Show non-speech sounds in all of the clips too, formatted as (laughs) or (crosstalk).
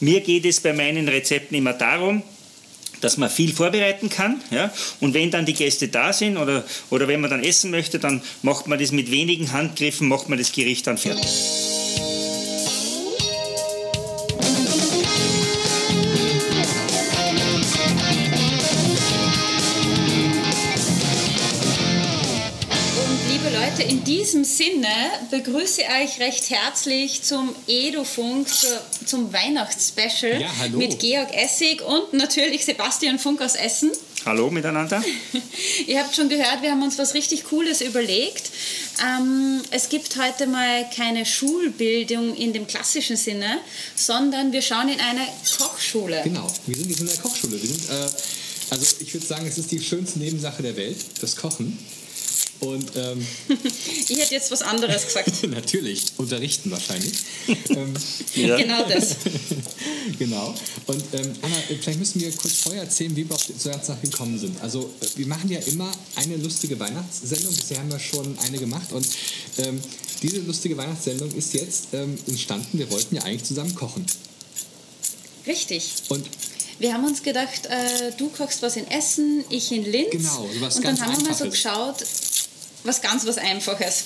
mir geht es bei meinen Rezepten immer darum, dass man viel vorbereiten kann. Ja? Und wenn dann die Gäste da sind oder, oder wenn man dann essen möchte, dann macht man das mit wenigen Handgriffen, macht man das Gericht dann fertig. Diesem Sinne begrüße ich euch recht herzlich zum Edufunk, zum Weihnachtsspecial Ja, hallo. mit Georg Essig und natürlich Sebastian Funk aus Essen. (laughs) Hallo miteinander. Ihr habt schon gehört, wir haben uns was richtig Cooles überlegt. Ähm, es gibt heute mal keine Schulbildung in dem klassischen Sinne, sondern wir schauen in eine Kochschule. Genau, wir sind jetzt in der Kochschule. Wir sind, äh, also ich würde sagen, es ist die schönste Nebensache der Welt, das Kochen. Und ähm, (laughs) Ich hätte jetzt was anderes gesagt. (laughs) natürlich, unterrichten wahrscheinlich. (laughs) ähm, Ja. Genau das. genau. Und ähm, Anna, vielleicht müssen wir kurz vorher erzählen, wie wir auf zur Sache gekommen sind. Also äh, wir machen ja immer eine lustige Weihnachtssendung. Bisher haben wir schon eine gemacht. Und ähm, diese lustige Weihnachtssendung ist jetzt ähm, entstanden. Wir wollten ja eigentlich zusammen kochen. Richtig. Und Wir haben uns gedacht, äh, du kochst was in Essen, ich in Linz. Genau, so was Und dann ganz haben wir mal so geschaut, was ganz was Einfaches.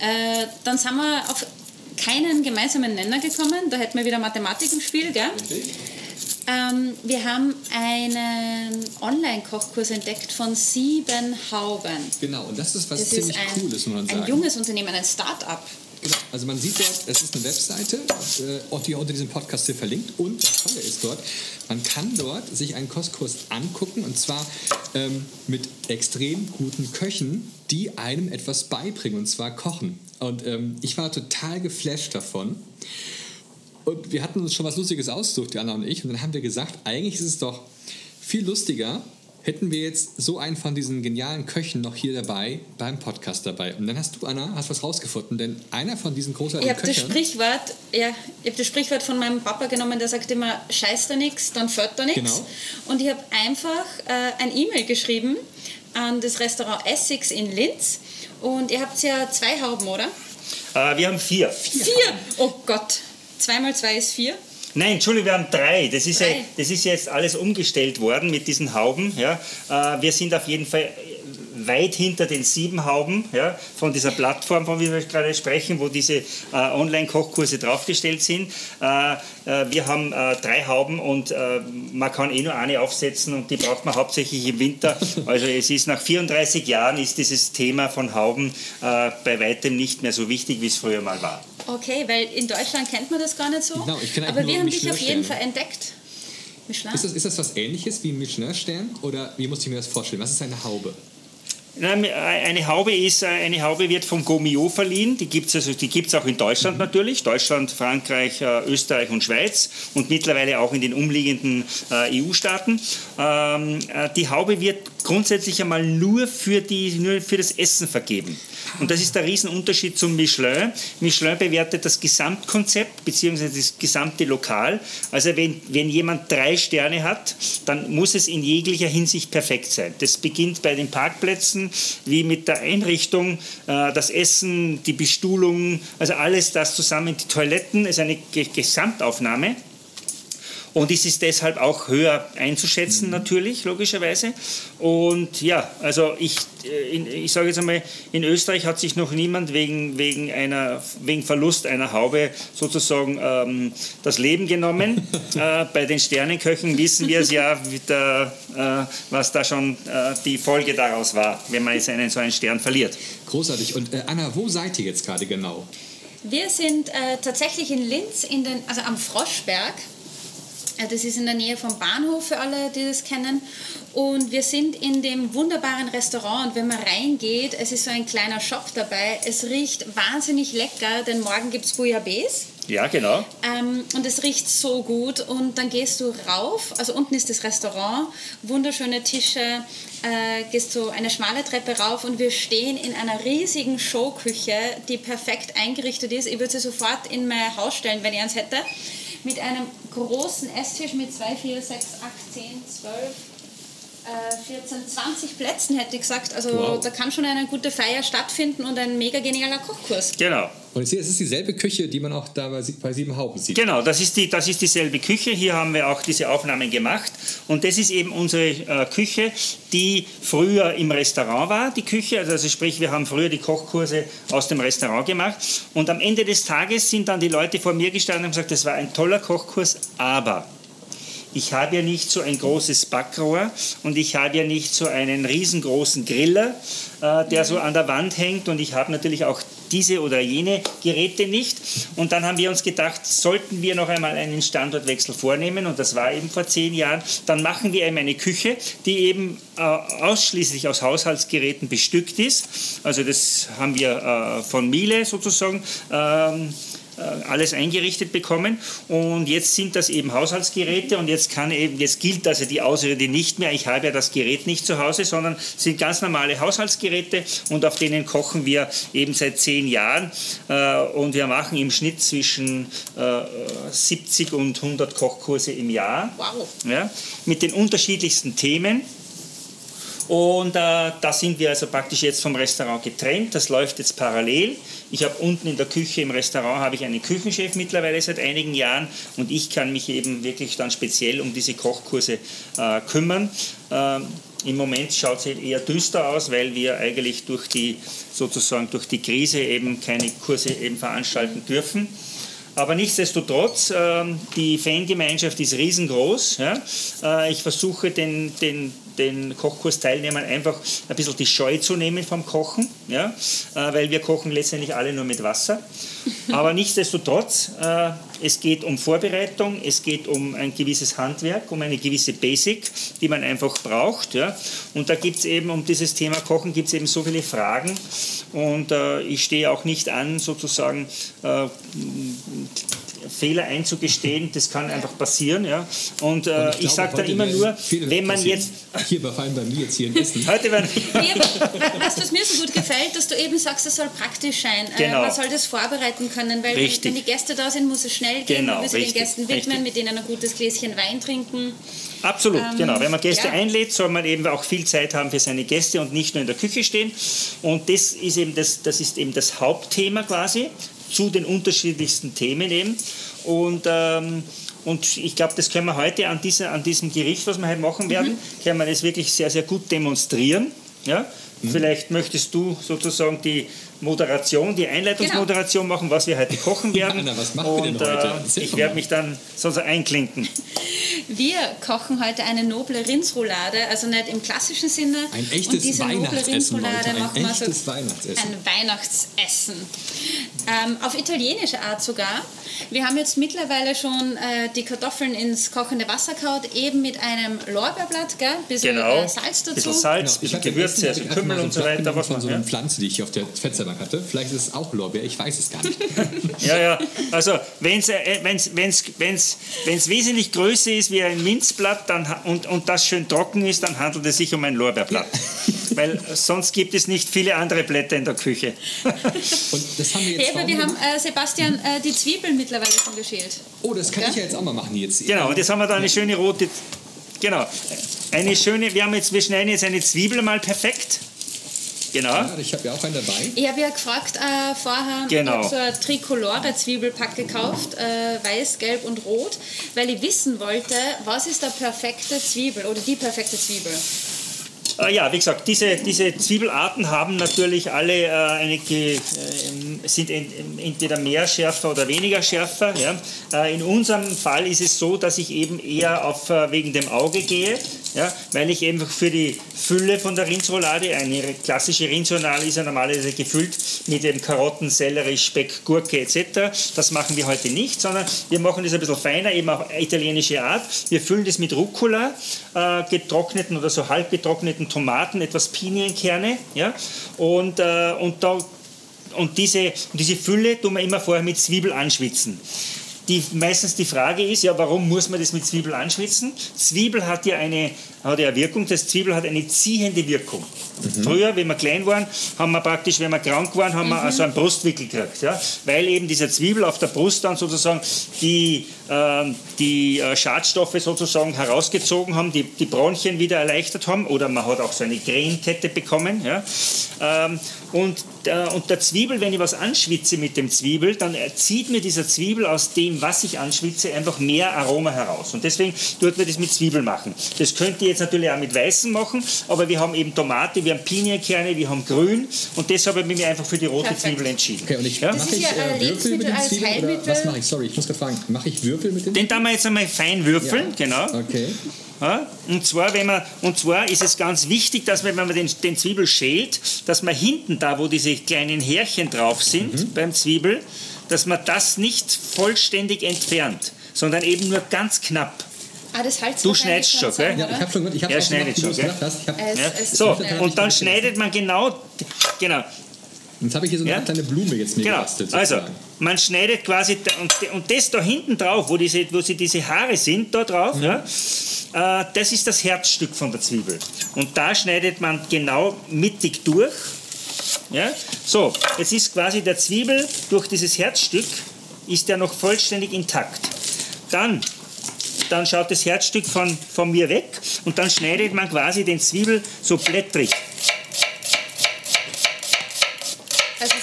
Äh, dann sind wir auf keinen gemeinsamen Nenner gekommen. Da hätten wir wieder Mathematik im Spiel, gell? Ähm, wir haben einen Online-Kochkurs entdeckt von sieben Hauben. genau, und das ist was Das ziemlich ist ein, Cooles, muss man sagen. ein junges Unternehmen, ein Start-up. Genau. Also man sieht dort, es ist eine Webseite, äh, die unter diesem Podcast hier verlinkt. Und das Tolle ist dort, man kann dort sich einen Kostkurs angucken und zwar ähm, mit extrem guten Köchen, die einem etwas beibringen und zwar kochen. Und ähm, ich war total geflasht davon. Und wir hatten uns schon was Lustiges ausgesucht, die Anna und ich. Und dann haben wir gesagt, eigentlich ist es doch viel lustiger, hätten wir jetzt so einen von diesen genialen Köchen noch hier dabei, beim Podcast dabei. Und dann hast du, Anna, hast was rausgefunden. Denn einer von diesen Ich großartigen habe das Köchern... Sprichwort, ja, ich habe das Sprichwort von meinem Papa genommen, der sagt immer, scheiß da nichts, dann fällt da nichts. Genau. Und ich habe einfach äh, ein E-Mail geschrieben an das Restaurant Essex in Linz. Und ihr habt ja zwei Hauben, oder? Äh, wir haben vier. Vier! Oh Gott, zwei mal zwei ist vier. Nein, Entschuldigung, wir haben drei. Das ist, ja, Drei. das ist jetzt alles umgestellt worden mit diesen Hauben. Ja. Äh, wir sind auf jeden Fall weit hinter den sieben Hauben ja, von dieser Plattform, von der wir gerade sprechen, wo diese äh, Online-Kochkurse draufgestellt sind. Äh, äh, wir haben äh, drei Hauben und äh, man kann eh nur eine aufsetzen und die braucht man hauptsächlich im Winter. Also es ist nach 34 Jahren ist dieses Thema von Hauben bei weitem nicht mehr so wichtig, wie es früher mal war. Okay, weil in Deutschland kennt man das gar nicht so. Genau, ich kenne Aber wir haben dich auf jeden. Fall entdeckt. Michelin? Ist das, ist das was ähnliches wie ein Michelin-Stern? Oder wie muss ich mir das vorstellen? Was ist eine Haube? Nein, Eine Haube ist, äh, eine Haube wird vom Gomio verliehen. Die gibt es also, auch in Deutschland natürlich. Deutschland, Frankreich, äh, Österreich und Schweiz und mittlerweile auch in den umliegenden äh, EU-Staaten. Ähm, äh, die Haube wird grundsätzlich einmal nur für, die, nur für das Essen vergeben. Und das ist der Riesenunterschied zum Michelin. Michelin bewertet das Gesamtkonzept bzw. das gesamte Lokal. Also wenn, wenn jemand drei Sterne hat, dann muss es in jeglicher Hinsicht perfekt sein. Das beginnt bei den Parkplätzen, wie mit der Einrichtung, äh, das Essen, die Bestuhlung, also alles das zusammen, die Toiletten, ist eine Ge- Gesamtaufnahme. Und es ist deshalb auch höher einzuschätzen, natürlich, logischerweise. Und ja, also ich, äh, ich sage jetzt einmal, in Österreich hat sich noch niemand wegen, wegen, einer, wegen Verlust einer Haube sozusagen ähm, das Leben genommen. (laughs) äh, bei den Sternenköchen wissen wir es ja, der, äh, was da schon äh, die Folge daraus war, wenn man jetzt einen so einen Stern verliert. Großartig. Und äh, Anna, wo seid ihr jetzt gerade genau? Wir sind äh, tatsächlich in Linz, in den, also am Froschberg. Äh, Das ist in der Nähe vom Bahnhof für alle, die das kennen. Und wir sind in dem wunderbaren Restaurant. Und wenn man reingeht, es ist so ein kleiner Shop dabei. Es riecht wahnsinnig lecker, denn morgen gibt es Bouillabaisse. Ja, genau. Ähm, und es riecht so gut. Und dann gehst du rauf, also unten ist das Restaurant, wunderschöne Tische, äh, gehst so eine schmale Treppe rauf und wir stehen in einer riesigen Showküche, die perfekt eingerichtet ist. Ich würde sie sofort in mein Haus stellen, wenn ich eins hätte. Mit einem großen Esstisch mit 2, 4, 6, 8, 10, 12, 14, 20 Plätzen, hätte ich gesagt. Also Wow. da kann schon eine gute Feier stattfinden und ein mega genialer Kochkurs. Genau. Und ich sehe, es ist dieselbe Küche, die man auch da bei, bei Siebenhauben sieht. Genau, das ist, die, das ist dieselbe Küche. Hier haben wir auch diese Aufnahmen gemacht. Und das ist eben unsere äh, Küche, die früher im Restaurant war, die Küche. Also, also sprich, wir haben früher die Kochkurse aus dem Restaurant gemacht. Und am Ende des Tages sind dann die Leute vor mir gestanden und haben gesagt, das war ein toller Kochkurs, aber ich habe ja nicht so ein großes Backrohr und ich habe ja nicht so einen riesengroßen Griller, äh, der so an der Wand hängt und ich habe natürlich auch diese oder jene Geräte nicht. Und dann haben wir uns gedacht, sollten wir noch einmal einen Standortwechsel vornehmen und das war eben vor zehn Jahren, dann machen wir eben eine Küche, die eben äh, ausschließlich aus Haushaltsgeräten bestückt ist. Also das haben wir äh, von Miele sozusagen. Ähm, äh, alles eingerichtet bekommen und jetzt sind das eben Haushaltsgeräte und jetzt kann eben jetzt gilt also die Ausrede nicht mehr ich habe ja das Gerät nicht zu Hause sondern es sind ganz normale Haushaltsgeräte und auf denen kochen wir eben seit zehn Jahren äh, und wir machen im Schnitt zwischen äh, 70 und 100 Kochkurse im Jahr Wow. ja, mit den unterschiedlichsten Themen. Und äh, da sind wir also praktisch jetzt vom Restaurant getrennt. Das läuft jetzt parallel. Ich habe unten in der Küche im Restaurant habe ich einen Küchenchef mittlerweile seit einigen Jahren und ich kann mich eben wirklich dann speziell um diese Kochkurse äh, kümmern. Ähm, Im Moment schaut es eher düster aus, weil wir eigentlich durch die sozusagen durch die Krise eben keine Kurse eben veranstalten dürfen. Aber nichtsdestotrotz, ähm, die Fangemeinschaft ist riesengroß. Ja? Äh, ich versuche den, den, den Kochkursteilnehmern einfach ein bisschen die Scheu zu nehmen vom Kochen, ja? Äh, weil wir kochen letztendlich alle nur mit Wasser. Aber nichtsdestotrotz, äh, es geht um Vorbereitung, es geht um ein gewisses Handwerk, um eine gewisse Basic, die man einfach braucht. Ja? Und da gibt es eben, um dieses Thema Kochen, gibt es eben so viele Fragen. Und äh, ich stehe auch nicht an, sozusagen Fehler einzugestehen, das kann einfach passieren. Ja? Und, äh, Und ich, sage da heute immer nur, wenn man passieren. jetzt. Hier, vor allem bei mir jetzt hier in Essen. (laughs) Heute werden, (laughs) weißt du, was mir so gut gefällt, dass du eben sagst, es soll praktisch sein. Äh, Genau. Man soll das vorbereiten können, weil Richtig. wenn die Gäste da sind, muss es schnell gehen. Genau, man will sich den Gästen widmen, richtig. mit denen ein gutes Gläschen Wein trinken. Absolut, Ähm, genau. Wenn man Gäste ja. einlädt, soll man eben auch viel Zeit haben für seine Gäste und nicht nur in der Küche stehen. Und das ist eben das, das, ist eben das Hauptthema quasi zu den unterschiedlichsten Themen eben. Und, ähm, und ich glaube, das können wir heute an, dieser, an diesem Gericht, was wir heute machen werden, Mhm. können wir das wirklich sehr, sehr gut demonstrieren. Ja? Vielleicht möchtest du sozusagen die Moderation, die Einleitungsmoderation machen, was wir heute kochen werden. Anna, was machen wir denn und, heute? Äh, ich werde mich dann sozusagen einklinken. Wir kochen heute eine noble Rindsroulade, also nicht im klassischen Sinne. Ein echtes Und diese noble Weihnachtsessen Rindsroulade heute, ein machen wir so echtes Weihnachtsessen. Ein Weihnachtsessen. Ähm, auf italienische Art sogar. Wir haben jetzt mittlerweile schon äh, die Kartoffeln ins kochende Wasser kaut, eben mit einem Lorbeerblatt, gell? bisschen Genau. äh, Salz dazu. bisschen Salz, Ich bisschen Gewürze, also Kümmel und so weiter. Was von so einer ja. Pflanze, die ich auf der Fettserbank hatte. Vielleicht ist es auch Lorbeer, ich weiß es gar nicht. (laughs) ja, ja. Also wenn es äh, wenn's, wenn's, wenn's, wenn's wesentlich größer ist wie ein Minzblatt dann, und, und das schön trocken ist, dann handelt es sich um ein Lorbeerblatt. Weil sonst gibt es nicht viele andere Blätter in der Küche. Und das haben wir jetzt Hey, aber wir haben, äh, Sebastian, äh, die Zwiebeln mittlerweile schon geschält. Oh, das kann Ja? ich ja jetzt auch mal machen jetzt. genau, und jetzt haben wir da eine schöne rote. Genau. Eine schöne, wir haben jetzt, wir schneiden jetzt eine Zwiebel mal perfekt. Genau. Ja, ich habe ja auch einen dabei. Ich habe ja gefragt äh, vorher, Genau. ich habe so ein Tricolore-Zwiebelpack gekauft, äh, weiß, gelb und rot, weil ich wissen wollte, was ist der perfekte Zwiebel oder die perfekte Zwiebel. Äh, ja, wie gesagt, diese, diese Zwiebelarten haben natürlich alle äh, eine, äh, sind en, entweder mehr schärfer oder weniger schärfer. Ja. Äh, in unserem Fall ist es so, dass ich eben eher auf, äh, wegen dem Auge gehe, ja, weil ich eben für die Fülle von der Rindsroulade, eine klassische Rindsroulade ist ja normalerweise gefüllt mit dem Karotten, Sellerie, Speck, Gurke etc. Das machen wir heute nicht, sondern wir machen das ein bisschen feiner, eben auf italienische Art. Wir füllen das mit Rucola, äh, getrockneten oder so halb getrockneten Tomaten, etwas Pinienkerne, ja, und, äh, und da und diese, und diese Fülle tun wir immer vorher mit Zwiebel anschwitzen. Die, meistens die Frage ist, ja, warum muss man das mit Zwiebel anschwitzen? Zwiebel hat ja eine, hat ja eine Wirkung, das Zwiebel hat eine ziehende Wirkung. Früher, wenn wir klein waren, haben wir praktisch, wenn wir krank waren, haben wir also einen Brustwickel gekriegt, ja? weil eben dieser Zwiebel auf der Brust dann sozusagen die ähm, die äh, Schadstoffe sozusagen herausgezogen haben, die, die Bronchien wieder erleichtert haben oder man hat auch so eine Krähenkette bekommen. Ja? Ähm, und, äh, und der Zwiebel, wenn ich was anschwitze mit dem Zwiebel, dann zieht mir dieser Zwiebel aus dem, was ich anschwitze, einfach mehr Aroma heraus. Und deswegen tut man das mit Zwiebel machen. Das könnt ihr jetzt natürlich auch mit Weißen machen, aber wir haben eben Tomate, wir haben Pinienkerne, wir haben Grün und deshalb habe ich mich einfach für die rote Perfekt. Zwiebel entschieden. Okay, und ich, Ja? mache ist ich ja, äh, äh, Würfel mit Lebensmittel den als Zwiebeln oder Heilmittel. was mache ich? Sorry, ich muss gerade fragen. Mache ich Würfel mit den Den tun wir jetzt einmal fein würfeln, genau. Okay. Ja, und, zwar, wenn man, und zwar ist es ganz wichtig, dass man, wenn man den, den Zwiebel schält, dass man hinten da, wo diese kleinen Härchen drauf sind beim Zwiebel, dass man das nicht vollständig entfernt, sondern eben nur ganz knapp. Ah, das Hals Du schneidest schon, gell? Ja, ich habe schon gehört, ich habe Er schneidet schon, gell? gesagt hast. Ich hab, Es- Ja? es- So, ja. und dann schneidet man genau, genau, jetzt habe ich hier so eine Ja? kleine Blume jetzt mir Genau, gebastelt. also man schneidet quasi und, und das da hinten drauf, wo, diese, wo sie diese Haare sind, da drauf, ja, äh, das ist das Herzstück von der Zwiebel. Und da schneidet man genau mittig durch. Ja. So, jetzt ist quasi der Zwiebel durch dieses Herzstück, ist der noch vollständig intakt. Dann, dann schaut das Herzstück von, von mir weg und dann schneidet man quasi den Zwiebel so blättrig. Also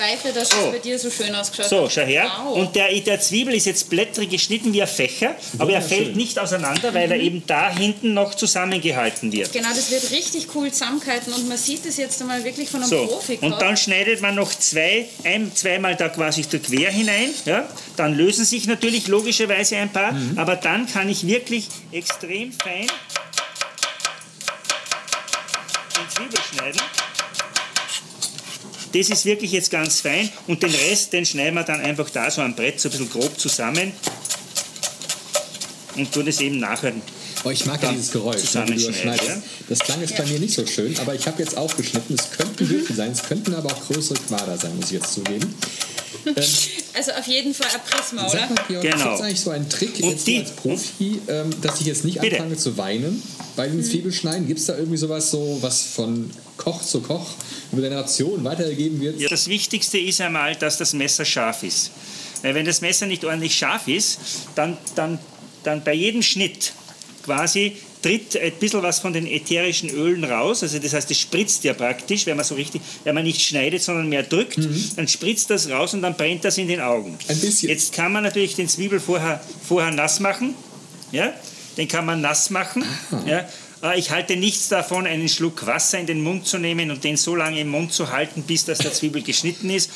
Bezweifle, dass So. es bei dir so schön ausgeschaut So, hat. schau her. Wow. Und der, der Zwiebel ist jetzt blättrig geschnitten wie ein Fächer, aber er fällt nicht auseinander, weil er eben da hinten noch zusammengehalten wird. Genau, das wird richtig cool zusammengehalten und man sieht es jetzt einmal wirklich von einem So, Profi. und dann schneidet man noch zwei, ein, zweimal da quasi da quer hinein. Ja? Dann lösen sich natürlich logischerweise ein paar, Mhm. aber dann kann ich wirklich extrem fein den Zwiebel schneiden. Das ist wirklich jetzt ganz fein und den Rest, den schneiden wir dann einfach da so am Brett so ein bisschen grob zusammen und tun das eben nachher. Oh, ich mag ja dieses Geräusch, wenn du überschneidest. ja? Das klang jetzt bei mir nicht so schön, aber ich habe jetzt aufgeschnitten. Es könnten Würfel sein, es könnten aber auch größere Quader sein, muss ich jetzt zugeben. (laughs) Also auf jeden Fall ein Prisma, oder? Sag mal, Georg, Genau. es eigentlich so einen Trick Und jetzt die- als Profi, ähm, dass ich jetzt nicht Bitte. anfange zu weinen bei den Zwiebelschneiden? Gibt es da irgendwie sowas, so, was von Koch zu Koch über Generationen weitergegeben wird? Ja, das Wichtigste ist einmal, dass das Messer scharf ist. Weil wenn das Messer nicht ordentlich scharf ist, dann, dann, dann bei jedem Schnitt quasi tritt ein bisschen was von den ätherischen Ölen raus. Also das heißt, es spritzt ja praktisch, wenn man so richtig, wenn man nicht schneidet, sondern mehr drückt, dann spritzt das raus und dann brennt das in den Augen. Ein bisschen. Jetzt kann man natürlich den Zwiebel vorher, vorher nass machen. Ja? Den kann man nass machen. Ja? Äh, Ich halte nichts davon, einen Schluck Wasser in den Mund zu nehmen und den so lange im Mund zu halten, bis das der Zwiebel geschnitten ist.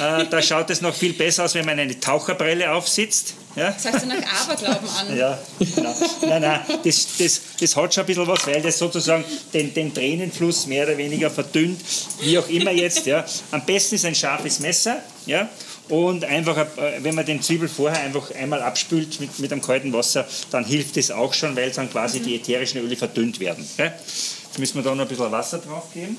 Äh, Da schaut es noch viel besser aus, wenn man eine Taucherbrille aufsitzt. Ja? Das heißt du nach Aberglauben an. Ja, genau. Nein, nein, das, das, das hat schon ein bisschen was, weil das sozusagen den, den Tränenfluss mehr oder weniger verdünnt, wie auch immer jetzt. Ja. Am besten ist ein scharfes Messer. Ja. Und einfach, äh, wenn man den Zwiebel vorher einfach einmal abspült mit, mit einem kalten Wasser, dann hilft das auch schon, weil dann quasi die ätherischen Öle verdünnt werden. Jetzt müssen wir da noch ein bisschen Wasser drauf geben.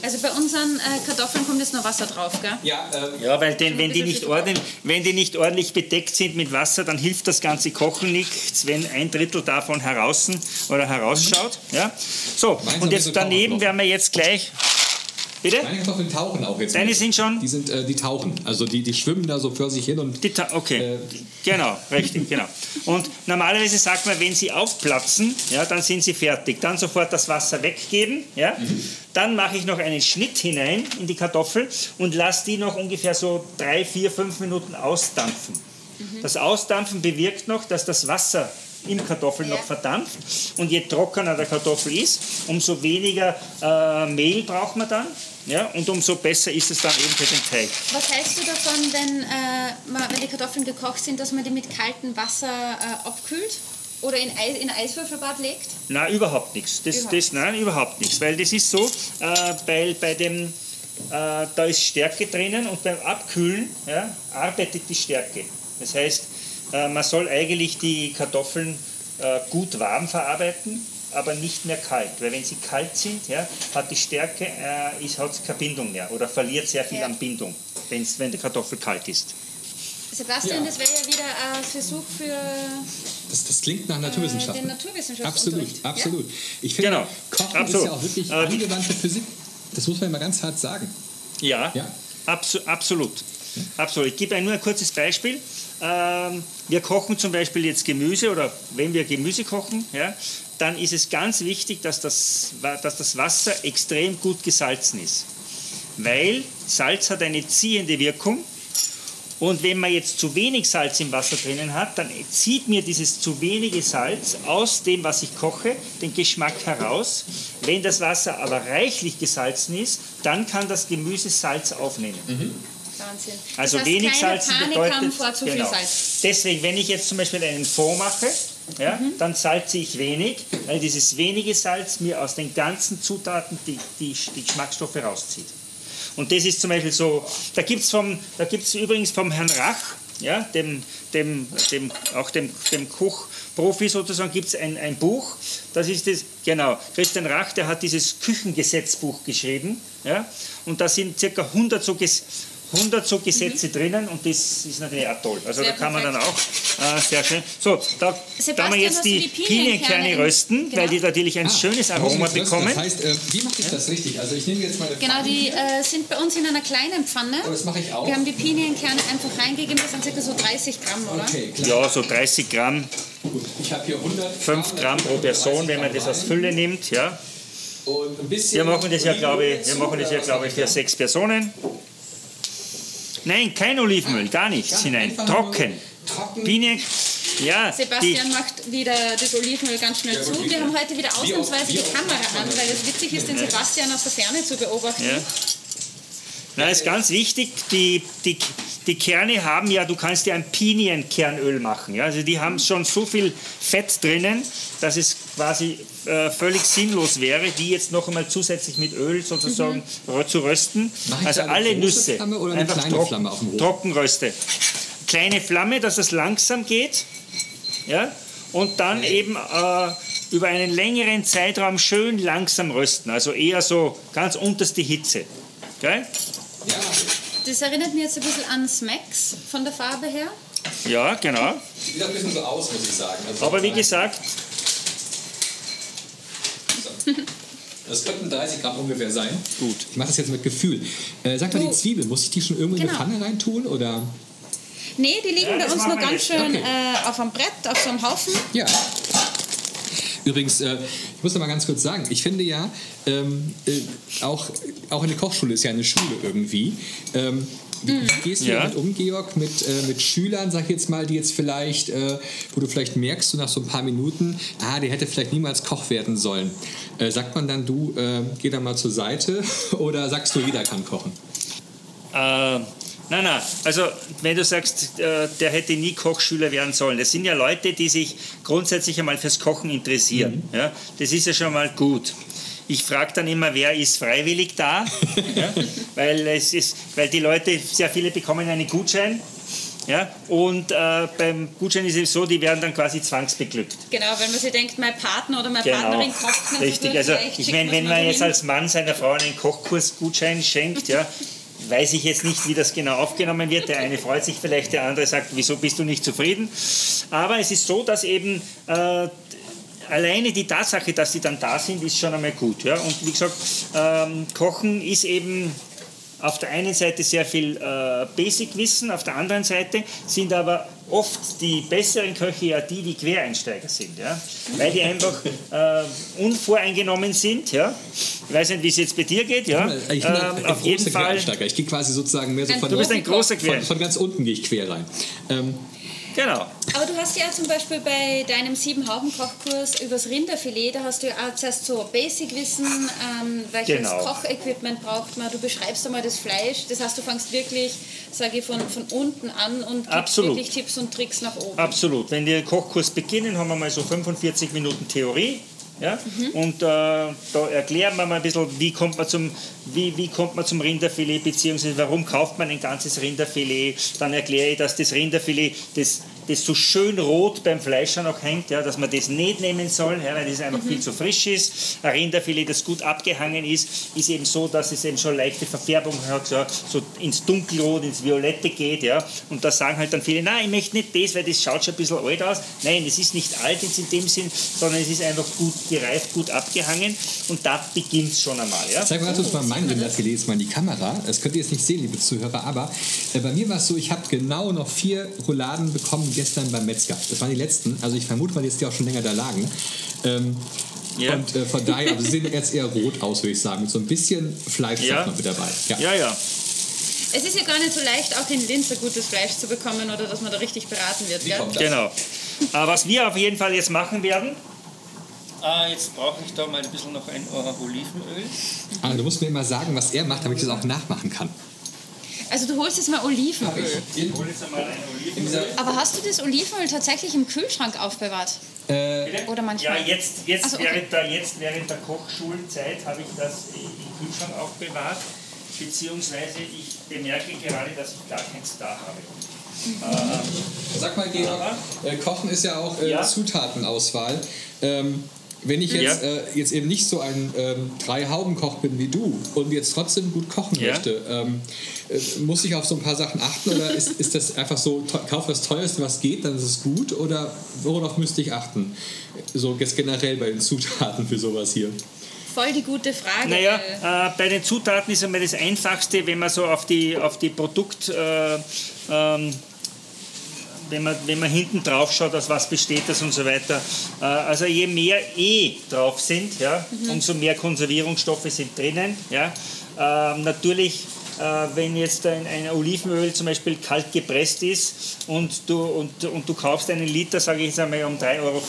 Also bei unseren äh, Kartoffeln kommt jetzt noch Wasser drauf, gell? Ja, äh, Ja, weil denn, wenn, die nicht ordentlich, wenn die nicht ordentlich bedeckt sind mit Wasser, dann hilft das ganze Kochen nichts, wenn ein Drittel davon heraus oder herausschaut. Ja? So, und jetzt daneben werden wir jetzt gleich. Bitte? meine Kartoffeln tauchen auch jetzt. Deine mit. sind schon? Die, sind, äh, die tauchen. Also die, die schwimmen da so für sich hin und Die Ta okay, Äh, genau, richtig, genau. Und normalerweise sagt man, wenn sie aufplatzen, ja, dann sind sie fertig. Dann sofort das Wasser weggeben, ja. Dann mache ich noch einen Schnitt hinein in die Kartoffel und lasse die noch ungefähr so drei, vier, fünf Minuten ausdampfen. Das Ausdampfen bewirkt noch, dass das Wasser im Kartoffel noch Ja. verdampft. Und je trockener der Kartoffel ist, umso weniger äh, Mehl braucht man dann. Ja, und umso besser ist es dann eben für den Teig. Was hältst du davon, wenn, äh, man, wenn die Kartoffeln gekocht sind, dass man die mit kaltem Wasser äh, abkühlt? Oder in, Eis, in ein Eiswürfelbad legt? Nein, überhaupt nichts. Das, Überhaupt das, nein, überhaupt nichts. Weil das ist so, äh, weil bei dem, äh, da ist Stärke drinnen und beim Abkühlen ja, arbeitet die Stärke. Das heißt, äh, man soll eigentlich die Kartoffeln äh, gut warm verarbeiten, aber nicht mehr kalt. Weil wenn sie kalt sind, ja, hat die Stärke äh, ist, hat keine Bindung mehr oder verliert sehr viel Ja. an Bindung, wenn's, wenn die Kartoffel kalt ist. Sebastian, Ja. das wäre ja wieder ein Versuch für das, das klingt nach äh, Naturwissenschaften. den Naturwissenschaftsunterricht. Absolut, absolut. Ich finde, Genau. Kochen Absolut. ist ja auch wirklich die- angewandte Physik. Das muss man immer ganz hart sagen. Ja, Ja. Absu absolut. absolut. Ich gebe Ihnen nur ein kurzes Beispiel. Ähm, wir kochen zum Beispiel jetzt Gemüse oder wenn wir Gemüse kochen, ja, dann ist es ganz wichtig, dass das, dass das Wasser extrem gut gesalzen ist. Weil Salz hat eine ziehende Wirkung und wenn man jetzt zu wenig Salz im Wasser drinnen hat, dann zieht mir dieses zu wenige Salz aus dem, was ich koche, den Geschmack heraus. Wenn das Wasser aber reichlich gesalzen ist, dann kann das Gemüse Salz aufnehmen. Mhm. Wahnsinn. Also das heißt, wenig Salz bedeutet. Vor zu genau. viel Salz. Deswegen, wenn ich jetzt zum Beispiel einen Fond mache, ja, mhm. dann salze ich wenig, weil dieses wenige Salz mir aus den ganzen Zutaten die, die, die Geschmacksstoffe rauszieht. Und das ist zum Beispiel so, da gibt es übrigens vom Herrn Rach, ja, dem, dem, dem, auch dem, dem Kochprofi sozusagen, gibt es ein, ein Buch, das ist das, genau, Christian Rach, der hat dieses Küchengesetzbuch geschrieben, ja, und da sind ca. 100 so 100 so Gesetze mhm. drinnen und das ist natürlich auch toll. Also sehr da kann perfekt. man dann auch äh, sehr schön. So, da, da wir jetzt die, die Pinienkerne rösten, genau. weil die natürlich ein ah, schönes Aroma bekommen. Das heißt, äh, wie mache ich das richtig? Also ich nehme jetzt meine Genau, die äh, sind bei uns in einer kleinen Pfanne. Oh, das mache ich auch. Wir haben die Pinienkerne einfach reingegeben, das sind ca. so 30 Gramm, oder? Okay, klar. Ja, so 30 Gramm. Gut, ich habe hier 100 5 Gramm pro Person, wenn man das als Fülle nimmt, ja. Und ein bisschen wir machen das ja, glaube ich, wir machen das ja, glaube ich, für sechs Personen. Nein, kein Olivenöl, gar nichts Ganz hinein. Trocken. Trocken. Biene, ja, Sebastian macht wieder das Olivenöl ganz schnell ja, zu. Wir haben heute wieder ausnahmsweise die Kamera an, weil es witzig ist, den Sebastian aus der Ferne zu beobachten. Ja. Na, ist ganz wichtig, die, die, die Kerne haben ja, du kannst ja ein Pinienkernöl machen. Ja? Also die haben schon so viel Fett drinnen, dass es quasi äh, völlig sinnlos wäre, die jetzt noch einmal zusätzlich mit Öl sozusagen mhm. zu rösten. Also alle Nüsse einfach trocken, Trockenröste. Kleine Flamme, dass es langsam geht. Ja? Und dann okay. eben äh, über einen längeren Zeitraum schön langsam rösten. Also eher so ganz unterste Hitze. Gell? Ja. Das erinnert mich jetzt ein bisschen an Smacks von der Farbe her. Ja, genau. Sieht ein bisschen so aus, muss ich sagen. Also Aber wie gesagt. Das könnten 30 Gramm ungefähr sein. Gut. Ich mache das jetzt mit Gefühl. Äh, sag mal, die Zwiebel, muss ich die schon irgendwo genau. in eine. Pfanne reintun? Oder? Nee, die liegen ja, bei uns nur ganz schön okay. äh, auf einem Brett, auf so einem Haufen. Ja. Übrigens, äh, ich muss noch mal ganz kurz sagen, ich finde ja, ähm, äh, auch, auch eine Kochschule ist ja eine Schule irgendwie. Ähm, wie mhm. gehst du ja. damit um, Georg, mit, äh, mit Schülern, sag ich jetzt mal, die jetzt vielleicht, äh, wo du vielleicht merkst, du nach so ein paar Minuten, ah, der hätte vielleicht niemals Koch werden sollen. Äh, sagt man dann, du, äh, geh da mal zur Seite (laughs) oder sagst du, jeder kann kochen? Nein, nein. Also, wenn du sagst, äh, der hätte nie Kochschüler werden sollen, das sind ja Leute, die sich grundsätzlich einmal fürs Kochen interessieren. Mhm. Ja, das ist ja schon mal gut. Ich frage dann immer, wer ist freiwillig da? (laughs) ja, weil, es ist, weil die Leute, sehr viele bekommen einen Gutschein ja? Und äh, beim Gutschein ist es so, die werden dann quasi zwangsbeglückt. Genau, wenn man sich denkt, mein Partner oder meine genau. Partnerin kocht. Richtig, also ich meine, wenn man jetzt als Mann seiner Frau einen Kochkursgutschein schenkt, ja, (laughs) weiß ich jetzt nicht, wie das genau aufgenommen wird. Der eine freut sich vielleicht, der andere sagt, wieso bist du nicht zufrieden? Aber es ist so, dass eben äh, alleine die Tatsache, dass sie dann da sind, ist schon einmal gut. Ja? Und wie gesagt, ähm, Kochen ist eben auf der einen Seite sehr viel äh, Basic-Wissen, auf der anderen Seite sind aber oft die besseren Köche ja die, die Quereinsteiger sind, ja? weil die einfach äh, unvoreingenommen sind. Ja? Ich weiß nicht, wie es jetzt bei dir geht. Ja? Ich bin ein, ähm, auf jeden Fall. Ich gehe quasi sozusagen mehr so von, du bist ein großer Quer. Von, von ganz unten gehe ich quer rein. Ähm, Genau. Aber du hast ja zum Beispiel bei deinem Sieben-Hauben-Kochkurs übers Rinderfilet, da hast du ja auch zuerst so Basic-Wissen, ähm, welches genau. Kochequipment braucht man. Du beschreibst einmal das Fleisch. Das heißt, du fängst wirklich, sage ich, von, von unten an und gibst Absolut. wirklich Tipps und Tricks nach oben. Absolut. Wenn wir den Kochkurs beginnen, haben wir mal so 45 Minuten Theorie. Ja? Mhm. Und äh, da erklären wir mal ein bisschen, wie kommt man zum, wie, wie kommt man zum Rinderfilet, beziehungsweise warum kauft man ein ganzes Rinderfilet. Dann erkläre ich, dass das Rinderfilet, das das so schön rot beim Fleisch schon noch hängt, ja, dass man das nicht nehmen soll, ja, weil das einfach viel zu frisch ist. Ein Rinderfilet, das gut abgehangen ist, ist eben so, dass es eben schon leichte Verfärbung hat, ja, so ins Dunkelrot, ins Violette geht. Ja. Und da sagen halt dann viele, nein, ich möchte nicht das, weil das schaut schon ein bisschen alt aus. Nein, es ist nicht alt jetzt in dem Sinn, sondern es ist einfach gut gereift, gut abgehangen und da beginnt es schon einmal. Ja. Zeig mal ganz kurz mal mein Rinderfilet jetzt mal in die Kamera. Das könnt ihr jetzt nicht sehen, liebe Zuhörer, aber äh, bei mir war es so, ich habe genau noch vier Rouladen bekommen gestern beim Metzger. Das waren die letzten. Also ich vermute weil jetzt die auch schon länger da lagen. Ähm, Ja. Und äh, von daher, also sie sehen jetzt eher rot aus, würde ich sagen. Mit so ein bisschen Fleisch Ja. noch mit dabei. Ja. Ja, ja. Es ist ja gar nicht so leicht, auch in Linz ein gutes Fleisch zu bekommen oder dass man da richtig beraten wird. Genau. Äh, was wir auf jeden Fall jetzt machen werden, äh, jetzt brauche ich da mal ein bisschen noch ein Olivenöl. Ah, du musst mir immer sagen, was er macht, damit ich das auch nachmachen kann. Also du holst jetzt mal Olivenöl. Ich hole jetzt einmal ein Olivenöl. Aber hast du das Olivenöl tatsächlich im Kühlschrank aufbewahrt? Bitte? Oder manchmal? Ja, jetzt, jetzt, so, okay. während der, jetzt während der Kochschulzeit habe ich das im Kühlschrank aufbewahrt, beziehungsweise ich bemerke gerade, dass ich gar keins da habe. Sag mal, Georg, äh, Kochen ist ja auch äh, Ja. Zutatenauswahl. Ähm, wenn ich jetzt, Ja. äh, jetzt eben nicht so ein ähm, Drei-Hauben-Koch bin wie du und jetzt trotzdem gut kochen Ja. möchte, ähm, äh, muss ich auf so ein paar Sachen achten oder ist, ist das einfach so, kauf das teuerste, was geht, dann ist es gut oder worauf müsste ich achten? So jetzt generell bei den Zutaten für sowas hier. Voll die gute Frage. Naja, äh, bei den Zutaten ist einmal das Einfachste, wenn man so auf die, auf die Produkt... Äh, ähm, wenn man, wenn man hinten drauf schaut, aus was besteht das und so weiter. Äh, Also je mehr E drauf sind, ja, umso mehr Konservierungsstoffe sind drinnen. Ja. Ähm, natürlich, äh, wenn jetzt ein, ein Olivenöl zum Beispiel kalt gepresst ist und du, und, und du kaufst einen Liter, sage ich jetzt einmal, um 3,50 Euro,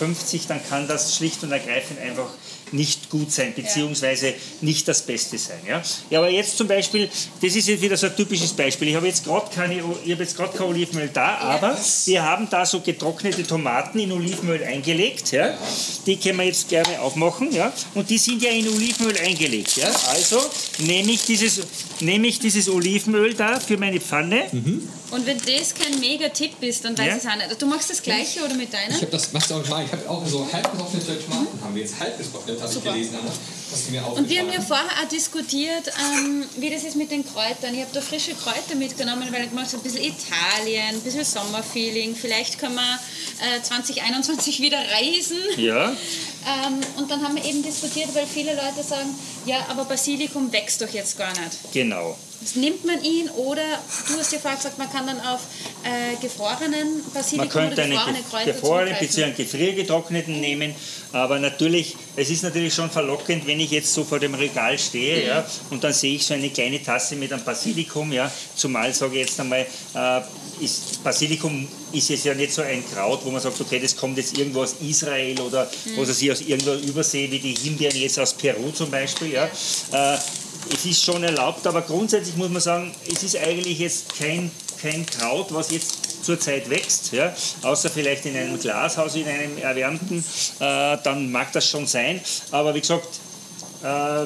dann kann das schlicht und ergreifend einfach nicht gut sein, beziehungsweise nicht das Beste sein. Ja? ja, aber jetzt zum Beispiel, das ist jetzt wieder so ein typisches Beispiel. Ich habe jetzt gerade keine, ich habe jetzt gerade kein Olivenöl da, aber wir haben da so getrocknete Tomaten in Olivenöl eingelegt. Ja? Die können wir jetzt gerne aufmachen. Ja? Und die sind ja in Olivenöl eingelegt. Ja? Also nehme ich, dieses, nehme ich dieses Olivenöl da für meine Pfanne. Und wenn das kein Mega-Tipp ist, dann weiß Ja. ich es auch nicht. Du machst das Gleiche oder mit deiner? Ich habe das, machst du auch mal, ich habe auch so halb getrocknete Tomaten, haben wir jetzt halb getrocknet, habe ich gelesen, Anna. Und wir haben ja vorher auch diskutiert, ähm, wie das ist mit den Kräutern. Ich habe da frische Kräuter mitgenommen, weil ich mache so ein bisschen Italien, ein bisschen Sommerfeeling. Vielleicht können wir äh, 2021 wieder reisen. Ja, (laughs) Ähm, und dann haben wir eben diskutiert, weil viele Leute sagen, ja, aber Basilikum wächst doch jetzt gar nicht. genau. Das nimmt man ihn oder, du hast ja vorher gesagt, man kann dann auf äh, gefrorenen Basilikum Man könnte oder einen gefrorene ge- Kräuter gefrorenen bzw. einen gefriergetrockneten nehmen. Aber natürlich, es ist natürlich schon verlockend, wenn ich jetzt so vor dem Regal stehe ja, und dann sehe ich so eine kleine Tasse mit einem Basilikum. Ja, zumal sage ich jetzt einmal, äh, ist, Basilikum ist jetzt ja nicht so ein Kraut, wo man sagt, okay, das kommt jetzt irgendwo aus Israel oder was weiß ich, aus irgendwo Übersee, wie die Himbeeren jetzt aus Peru zum Beispiel. Ja. Äh, es ist schon erlaubt, aber grundsätzlich muss man sagen, es ist eigentlich jetzt kein, kein Kraut, was jetzt zurzeit wächst, ja, außer vielleicht in einem Glashaus, in einem erwärmten, äh, dann mag das schon sein. Aber wie gesagt, äh,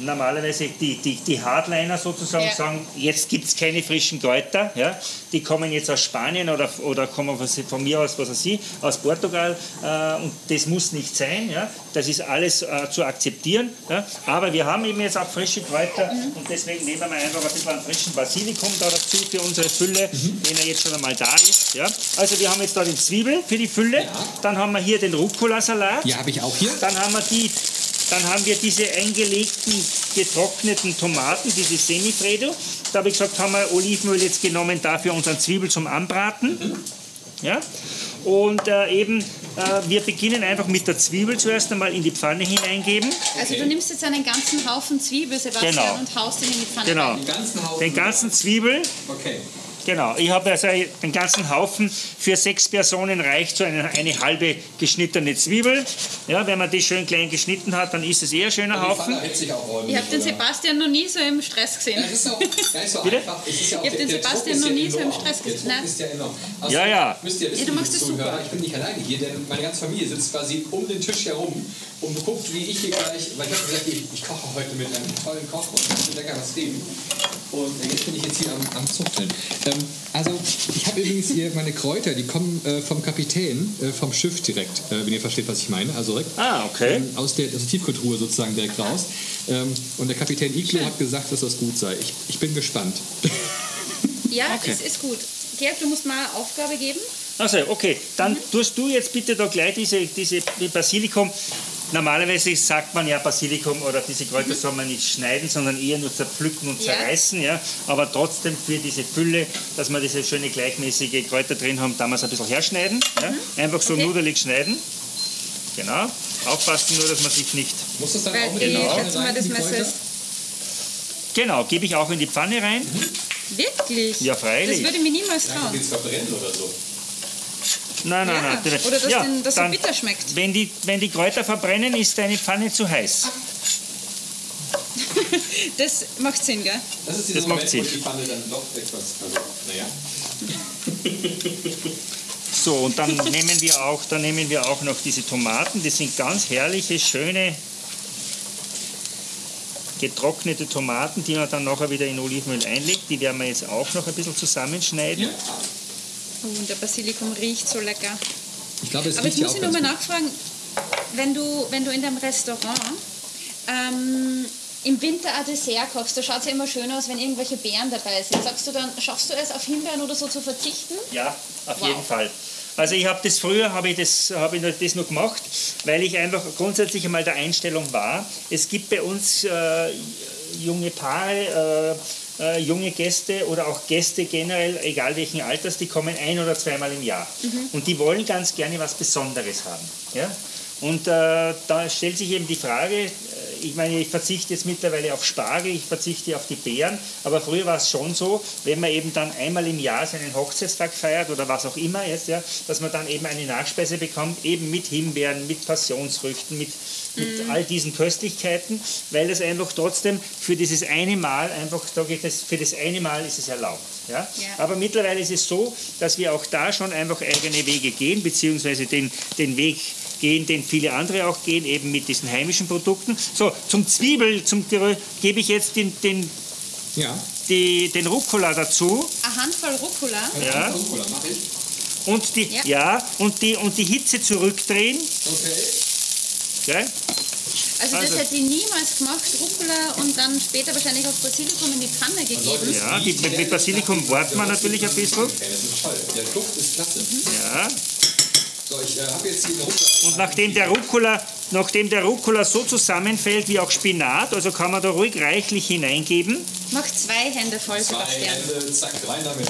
normalerweise die, die, die Hardliner sozusagen Ja. sagen, jetzt gibt es keine frischen Kräuter, ja, die kommen jetzt aus Spanien oder, oder kommen von, von mir aus, was weiß ich, aus Portugal äh, und das muss nicht sein, ja, das ist alles äh, zu akzeptieren, ja, aber wir haben eben jetzt auch frische Kräuter und deswegen nehmen wir einfach ein bisschen einen frischen Basilikum da dazu für unsere Fülle, wenn er jetzt schon einmal da ist, ja. Also wir haben jetzt da den Zwiebel für die Fülle, dann haben wir hier den Rucola-Salat, Ja, habe ich auch hier. dann haben wir die, dann haben wir diese eingelegten, getrockneten Tomaten, diese Semifredo. Da habe ich gesagt, haben wir Olivenöl jetzt genommen, dafür unseren Zwiebel zum Anbraten. Ja? Und äh, eben, äh, wir beginnen einfach mit der Zwiebel zuerst einmal in die Pfanne hineingeben. Also du nimmst jetzt einen ganzen Haufen Zwiebel, Sebastian, Genau. und haust ihn in die Pfanne Genau. rein. Den ganzen Haufen. Den ganzen Zwiebel, Okay. Genau. Ich habe also den ganzen Haufen. Für sechs Personen reicht so eine, eine halbe geschnittene Zwiebel. Ja, wenn man die schön klein geschnitten hat, dann ist es eher ein schöner Haufen. sich auch ordentlich. Ich habe den? Sebastian noch nie so im Stress gesehen. Ja, das ist auch gar nicht so Bitte? ja Ich hab der- den Sebastian noch ja nie so im. Stress gesehen. Druck Nein. ist ja enorm. Also, Ja, ja. Müsst ihr wissen, Ja, du machst das super. ich bin nicht alleine hier, denn meine ganze Familie sitzt quasi um den Tisch herum und guckt, wie ich hier gleich, weil ich habe gesagt, ich, ich koche heute mit einem tollen Koch und möchte lecker was geben. Und jetzt bin ich jetzt hier am, am Zuchteln. Ähm, also, ich habe übrigens hier meine Kräuter, die kommen äh, vom Kapitän, äh, vom Schiff direkt, äh, wenn ihr versteht, was ich meine. Also direkt Ah, okay. ähm, aus, der, aus der Tiefkultur sozusagen direkt raus. Ähm, und der Kapitän Iglo hat gesagt, dass das gut sei. Ich, ich bin gespannt. (laughs) Ja, Okay. es ist gut. Georg, du musst mal eine Aufgabe geben. Also, okay, dann tust du jetzt bitte da gleich diese, diese Basilikum. Normalerweise sagt man ja Basilikum oder diese Kräuter soll man nicht schneiden, sondern eher nur zerpflücken und Ja. zerreißen. Ja? Aber trotzdem für diese Fülle, dass wir diese schöne gleichmäßige Kräuter drin haben, da wir es ein bisschen herschneiden. Ja? Einfach so Okay. nudelig schneiden. Genau. Aufpassen nur, dass man sich nicht. Muss das dann Weil auch mit mal, rein, das Messer Genau, gebe ich auch in die Pfanne rein. wirklich. Ja, freilich. Das würde mir niemals trauen. Verbrennen oder so? Nein, nein, Ja, nein. oder dass ja, den- das so dann, bitter schmeckt. Wenn die, wenn die Kräuter verbrennen, ist deine Pfanne zu heiß. Das macht Sinn, gell? Das ist Das macht Sinn. wo die Pfanne dann doch etwas, also, naja. (laughs) So, und dann nehmen wir auch, dann nehmen wir auch noch diese Tomaten. Das sind ganz herrliche, schöne, getrocknete Tomaten, die man dann nachher wieder in Olivenöl einlegt. Die werden wir jetzt auch noch ein bisschen zusammenschneiden. Oh, und der Basilikum riecht so lecker. Ich glaube, es Aber ich muss ganz nochmal nachfragen, wenn du, wenn du in deinem Restaurant ähm, im Winter ein Dessert kochst, da schaut es ja immer schön aus, wenn irgendwelche Beeren dabei sind. Sagst du dann, schaffst du es auf Himbeeren oder so zu verzichten? Ja, auf Wow. jeden Fall. Also ich habe das früher habe ich das habe ich nur- das nur gemacht, weil ich einfach grundsätzlich einmal der Einstellung war. Es gibt bei uns äh, junge Paare, äh, äh, junge Gäste oder auch Gäste generell, egal welchen Alters, die kommen ein oder zweimal im Jahr und die wollen ganz gerne was Besonderes haben. Ja? Und äh, da stellt sich eben die Frage, äh, ich meine, ich verzichte jetzt mittlerweile auf Spargel, ich verzichte auf die Beeren, aber früher war es schon so, wenn man eben dann einmal im Jahr seinen Hochzeitstag feiert oder was auch immer jetzt, ja, dass man dann eben eine Nachspeise bekommt, eben mit Himbeeren, mit Passionsfrüchten, mit, mit all diesen Köstlichkeiten, weil das einfach trotzdem für dieses eine Mal einfach, sage ich das, für das eine Mal ist es erlaubt. Ja? Ja. Aber mittlerweile ist es so, dass wir auch da schon einfach eigene Wege gehen, beziehungsweise den, den Weg gehen, den viele andere auch gehen, eben mit diesen heimischen Produkten. So, zum Zwiebel, zum gebe ich jetzt den, den, Ja. die, den Rucola dazu Eine Handvoll Rucola. Ja. Rucola mache ich. und die, Ja. ja. und die, und die Hitze zurückdrehen. Okay. Gell? Also, Also- das hätte ich niemals gemacht, Rucola und dann später wahrscheinlich auch Basilikum in die Pfanne gegeben. Ja, die, mit Basilikum wartet man natürlich ein bisschen. Okay, das ist toll. Der Duft ist klasse. Ja. So, ich äh, habe jetzt hier Rucola. Und nachdem der Rucola, nachdem der Rucola so zusammenfällt wie auch Spinat, also kann man da ruhig reichlich hineingeben. Mach zwei Hände voll, Zwei Sebastian. Hände, zack, rein damit.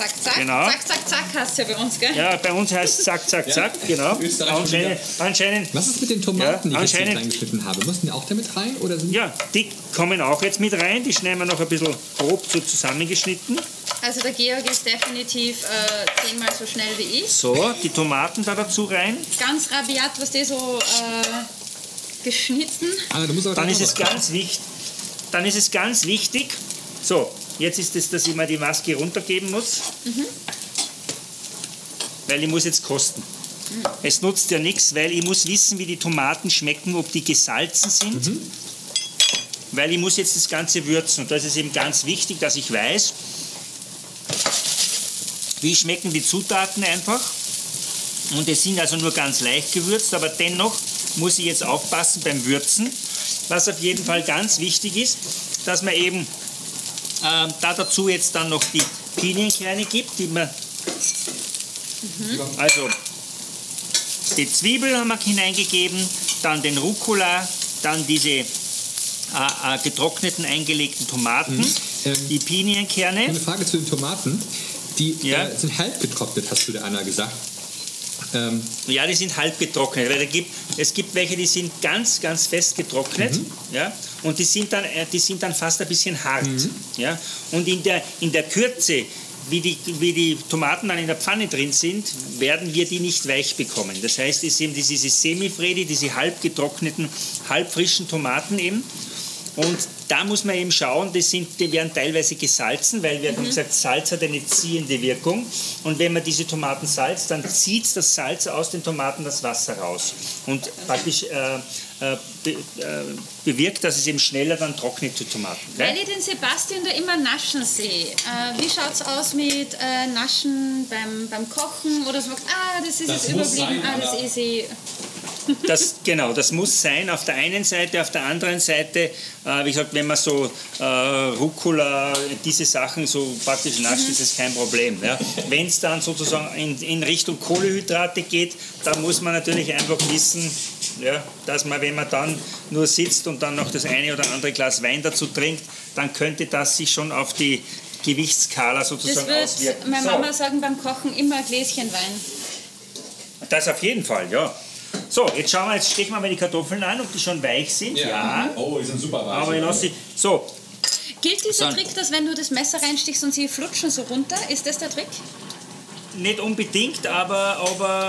Zack, zack, Genau. zack, zack, zack, hast du ja bei uns, gell? Ja, bei uns heißt es (laughs) zack, zack, zack, genau. Österreich Anscheinend, anscheinend, Was ist mit den Tomaten, Ja, die ich jetzt reingeschnitten habe? Müssen die auch damit rein? Oder sind ja, die kommen auch jetzt mit rein. Die schneiden wir noch ein bisschen grob so zusammengeschnitten. Also der Georg ist definitiv äh, zehnmal so schnell wie ich. So, die Tomaten da dazu rein. Ganz rabiat, was die so äh, geschnitten. Ah, du musst aber Dann ist es ganz wichtig, dann ist es ganz wichtig, so, jetzt ist es, dass ich mal die Maske runtergeben muss. Weil ich muss jetzt kosten. Es nutzt ja nichts, weil ich muss wissen, wie die Tomaten schmecken, ob die gesalzen sind. Weil ich muss jetzt das Ganze würzen. Und da ist eben ganz wichtig, dass ich weiß, wie schmecken die Zutaten einfach. Und es sind also nur ganz leicht gewürzt, aber dennoch muss ich jetzt aufpassen beim Würzen. Was auf jeden Fall ganz wichtig ist, dass man eben ähm, da dazu jetzt dann noch die Pinienkerne gibt, die man also die Zwiebel haben wir hineingegeben, dann den Rucola, dann diese äh, äh, getrockneten eingelegten Tomaten, Ähm, die Pinienkerne. Eine Frage zu den Tomaten. Die Ja. äh, sind halb getrocknet, hast du der Anna gesagt. Ähm, Ja, die sind halb getrocknet, weil da gibt, es gibt welche, die sind ganz, ganz fest getrocknet, ja, und die sind, dann, äh, die sind dann fast ein bisschen hart, ja, und in der, in der Kürze, wie die, wie die Tomaten dann in der Pfanne drin sind, werden wir die nicht weich bekommen. Das heißt, es sind diese Semifredi, diese halb getrockneten, halb frischen Tomaten eben, Und da muss man eben schauen, die, sind, die werden teilweise gesalzen, weil wir haben gesagt, Salz hat eine ziehende Wirkung. Und wenn man diese Tomaten salzt, dann zieht das Salz aus den Tomaten das Wasser raus. Und praktisch äh, äh, be, äh, bewirkt, dass es eben schneller dann trocknet zu Tomaten. gell? Weil ich den Sebastian da immer naschen sehe. Äh, wie schaut es aus mit äh, Naschen beim, beim Kochen? Oder so, ah, das ist Das jetzt überblieben, sein, ah, das ist eh. Das, genau, das muss sein auf der einen Seite, auf der anderen Seite, äh, wie gesagt, wenn man so äh, Rucola, diese Sachen so praktisch nascht, ist es kein Problem. Ja. Wenn es dann sozusagen in, in Richtung Kohlehydrate geht, dann muss man natürlich einfach wissen, ja, dass man, wenn man dann nur sitzt und dann noch das eine oder andere Glas Wein dazu trinkt, dann könnte das sich schon auf die Gewichtsskala Das sozusagen wird auswirken. meine So. Mama sagen beim Kochen immer ein Gläschen Wein. Das auf jeden Fall, ja. So, jetzt schauen wir, jetzt stechen wir mal die Kartoffeln an, ob die schon weich sind. ja. Oh, die sind super weich. Aber ich lasse sie. So, Gilt dieser So. Trick, dass wenn du das Messer reinstichst und sie flutschen so runter? Ist das der Trick? nicht unbedingt, aber, aber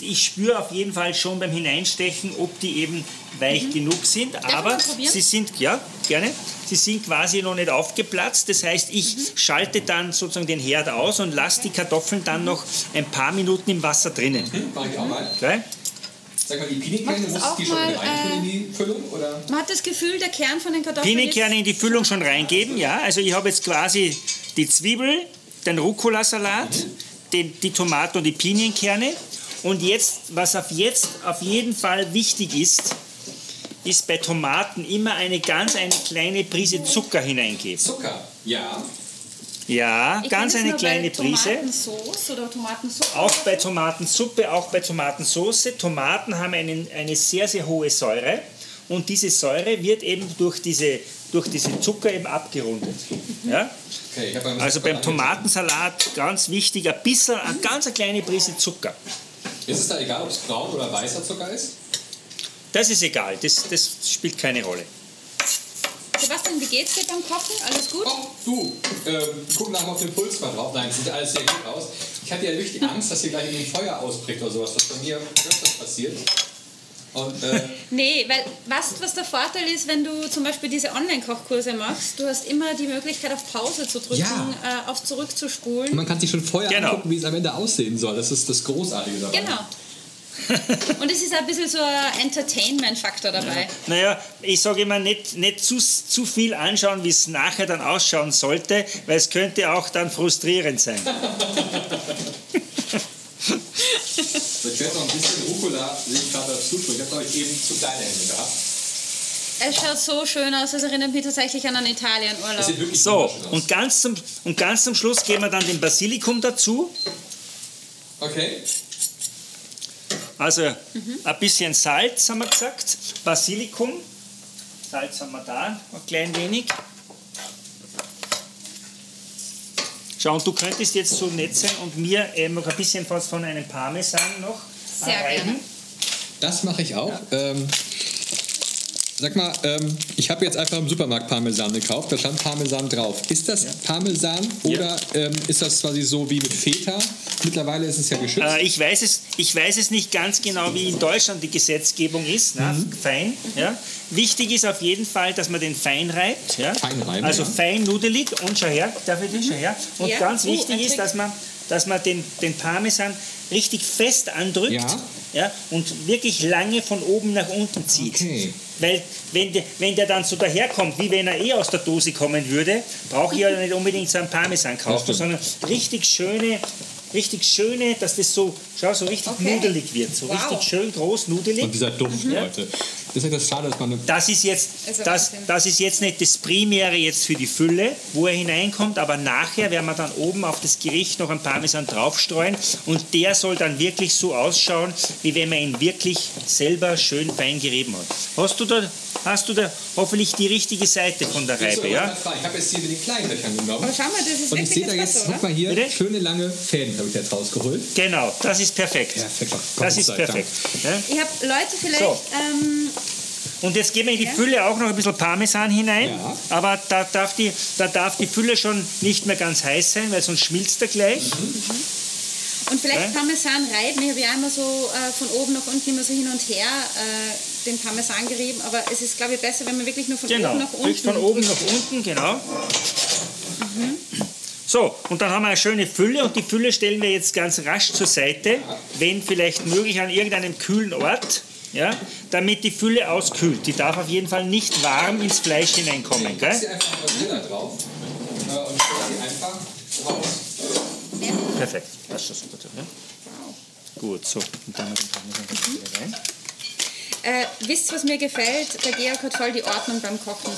ich spüre auf jeden Fall schon beim Hineinstechen, ob die eben weich genug sind. ich aber sie sind, ja, gerne, sie sind quasi noch nicht aufgeplatzt. Das heißt, ich schalte dann sozusagen den Herd aus und lasse die Kartoffeln dann noch ein paar Minuten im Wasser drinnen. Hm, mal. Okay? Sag mal, die Pinienkerne, muss auch die schon mal, reintun äh, in die Füllung? Oder? Man hat das Gefühl, der Kern von den Kartoffeln Pinienkerne in die Füllung schon reingeben, ja. Also ich habe jetzt quasi die Zwiebel, den Rucola-Salat, den, die Tomate und die Pinienkerne. Und jetzt, was auf jetzt auf jeden Fall wichtig ist, ist bei Tomaten immer eine ganz eine kleine Prise Zucker hineingeben. Zucker. Ja. Ja, Ich ganz eine kleine bei Prise. Tomatensauce oder Tomatensuppe. Auch bei Tomatensuppe, auch bei Tomatensauce. Tomaten haben einen, eine sehr, sehr hohe Säure und diese Säure wird eben durch diese, durch diese Zucker eben abgerundet. Ja? Okay, beim Also beim Tomatensalat ganz wichtig, ein bisschen, eine ganz eine kleine Prise Zucker. Ist es da egal, ob es braun oder weißer Zucker ist? Das ist egal, das, das spielt keine Rolle. Sebastian, wie geht's dir beim Kochen? Alles gut? Oh, du, ähm, guck nach mal auf den Puls mal drauf. Nein, sieht alles sehr gut aus. Ich hatte ja wirklich die Angst, dass hier gleich ein Feuer ausbricht oder sowas, was bei mir öfters passiert. Und äh, (laughs) Nee, weil was, was der Vorteil ist, wenn du zum Beispiel diese Online-Kochkurse machst, du hast immer die Möglichkeit, auf Pause zu drücken, Ja. äh, auf zurückzuspulen. man kann sich schon vorher Genau. angucken, wie es am Ende aussehen soll. Das ist das Großartige dabei. Genau. (laughs) Und es ist ein bisschen so ein Entertainment-Faktor dabei. Naja, ich sage immer, nicht, nicht zu, zu viel anschauen, wie es nachher dann ausschauen sollte, weil es könnte auch dann frustrierend sein. So, ich werde noch ein bisschen Rucola, sehe ich gerade dazu. Ich habe glaube ich eben zu kleine Hände gehabt. Es schaut so schön aus, es erinnert mich tatsächlich an einen Italien-Urlaub. So, und ganz, zum, und ganz zum Schluss geben wir dann den Basilikum dazu. Okay. Also ein bisschen Salz haben wir gesagt, Basilikum, Salz haben wir da, ein klein wenig. Schau, und du könntest jetzt so nett sein und mir ähm, noch ein bisschen was von einem Parmesan noch Sehr erreichen. gerne. Das mache ich auch. Ähm, sag mal, ähm, ich habe jetzt einfach im Supermarkt Parmesan gekauft. Da stand Parmesan drauf. Ist das Parmesan oder ähm, ist das quasi so wie mit Feta? Mittlerweile ist es ja geschützt. Äh, ich, weiß es, ich weiß es nicht ganz genau, wie in Deutschland die Gesetzgebung ist, na, Mhm. fein. Ja. Wichtig ist auf jeden Fall, dass man den fein reibt. Ja. Fein reiben, also ja. fein nudelig und schau her, darf ich den schau her. Und Ja. ganz Oh, wichtig ist, dass man, dass man den, den Parmesan richtig fest andrückt Ja. Ja, und wirklich lange von oben nach unten zieht. Okay. Weil wenn der, wenn der dann so daherkommt, wie wenn er eh aus der Dose kommen würde, brauche ich ja nicht unbedingt so einen Parmesan kaufen, sondern richtig schöne, richtig schöne, dass das so, schau, so richtig Okay. nudelig wird. So Wow. richtig schön groß, nudelig. Und dieser Duft, Leute. Das ist ja das Schade, dass man Das ist, jetzt, Also das, das ist jetzt nicht das Primäre jetzt für die Fülle, wo er hineinkommt, aber nachher werden wir dann oben auf das Gericht noch einen Parmesan draufstreuen und der soll dann wirklich so ausschauen, wie wenn man ihn wirklich selber schön fein gerieben hat. Hast du da, hast du da hoffentlich die richtige Seite von der Reibe, ja? Ich habe jetzt hier die kleinen Löchern genommen. Aber schau mal, das ist Und ich sehe da jetzt, guck mal hier, Bitte? schöne lange Fäden habe ich jetzt rausgeholt. Genau, das ist perfekt. Perfekt. Gott Das ist perfekt. Ja? Ich habe Leute vielleicht, So. ähm, Und jetzt geben wir in die Ja. Fülle auch noch ein bisschen Parmesan hinein. Ja. Aber da darf, die, da darf die Fülle schon nicht mehr ganz heiß sein, weil sonst schmilzt er gleich. Und vielleicht Ja? Parmesan reiben. Ich habe ja immer so äh, von oben nach unten immer so hin und her äh, den Parmesan gerieben. Aber es ist, glaube ich, besser, wenn man wirklich nur von Genau, oben nach unten. kriegst von oben nach unten, genau. So, und dann haben wir eine schöne Fülle und die Fülle stellen wir jetzt ganz rasch zur Seite, wenn vielleicht möglich an irgendeinem kühlen Ort, ja, damit die Fülle auskühlt. Die darf auf jeden Fall nicht warm ins Fleisch hineinkommen. Ich pack sie Gell? einfach Griller drauf äh, und stelle sie einfach raus. Perfekt, passt schon super. Ja? Gut, so, und dann noch den Parmesan wieder rein. Äh, wisst ihr, was mir gefällt? Der Georg hat voll die Ordnung beim Kochen.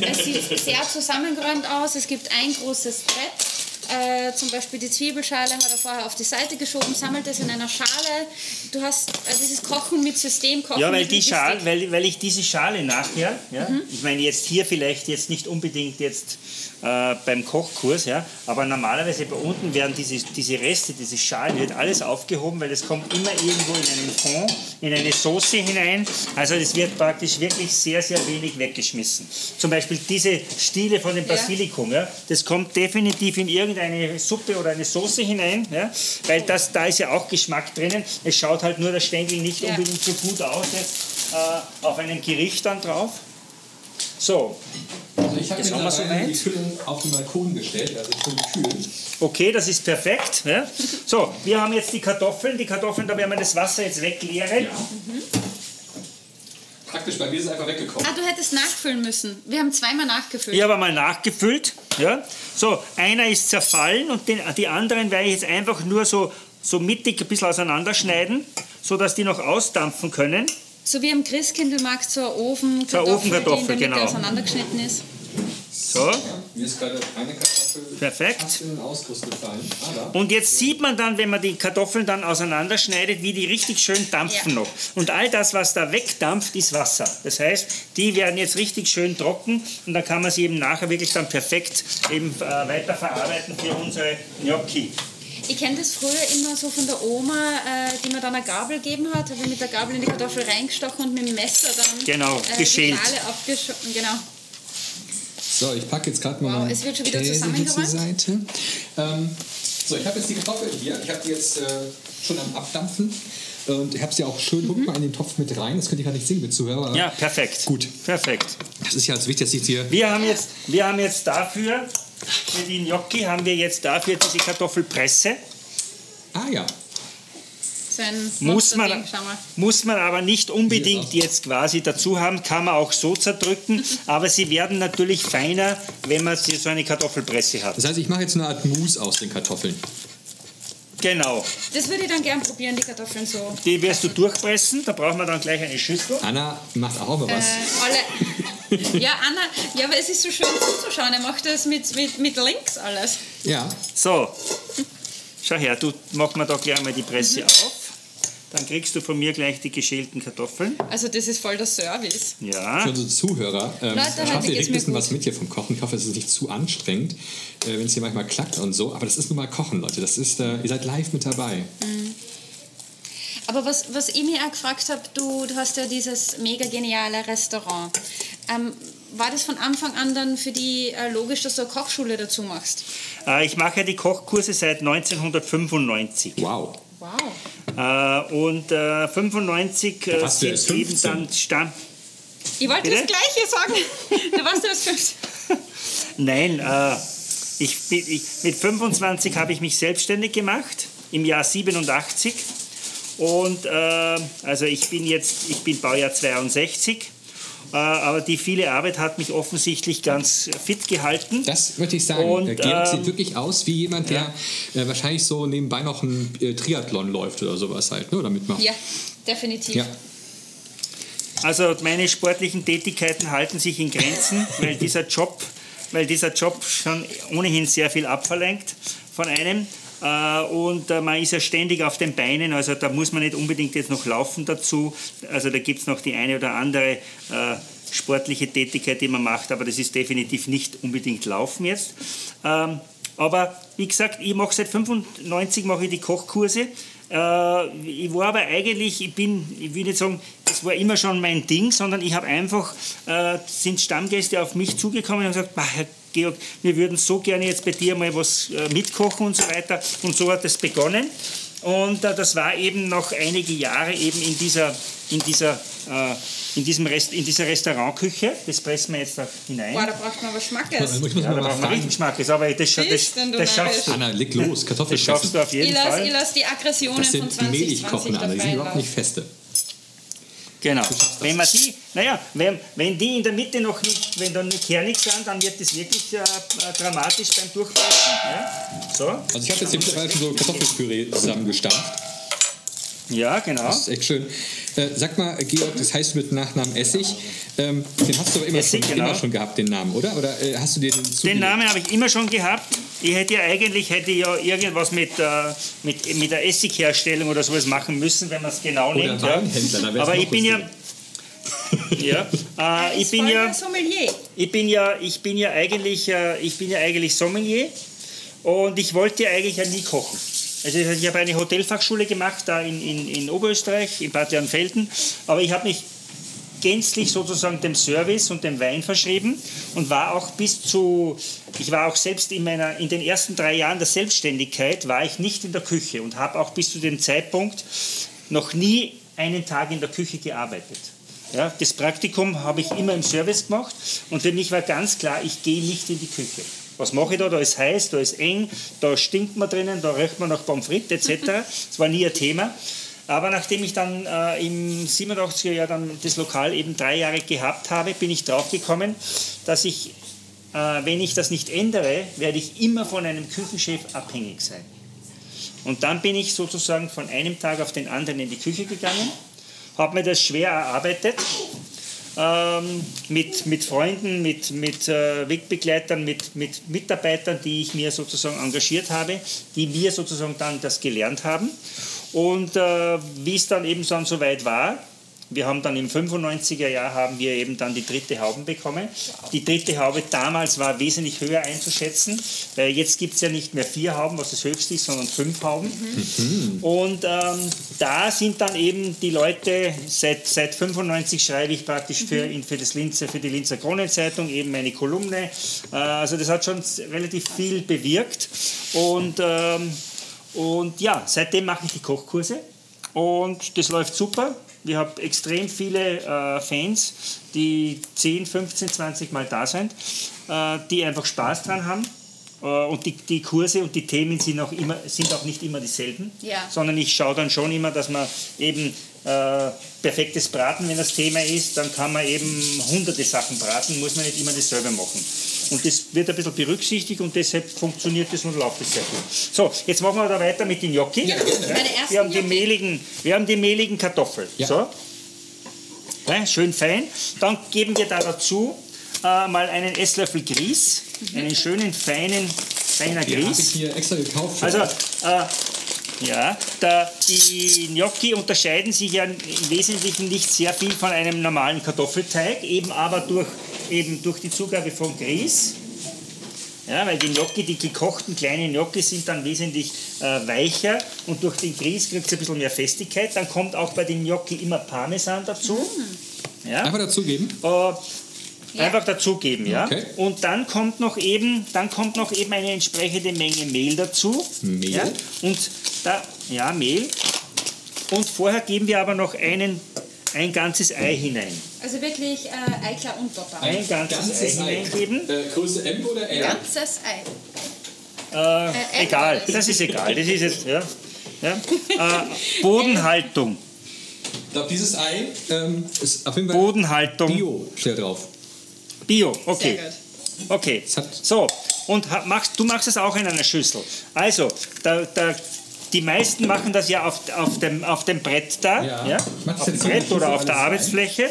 Es sieht sehr zusammengeräumt aus. Es gibt ein großes Brett. Äh, zum Beispiel die Zwiebelschale hat er vorher auf die Seite geschoben, sammelt es in einer Schale. Du hast äh, dieses Kochen mit System, Kochen Ja, weil, mit die. Schale, weil, weil ich diese Schale nachher, ja, ich meine jetzt hier vielleicht jetzt nicht unbedingt jetzt äh, beim Kochkurs, ja, aber normalerweise bei unten werden diese, diese Reste, diese Schalen, wird alles aufgehoben, weil es kommt immer irgendwo in einen Fond, in eine Soße hinein. Also es wird praktisch wirklich sehr, sehr wenig weggeschmissen. Zum Beispiel diese Stiele von dem Ja. Basilikum, ja, das kommt definitiv in irgendeine Suppe oder eine Soße hinein, ja, weil das, da ist ja auch Geschmack drinnen. Es schaut halt nur der Stängel nicht Ja. unbedingt so gut aus jetzt äh, auf einem Gericht dann drauf. So, Also ich habe wir mittlerweile soweit. die Füllung auf den Balkon gestellt, also schon kühl. okay, das ist perfekt. Ja. So, wir haben jetzt die Kartoffeln. Die Kartoffeln, da werden wir das Wasser jetzt wegleeren. Praktisch, bei mir ist es einfach weggekommen. Ah, du hättest nachfüllen müssen. Wir haben zweimal nachgefüllt. Ich habe mal nachgefüllt. Ja. So, einer ist zerfallen und den, die anderen werde ich jetzt einfach nur so, so mittig ein bisschen auseinanderschneiden, sodass die noch ausdampfen können. So wie am Christkindlmarkt so ein Ofen, So Ofenkartoffel, die in der Mitte genau. auseinandergeschnitten ist. So, Mir ist gerade eine Kartoffel Perfekt. fast in den Ausguss gefallen. Aber Und jetzt sieht man dann, wenn man die Kartoffeln dann auseinanderschneidet, wie die richtig schön dampfen Ja. noch. Und all das, was da wegdampft, ist Wasser. Das heißt, die werden jetzt richtig schön trocken und dann kann man sie eben nachher wirklich dann perfekt eben äh, weiterverarbeiten für unsere Gnocchi. Ich kenne das früher immer so von der Oma, äh, die mir dann eine Gabel gegeben hat. Habe ich mit der Gabel in die Kartoffel reingestochen und mit dem Messer dann Genau, äh, geschält. die Schale abgeschossen. Genau. So, ich packe jetzt gerade mal Wow, meinen es wird schon wieder Käse hier zur. Seite. Ähm, so, ich habe jetzt die Kartoffeln hier. Ich habe die jetzt äh, schon am Abdampfen. Und ich habe sie auch schön, mal in den Topf mit rein. Das könnt ihr gar nicht sehen mit Zuhörer. Ja, perfekt. Gut. Perfekt. Das ist ja als wichtig, dass ich hier... Wir haben jetzt, wir haben jetzt dafür, für die Gnocchi haben wir jetzt dafür diese Kartoffelpresse. Ah ja. So ein Muss man, Monsterding, schau mal. muss man aber nicht unbedingt jetzt quasi dazu haben, kann man auch so zerdrücken, (laughs) aber sie werden natürlich feiner, wenn man so eine Kartoffelpresse hat. Das heißt, ich mache jetzt eine Art Mousse aus den Kartoffeln. Genau, Das würde ich dann gern probieren, die Kartoffeln so. die wirst du durchpressen, da brauchen wir dann gleich eine Schüssel. Anna macht auch mal was. Äh, alle. (laughs) Ja, Anna, ja, aber es ist so schön zuzuschauen. Er macht das mit, mit, mit links alles. Ja. So, schau her, du mach mir da gleich mal die Presse auf. Dann kriegst du von mir gleich die geschälten Kartoffeln. Also das ist voll der Service. Ja, Für unsere Zuhörer, ähm, Leute, ich hoffe, ihr kriegt ein bisschen gut. was mit hier vom Kochen. Ich hoffe, es ist nicht zu anstrengend, äh, wenn es hier manchmal klackt und so. Aber das ist nun mal Kochen, Leute. Das ist, äh, ihr seid live mit dabei. Aber was, was ich mich auch gefragt habe, du, du hast ja dieses mega geniale Restaurant. Ähm, war das von Anfang an dann für die äh, logisch, dass du eine Kochschule dazu machst? äh, ich mache ja die Kochkurse seit 1995. Wow. Wow. Äh, und äh, 95 äh, du sind eben 15. dann Stamm. Ich wollte Bitte? das Gleiche sagen. Du warst erst 15. Nein, äh, ich, bin- ich, mit 25 habe ich mich selbstständig gemacht, im Jahr 87. Und äh, also ich bin jetzt, ich bin Baujahr 62. Äh, aber die viele Arbeit hat mich offensichtlich ganz fit gehalten. Das möchte ich sagen. Und, der Georg ähm, sieht wirklich aus wie jemand, der äh, wahrscheinlich so nebenbei noch ein äh, Triathlon läuft oder sowas halt, ne? oder mitmacht. Ja, definitiv. Ja. Also meine sportlichen Tätigkeiten halten sich in Grenzen, (laughs) weil dieser Job, weil dieser Job schon ohnehin sehr viel abverlangt von einem. Äh, Und äh, man ist ja ständig auf den Beinen, also da muss man nicht unbedingt jetzt noch laufen dazu. Also da gibt es noch die eine oder andere äh, sportliche Tätigkeit, die man macht, aber das ist definitiv nicht unbedingt Laufen jetzt. Ähm, Aber wie gesagt, ich mache seit 95 mache ich die Kochkurse. Ich war aber eigentlich, ich bin, ich will nicht sagen, das war immer schon mein Ding, sondern ich habe einfach, sind Stammgäste auf mich zugekommen und gesagt, "Bah, Herr Georg, wir würden so gerne jetzt bei dir mal was äh, mitkochen und so weiter. Und so hat es begonnen. Und äh, das war eben noch einige Jahre eben in dieser, in dieser, äh, in diesem Rest, in dieser Restaurantküche. Das pressen wir jetzt da hinein. Boah, da braucht man was Schmackes. Ich muss Ja, mal da brauchen wir fragen. richtig Schmackes, aber das, scha- das, du das schaffst du. Anna, leg los, Das Kartoffeln schaffst du auf jeden Ich lasse Fall. lass die Aggressionen Das von sind 2020 mehlig kochen, Anna, die sind überhaupt nicht feste. Genau. Wenn man die, naja, wenn, wenn die in der Mitte noch nicht, wenn dann nicht kernig sind, dann wird das wirklich äh, dramatisch beim Durchbrechen. Ja? So. Also ich habe jetzt hier mittlerweile schon so Kartoffelpüree zusammengestampft. Ja, genau. Das ist echt schön. Äh, sag mal, Georg, das heißt mit Nachnamen Essig. Ähm, den hast du aber immer, Essig, schon, genau. immer schon gehabt, den Namen, oder? Oder äh, hast du dir den Den? Namen habe ich immer schon gehabt. Ich hätte ja eigentlich hätte ja irgendwas mit, äh, mit, mit der Essigherstellung oder sowas machen müssen, wenn man es genau Oder nimmt. Wär's Aber ich bin ja, (laughs) ja, (laughs) äh, ich bin ja, ich bin ja, ich bin ja eigentlich, äh, ich bin ja eigentlich Sommelier und ich wollte ja eigentlich ja nie kochen. Also ich habe eine Hotelfachschule gemacht da in, in, in Oberösterreich, in Bad Leonfelden, aber ich habe mich gänzlich sozusagen dem Service und dem Wein verschrieben und war auch bis zu, ich war auch selbst in meiner, in den ersten drei Jahren der Selbstständigkeit war ich nicht in der Küche und habe auch bis zu dem Zeitpunkt noch nie einen Tag in der Küche gearbeitet. Ja, das Praktikum habe ich immer im Service gemacht und für mich war ganz klar, ich gehe nicht in die Küche. Was mache ich da? Da ist heiß, da ist eng, da stinkt man drinnen, da riecht man nach Pommes frites etc. (laughs) Das war nie ein Thema. Aber nachdem ich dann äh, im 87er Jahr dann das Lokal eben drei Jahre gehabt habe, bin ich draufgekommen, dass ich, äh, wenn ich das nicht ändere, werde ich immer von einem Küchenchef abhängig sein. Und dann bin ich sozusagen von einem Tag auf den anderen in die Küche gegangen, habe mir das schwer erarbeitet, ähm, mit, mit Freunden, mit, mit äh, Wegbegleitern, mit, mit Mitarbeitern, die ich mir sozusagen engagiert habe, die mir sozusagen dann das gelernt haben. Und äh, wie es dann eben dann soweit war, wir haben dann im 95er Jahr haben wir eben dann die dritte Haube bekommen. Die dritte Haube damals war wesentlich höher einzuschätzen, weil jetzt gibt es ja nicht mehr vier Hauben, was das höchste ist, sondern fünf Hauben. Und ähm, da sind dann eben die Leute, seit, seit 95 schreibe ich praktisch für, in, für, das Linzer, für die Linzer Kronenzeitung eben eine Kolumne. Äh, also das hat schon relativ viel bewirkt. Und, ähm, und ja, seitdem mache ich die Kochkurse. Und das läuft super. Wir haben extrem viele äh, Fans, die 10, 15, 20 Mal da sind, äh, die einfach Spaß dran haben. Äh, und die, die Kurse und die Themen sind auch, immer, sind auch nicht immer dieselben, Ja. sondern ich schaue dann schon immer, dass man eben äh, perfektes Braten, wenn das Thema ist, dann kann man eben hunderte Sachen braten, muss man nicht immer dasselbe machen. Und das wird ein bisschen berücksichtigt und deshalb funktioniert das und läuft es sehr gut. So, jetzt machen wir da weiter mit den Gnocchi. Ersten wir, haben die Gnocchi. mehligen, wir haben die mehligen Kartoffeln. Ja. So. Ja, schön fein. Dann geben wir da dazu äh, mal einen Esslöffel Grieß, einen schönen feinen, feiner Die habe ich Grieß. hier extra gekauft. Also, äh, ja, da, die Gnocchi unterscheiden sich ja im Wesentlichen nicht sehr viel von einem normalen Kartoffelteig, eben aber durch, eben durch die Zugabe von Grieß. Ja, weil die Gnocchi, die gekochten kleinen Gnocchi sind dann wesentlich äh, weicher und durch den Grieß kriegt es ein bisschen mehr Festigkeit. Dann kommt auch bei den Gnocchi immer Parmesan dazu. Ja. Einfach dazugeben. Äh, Einfach dazugeben, ja. Okay. Und dann kommt noch eben, dann kommt noch eben eine entsprechende Menge Mehl dazu. Mehl? Ja? Und da, ja, Mehl. Und vorher geben wir aber noch einen, ein ganzes Ei hinein. Also wirklich äh, Eiklar und Butter. Ein ganzes, Ei hineingeben. Äh, Größe M oder L? Ganzes Ei. Äh, Äh, egal, Ei. das ist egal. Das ist jetzt, ja. ja. (laughs) Äh, Bodenhaltung. Ich glaube, dieses Ei ähm, ist auf jeden Fall Bodenhaltung. Bio steht drauf. Bio, okay. Sehr gut. Okay, so, und machst, du machst es auch in einer Schüssel. Also, da, da, die meisten machen das ja auf, auf, dem, auf dem Brett da, Ja. ja. Auf dem Brett der oder auf der. Arbeitsfläche.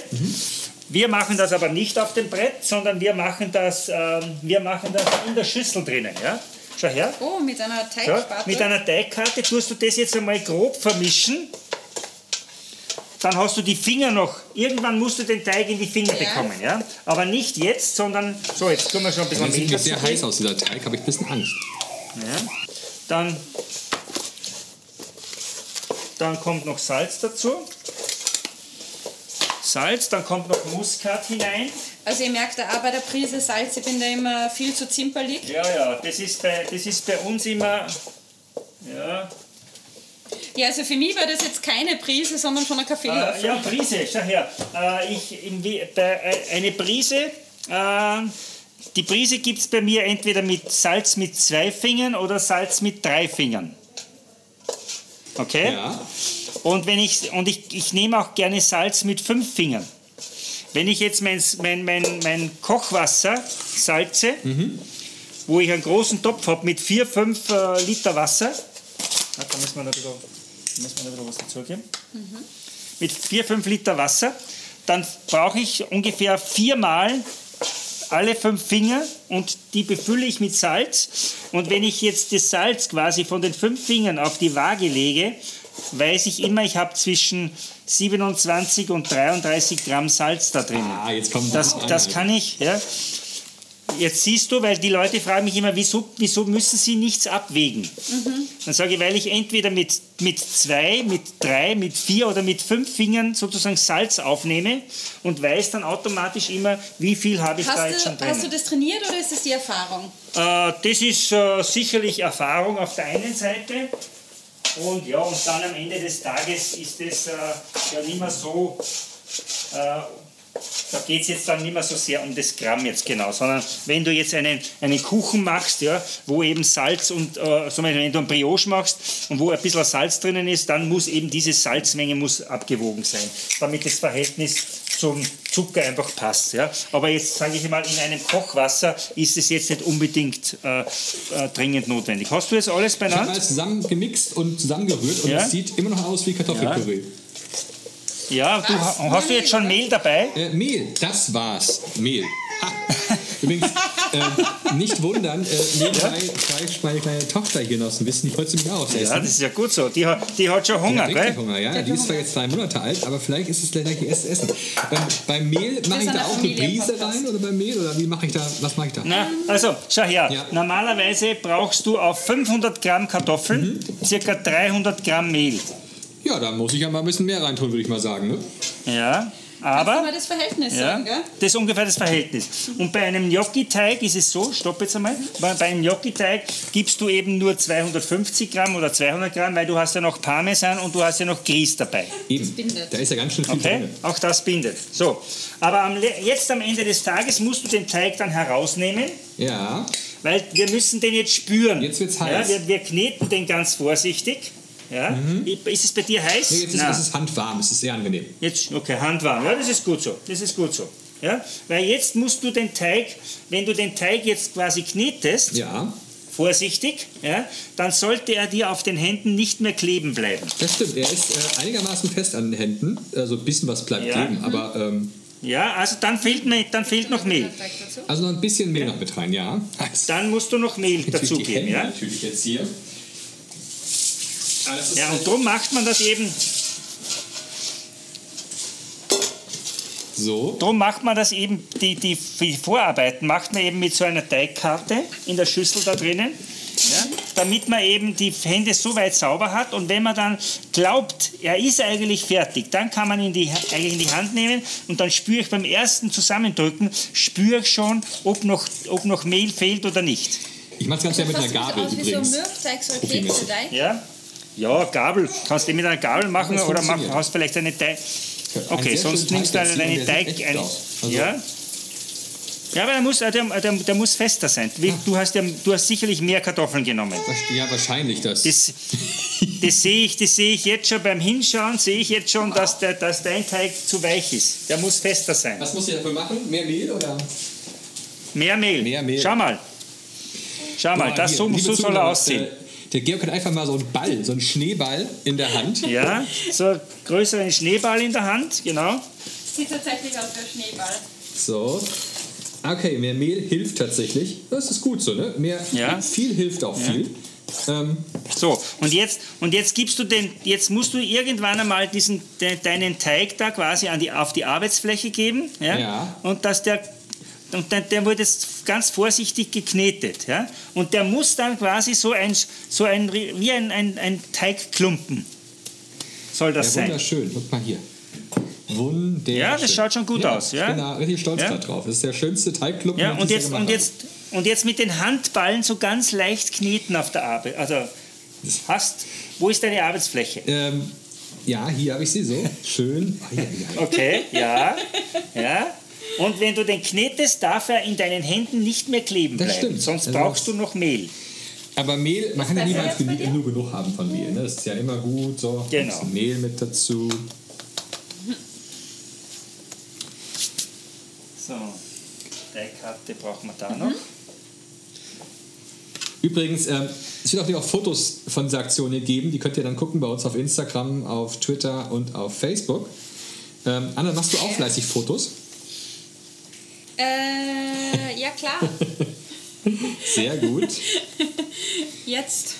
Wir machen das aber nicht auf dem Brett, sondern wir machen das, ähm, wir machen das in der Schüssel drinnen. Ja? Schau her. Oh, mit einer So, Teigsparte. mit einer Teigkarte tust du das jetzt einmal grob vermischen. Dann hast du die Finger noch. Irgendwann musst du den Teig in die Finger Ja. bekommen. Ja? Aber nicht jetzt, sondern. So, jetzt tun wir schon ein bisschen Das sieht mir sehr heiß aus, dieser Teig. Habe ich ein bisschen Angst. Ja. Dann, dann kommt noch Salz dazu. Salz, dann kommt noch Muskat hinein. Also ihr merkt auch bei der Prise Salz, ich bin da immer viel zu zimperlich. Ja, ja, das ist bei, das ist bei uns immer. Ja, Ja, also für mich war das jetzt keine Prise, sondern schon ein äh, Kaffeelöffel. ja Prise, schau her. Äh, ich, äh, eine Prise. Äh, die Prise gibt es bei mir entweder mit Salz mit zwei Fingern oder Salz mit drei Fingern. Okay? Ja. Und, wenn ich, und ich, ich nehme auch gerne Salz mit fünf Fingern. Wenn ich jetzt mein, mein, mein, mein Kochwasser salze, wo ich einen großen Topf habe mit vier, fünf äh, Liter Wasser, da müssen wir noch ein bisschen, wir noch ein bisschen was dazugeben, mit vier, fünf Liter Wasser, dann brauche ich ungefähr viermal alle fünf Finger und die befülle ich mit Salz. Und wenn ich jetzt das Salz quasi von den fünf Fingern auf die Waage lege, weiß ich immer, ich habe zwischen 27 und 33 Gramm Salz da drin. Ah, jetzt kommt Das, das kann ich, ja. Jetzt siehst du, weil die Leute fragen mich immer, wieso, wieso müssen sie nichts abwägen? Dann sage ich, weil ich entweder mit, mit zwei, mit drei, mit vier oder mit fünf Fingern sozusagen Salz aufnehme und weiß dann automatisch immer, wie viel habe ich da jetzt Hast schon du, hast du drin. das trainiert oder ist das die Erfahrung? Äh, das ist äh, sicherlich Erfahrung auf der einen Seite. Und ja, und dann am Ende des Tages ist es äh, ja nicht mehr so, äh, da geht es jetzt dann nicht mehr so sehr um das Gramm jetzt genau, sondern wenn du jetzt einen, einen Kuchen machst, ja, wo eben Salz und, äh, wenn du einen Brioche machst und wo ein bisschen Salz drinnen ist, dann muss eben diese Salzmenge muss abgewogen sein, damit das Verhältnis zum Zucker einfach passt. Ja. Aber jetzt sage ich mal, in einem Kochwasser ist es jetzt nicht unbedingt äh, äh, dringend notwendig. Hast du jetzt alles Ich habe alles zusammen gemixt und zusammengerührt und Ja. es sieht immer noch aus wie Kartoffelpüree. Ja, du, Was? ha- hast du jetzt schon Mehl dabei? Äh, Mehl, das war's. Mehl. Übrigens, äh, nicht wundern, äh, nebenbei greift meine kleine Tochter hier noch so ein bisschen, die freut sich mich auch. Ja, das ist ja gut so. Die, hat- die hat schon Die Hunger, hat richtig gell? Hunger, ja. Die ist zwar jetzt zwei Monate alt, aber vielleicht ist es gleich ihr erstes Essen. Beim, beim Mehl mache ich da auch eine Prise Familienpodcast. rein oder beim Mehl oder wie mache ich da, was mache ich da? Na, also, schau her. Ja. Normalerweise brauchst du auf 500 Gramm Kartoffeln circa 300 Gramm Mehl. Ja, da muss ich ja mal ein bisschen mehr reintun, würde ich mal sagen. Ne? Ja, Kannst du aber mal das Verhältnis ja, sagen, gell? das ist ungefähr das Verhältnis. Und bei einem Gnocchi-Teig ist es so, stopp jetzt einmal, bei, einem Gnocchi-Teig gibst du eben nur 250 Gramm oder 200 Gramm, weil du hast ja noch Parmesan und du hast ja noch Grieß dabei. Eben. bindet. Da ist ja ganz schön viel Okay, drin. auch das bindet. So, aber am, jetzt am Ende des Tages musst du den Teig dann herausnehmen, Ja, weil wir müssen den jetzt spüren. Jetzt wird's Ja, heiß. wir, wir kneten den ganz vorsichtig. Ja. Ist es bei dir heiß? nee, jetzt ist, es ist handwarm, es ist sehr angenehm. Jetzt, okay, handwarm. Ja, das ist gut so. Das ist gut so. Ja? Weil jetzt musst du den Teig, wenn du den Teig jetzt quasi knetest, Ja, vorsichtig, ja, dann sollte er dir auf den Händen nicht mehr kleben bleiben. das stimmt. Er ist äh, einigermaßen fest an den Händen. Also ein bisschen was bleibt Ja. kleben, aber ähm, Ja, also dann fehlt, mir, dann fehlt noch Mehl. Also noch ein bisschen Mehl noch mit rein, ja. Dann musst du noch Mehl dazugeben. Ja? natürlich jetzt hier. Ja, und darum macht man das eben so. Darum macht man das eben, die, die, die Vorarbeiten macht man eben mit so einer Teigkarte in der Schüssel da drinnen, ja, damit man eben die Hände so weit sauber hat und wenn man dann glaubt, er ist eigentlich fertig, dann kann man ihn die, eigentlich in die Hand nehmen und dann spüre ich beim ersten Zusammendrücken, spüre ich schon, ob noch, ob noch Mehl fehlt oder nicht. Ich mache es ganz gerne mit einer ein Gabel aus wie übrigens. so ein Mürbeteig, so ein. Kekseteig. Ja? Ja, Gabel. Kannst du mit einer Gabel machen Das oder mach, hast vielleicht eine Teig... Ein Okay, sehr sonst nimmst du Teig eine, Teig... aus. Also- ja? Ja, aber der muss, der, der, der muss fester sein. Du hast, ja, du hast sicherlich mehr Kartoffeln genommen. Ja, wahrscheinlich das. Das, das sehe ich, das sehe ich jetzt schon beim Hinschauen, sehe ich jetzt schon, dass, der, dass dein Teig zu weich ist. Der muss fester sein. Was muss ich dafür machen? Mehr Mehl oder? Mehr Mehl. Mehr Mehl. Schau mal. Schau mal, Boah, das, so, so soll er aussehen. Der Georg hat einfach mal so einen Ball, so einen Schneeball in der Hand. Ja, so einen größeren Schneeball in der Hand, genau. Sieht tatsächlich aus wie ein Schneeball. So. Okay, mehr Mehl hilft tatsächlich. Das ist gut so, ne? Mehr, Ja. Viel hilft auch viel. Ähm, So, und jetzt, und jetzt gibst du den, jetzt musst du irgendwann einmal diesen, de, deinen Teig da quasi an die, auf die Arbeitsfläche geben. Ja? Ja. Und dass der, und der, der wird jetzt ganz vorsichtig geknetet. Ja? Und der muss dann quasi so ein, so ein wie ein, ein, ein Teigklumpen soll das ja, sein. wunderschön. Guck mal hier. Wunderschön. Ja, das schaut schon gut aus, ja. Ich bin da richtig stolz Ja. drauf. Das ist der schönste Teigklumpen, Ja, und jetzt, und, habe. jetzt, und jetzt mit den Handballen so ganz leicht kneten auf der Arbeit. Also hast, wo ist deine Arbeitsfläche? Ähm, ja, hier habe ich sie so. Schön. Ja, ja, ja. Okay, ja, ja. Und wenn du den knetest, darf er in deinen Händen nicht mehr kleben Das bleiben. stimmt. Sonst Also brauchst das- du noch Mehl. Aber Mehl, man kann ja niemals nur genug haben von Mehl. Ne? Das ist ja immer gut. So. Genau. Mehl mit dazu. So, Teigkarte brauchen wir da noch. Übrigens, ähm, es wird auch auch Fotos von dieser Aktion hier geben. Die könnt ihr dann gucken bei uns auf Instagram, auf Twitter und auf Facebook. Ähm, Anna, machst du auch fleißig Fotos? Äh, ja klar. (laughs) Sehr gut. Jetzt.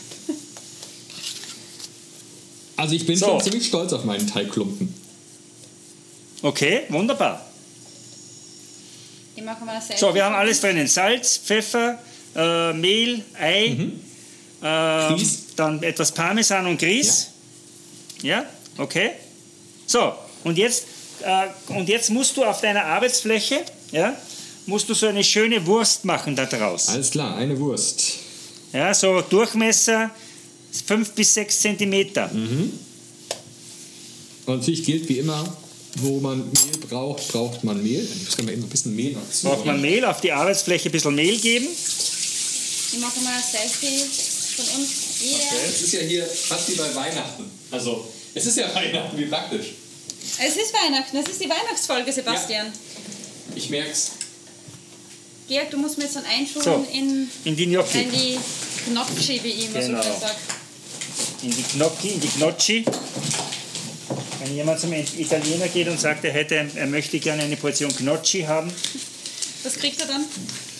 Also ich bin So. schon ziemlich stolz auf meinen Teigklumpen. Okay, wunderbar. Ich mache mal das So, wir haben alles drinnen. Salz, Pfeffer, äh, Mehl, Ei, ähm, Grieß. dann etwas Parmesan und Grieß. Ja, okay. So, und jetzt, äh, und jetzt musst du auf deiner Arbeitsfläche, ja, musst du so eine schöne Wurst machen da draus. Alles klar, eine Wurst. Ja, so Durchmesser 5 bis 6 Zentimeter. Und natürlich gilt wie immer, wo man Mehl braucht, braucht man Mehl. Ich muss mal eben ein bisschen Mehl noch zu. Braucht man Mehl, auf die Arbeitsfläche ein bisschen Mehl geben. Ich mache mal ein Selfie von uns. Jeder. Es ist ja hier fast wie bei Weihnachten. Also, es ist ja (laughs) Weihnachten, wie praktisch. Es ist Weihnachten, es ist die Weihnachtsfolge, Sebastian. Ich merk's. Georg, du musst mir jetzt dann einschulen So, in, In die Gnocchi. in die Gnocchi, wie ich immer Genau. so schön sage. in die Gnocchi, in die Gnocchi. Wenn jemand zum Italiener geht und sagt, er, hätte, er möchte gerne eine Portion Gnocchi haben, Was kriegt er dann? (laughs)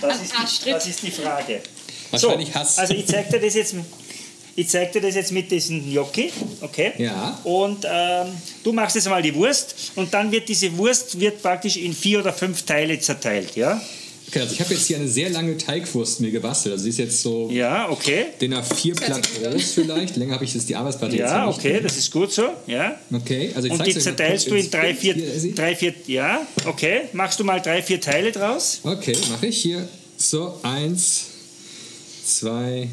das ist, die, das ist die Frage. Wahrscheinlich Hass. Also ich zeige dir das jetzt, ich zeig dir das jetzt mit diesem Gnocchi, okay? Ja. Und ähm, du machst jetzt mal die Wurst und dann wird diese Wurst wird praktisch in vier oder fünf Teile zerteilt, ja? Okay, also ich habe jetzt hier eine sehr lange Teigwurst mir gebastelt. Also sie ist jetzt so Ja, okay. den A4 Blatt gut an. groß vielleicht. Länger habe ich jetzt die Arbeitsplatte jetzt Ja, nicht. okay, das ist gut so, ja. Okay, also ich Und die euch mal zerteilst kurz du in drei, vier, drei, vier, ja, okay. Machst du mal drei, vier Teile draus? Okay, mache ich hier. So, eins, zwei,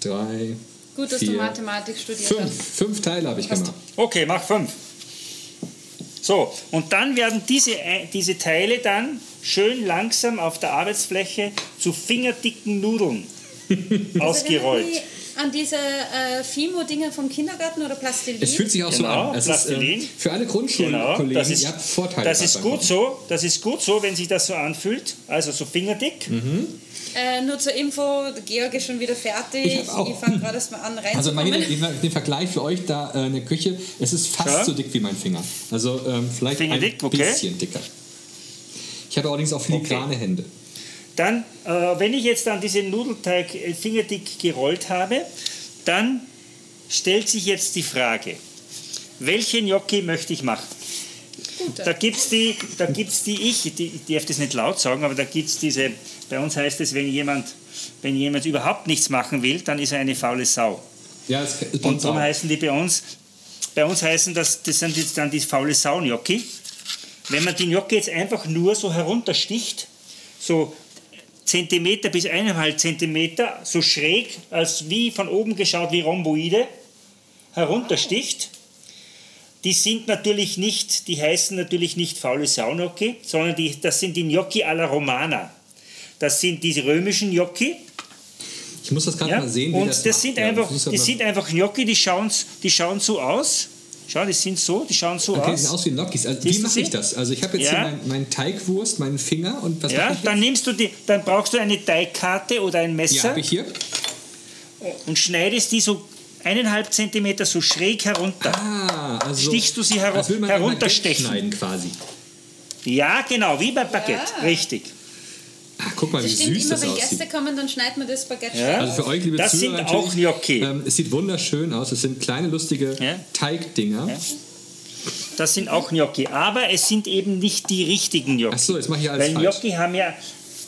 drei, Gut, dass vier, du Mathematik studiert fünf. hast. Fünf Teile habe ich Hast gemacht. Okay, mach fünf. So, und dann werden diese, äh, diese Teile dann schön langsam auf der Arbeitsfläche zu fingerdicken Nudeln (laughs) ausgerollt. Erinnert mich An diese äh, Fimo-Dinger vom Kindergarten oder Plastilin? Es fühlt sich auch Genau, so an. Es ist, Plastilin. ähm, für alle Genau, Grundschulkollegen, das ist, ihr habt Vorteile. das ist gut so, das ist gut so, wenn sich das so anfühlt, also so fingerdick. Äh, nur zur Info, Georg ist schon wieder fertig. Ich. Ich fange gerade erst mal an Also mal reinzukommen. hier den, Vergleich für euch da äh, in der Küche. Es ist fast Ja. so dick wie mein Finger. Also ähm, vielleicht Fingerdick, ein okay. bisschen dicker. Ich habe allerdings auch filigrane Hände. Dann, äh, wenn ich jetzt dann diesen Nudelteig äh, fingerdick gerollt habe, dann stellt sich jetzt die Frage, welche Gnocchi möchte ich machen? Gute. Da gibt es die, da gibt's die ich, die, ich darf das nicht laut sagen, aber da gibt es diese, bei uns heißt es, wenn jemand, wenn jemand überhaupt nichts machen will, dann ist er eine faule Sau. Ja, es ist Und darum heißen die bei uns, bei uns heißen das, das sind jetzt dann die faule Sau-Gnocchi. Wenn man die Gnocchi jetzt einfach nur so heruntersticht, so Zentimeter bis eineinhalb Zentimeter, so schräg, als wie von oben geschaut wie Rhomboide, heruntersticht, die sind natürlich nicht, die heißen natürlich nicht faule Sau-Gnocchi, sondern die, das sind die Gnocchi alla Romana. Das sind die römischen Gnocchi, Ich muss das gerade ja? mal sehen, wie und das das, macht. sind Ja, einfach, das die sind einfach Gnocchi, die schauen, die schauen so aus. Schau, die sind so, die schauen so Okay, die aus. sehen aus wie Gnocchis. Also, wie mache ich das? Also ich habe jetzt Ja. hier meinen mein Teigwurst, meinen Finger und was Ja, mache ich dann nimmst du die, dann brauchst du eine Teigkarte oder ein Ja, Messer habe ich hier. und schneidest die so eineinhalb Zentimeter so schräg herunter. Ah, also Stichst du sie heru- herunterstechen. Schneiden quasi. Ja, genau, wie bei Baguette, Ja. richtig. Guck mal, wie Das stimmt, süß immer das wenn aussieht. Gäste kommen, dann schneidet man das Baguette Ja. Also für euch, liebe Das Zuhörer, sind auch Gnocchi. Ähm, es sieht wunderschön aus. Es sind kleine, lustige Ja. Teigdinger. Ja. Das sind auch Gnocchi, aber es sind eben nicht die richtigen Gnocchi. Ach so, jetzt mache ich alles Weil falsch. Gnocchi haben ja,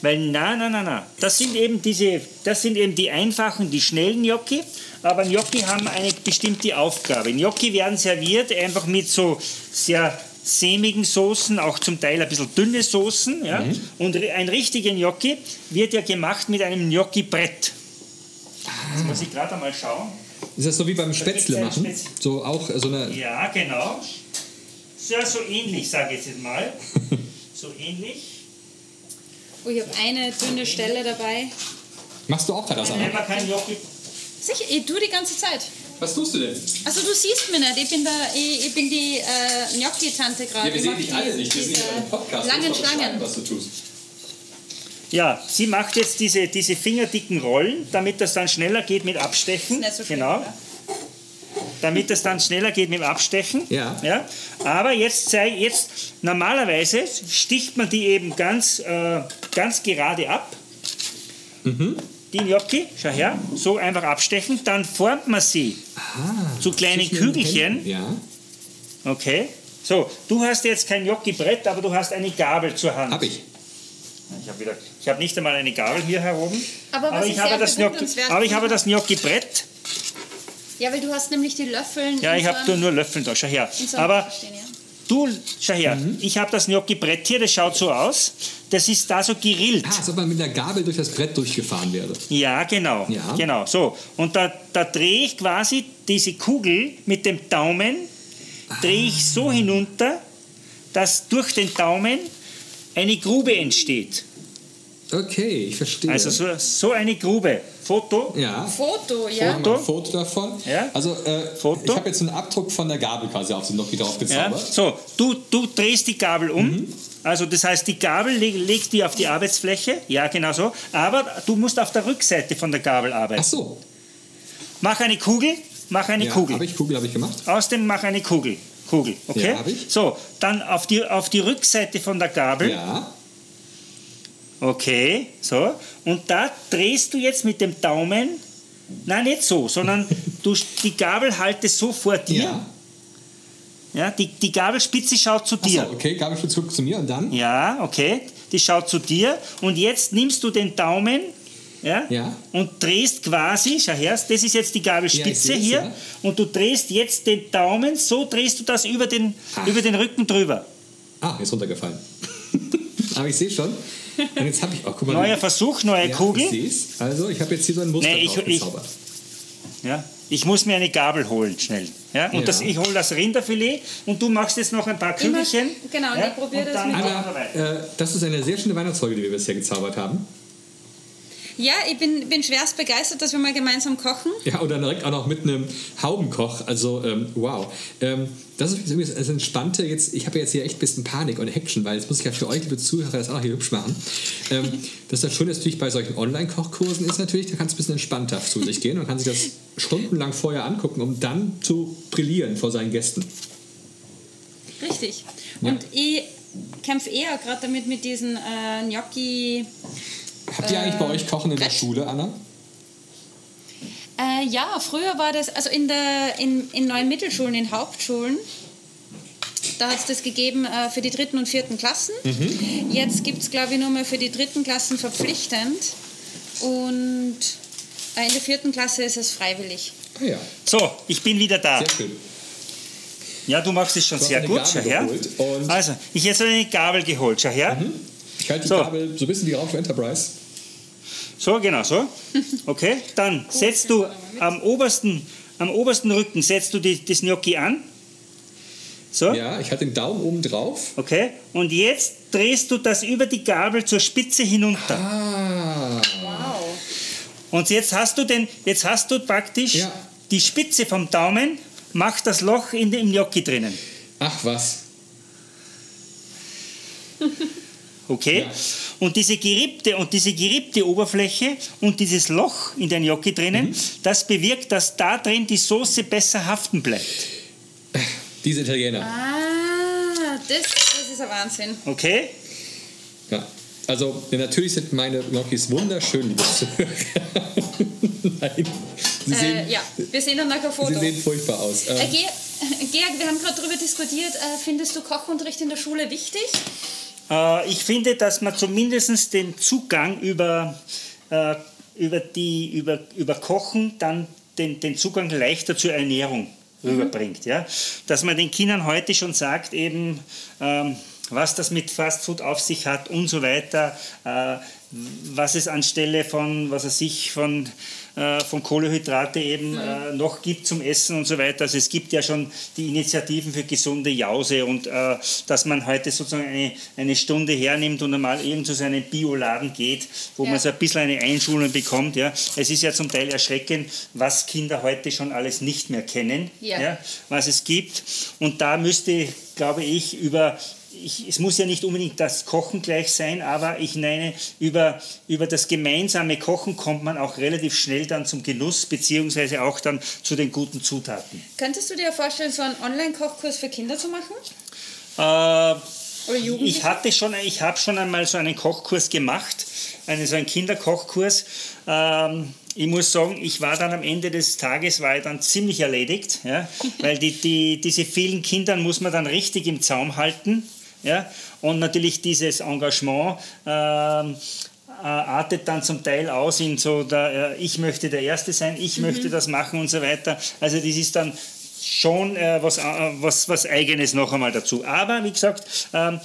Weil, na, na, na, na. Das sind eben diese, das sind eben die einfachen, die schnellen Gnocchi. Aber Gnocchi haben eine bestimmte Aufgabe. Gnocchi werden serviert einfach mit so sehr sämigen Soßen, auch zum Teil ein bisschen dünne Soßen. Ja? Und ein richtiger Gnocchi wird ja gemacht mit einem Gnocchi-Brett. Jetzt muss ich gerade einmal schauen. Ist das so wie beim Spätzle machen? Spätzle. So auch so eine. Ja, genau. Ja, so ähnlich, sage ich jetzt mal. So ähnlich. Oh, ich habe eine dünne Stelle dabei. Machst du auch gerade das, Wenn Anna? man kein Gnocchi Sicher, ich tue die ganze Zeit. Was tust du denn? Also du siehst mich nicht, ich bin, da, ich, ich bin die äh, Gnocchi-Tante gerade. Ja, wir sehen dich die- alle nicht. Wir sind ja im Podcast. Langen Schlangen. was du tust. Ja, sie macht jetzt diese, diese fingerdicken Rollen, damit das dann schneller geht mit Abstechen. Ist nicht so genau. oder? Damit das dann schneller geht mit dem Abstechen. Ja. ja. Aber jetzt, sei, jetzt normalerweise sticht man die eben ganz, äh, ganz gerade ab. Mhm. Die Gnocchi, schau her, so einfach abstechen. Dann formt man sie Ah, zu kleinen Kügelchen. Ja, Okay. So, du hast jetzt kein Gnocchi-Brett, aber du hast eine Gabel zur Hand. hab ich. Ich habe wieder, ich habe nicht einmal eine Gabel hier herum. Aber was ich habe das Gnocchi, aber ich habe das Gnocchi-Brett. Ja, weil du hast nämlich die Löffel. Ja, ich so habe nur Löffel da. Schau her. Aber stehen, ja. Du, schau her. Ich habe das Gnocchi-Brett hier. Das schaut so aus. Das ist da so gerillt. Ah, als ob man mit einer Gabel durch das Brett durchgefahren wäre. Ja, genau. Ja. Genau. So. Und da, da drehe ich quasi diese Kugel mit dem Daumen, drehe ich so hinunter, dass durch den Daumen eine Grube entsteht. Okay, ich verstehe. Also so, so eine Grube. Foto. ja. Foto, ja. Ein Foto davon? Ja. Also, äh, Foto. ich habe jetzt einen Abdruck von der Gabel quasi auf den Gnocchi drauf Ja. gezaubert. So, du, du drehst die Gabel um. Mhm. Also das heißt, die Gabel leg, legst die auf die Arbeitsfläche. Ja, genau so. Aber du musst auf der Rückseite von der Gabel arbeiten. Ach so. Mach eine Kugel. Mach eine Ja, Kugel. habe ich Kugel habe ich gemacht. Aus dem mach eine Kugel. Kugel, okay? Ja, hab ich. So, dann auf die, auf die Rückseite von der Gabel. Ja. Okay, so. Und da drehst du jetzt mit dem Daumen, nein, nicht so, sondern (laughs) du die Gabel haltest so vor dir. Ja. Ja, die, die Gabelspitze schaut zu dir. so, okay, Gabel zurück zu mir und dann? Ja, okay. Die schaut zu dir. Und jetzt nimmst du den Daumen ja, Ja. und drehst quasi, schau her, das ist jetzt die Gabelspitze Ja, hier. ja. Und du drehst jetzt den Daumen, so drehst du das über den, Ach. über den Rücken drüber. Ah, ist runtergefallen. (laughs) Aber ich sehe schon. Und jetzt habe ich auch, guck mal. Neuer Versuch, neue ja, Kugel. Also, ich habe jetzt hier so ein Muster Nee, ich- ich- gezaubert. Ja. Ich muss mir eine Gabel holen, schnell. Ja? Und Ja. Das, ich hole das Rinderfilet und du machst jetzt noch ein paar Kügelchen. genau, ja? ich probier das dann mit- Anna, weiter. äh, das ist eine sehr schöne Weihnachtsfolge, die wir bisher gezaubert haben. Ja, ich bin, bin schwerst begeistert, dass wir mal gemeinsam kochen. Ja, und dann direkt auch noch mit einem Haubenkoch. Also, ähm, wow. Ähm, das ist übrigens das Entspannte. Jetzt, ich habe jetzt hier echt ein bisschen Panik und Action, weil jetzt muss ich ja für euch, liebe Zuhörer, das auch hier hübsch machen. Ähm, (laughs) das das Schöne ist natürlich bei solchen Online-Kochkursen ist natürlich, da kann es ein bisschen entspannter zu sich gehen und kann sich das stundenlang vorher angucken, um dann zu brillieren vor seinen Gästen. Richtig. Ja. Und ich kämpfe eher gerade damit mit diesen äh, Gnocchi. Habt ihr eigentlich bei euch Kochen in der? Schule, Anna? Äh, ja, früher war das, also in, der, in, in neuen Mittelschulen, in Hauptschulen, da hat es das gegeben äh, für die dritten und vierten Klassen. Mhm. Jetzt gibt es, glaube ich, nur mehr für die dritten Klassen verpflichtend. Und äh, in der vierten Klasse ist es freiwillig. Ah ja, So, ich bin wieder da. sehr schön. Ja, du machst es schon Du sehr gut. Schau her. Mhm. Also, ich habe jetzt eine Gabel geholt. Schau her. Ich halte die So. Gabel so ein bisschen wie Raum für Enterprise. So, genau so. Okay, dann setzt du am obersten, am obersten Rücken setzt du die, das Gnocchi an. So, Ja, ich halte den Daumen oben drauf. okay. Und jetzt drehst du das über die Gabel zur Spitze hinunter. Ah, Wow. Und jetzt hast du den, jetzt hast du praktisch Ja. die Spitze vom Daumen, macht das Loch in dem Gnocchi drinnen. ach was. (laughs) Okay? Ja. Und diese gerippte und diese gerippte Oberfläche und dieses Loch in der Gnocchi drinnen, Mhm. das bewirkt, dass da drin die Soße besser haften bleibt. Diese Italiener. Ah, das, das ist ein Wahnsinn. Okay? Ja. Also, natürlich sind meine Gnocchis wunderschön, liebe. (laughs) Nein. Sie, sehen, Äh, ja, wir sehen dann nachher ein sie Foto. sehen furchtbar aus. Ähm, Äh, Ge- Georg, wir haben gerade darüber diskutiert, äh, findest du Kochunterricht in der Schule wichtig? Äh, ich finde, dass man zumindest den Zugang über, äh, über, die, über, über Kochen dann den, den Zugang leichter zur Ernährung rüberbringt. Ja? Dass man den Kindern heute schon sagt, eben, ähm, was das mit Fastfood auf sich hat und so weiter, äh, was es anstelle von, was er sich von äh, von Kohlehydrate eben äh, noch gibt zum Essen und so weiter. Also es gibt ja schon die Initiativen für gesunde Jause und äh, dass man heute sozusagen eine, eine Stunde hernimmt und einmal irgend zu seinem Bioladen geht, wo ja. man so ein bisschen eine Einschulung bekommt. Ja. Es ist ja zum Teil erschreckend, was Kinder heute schon alles nicht mehr kennen, ja. ja was es gibt. Und da müsste, glaube ich, über ich, es muss ja nicht unbedingt das Kochen gleich sein, aber ich nenne, über, über das gemeinsame Kochen kommt man auch relativ schnell dann zum Genuss, beziehungsweise auch dann zu den guten Zutaten. Könntest du dir vorstellen, so einen Online-Kochkurs für Kinder zu machen? Äh, oder Jugendliche? Ich hatte schon, ich habe schon einmal so einen Kochkurs gemacht, einen, so einen Kinderkochkurs. Ähm, ich muss sagen, ich war dann am Ende des Tages war ich dann ziemlich erledigt, ja, weil die, die, diese vielen Kindern muss man dann richtig im Zaum halten. Ja? Und natürlich dieses Engagement ähm, äh, artet dann zum Teil aus in so, der, äh, ich möchte der Erste sein, ich mhm. möchte das machen und so weiter. Also das ist dann schon äh, was, äh, was, was Eigenes noch einmal dazu. Aber wie gesagt, ähm,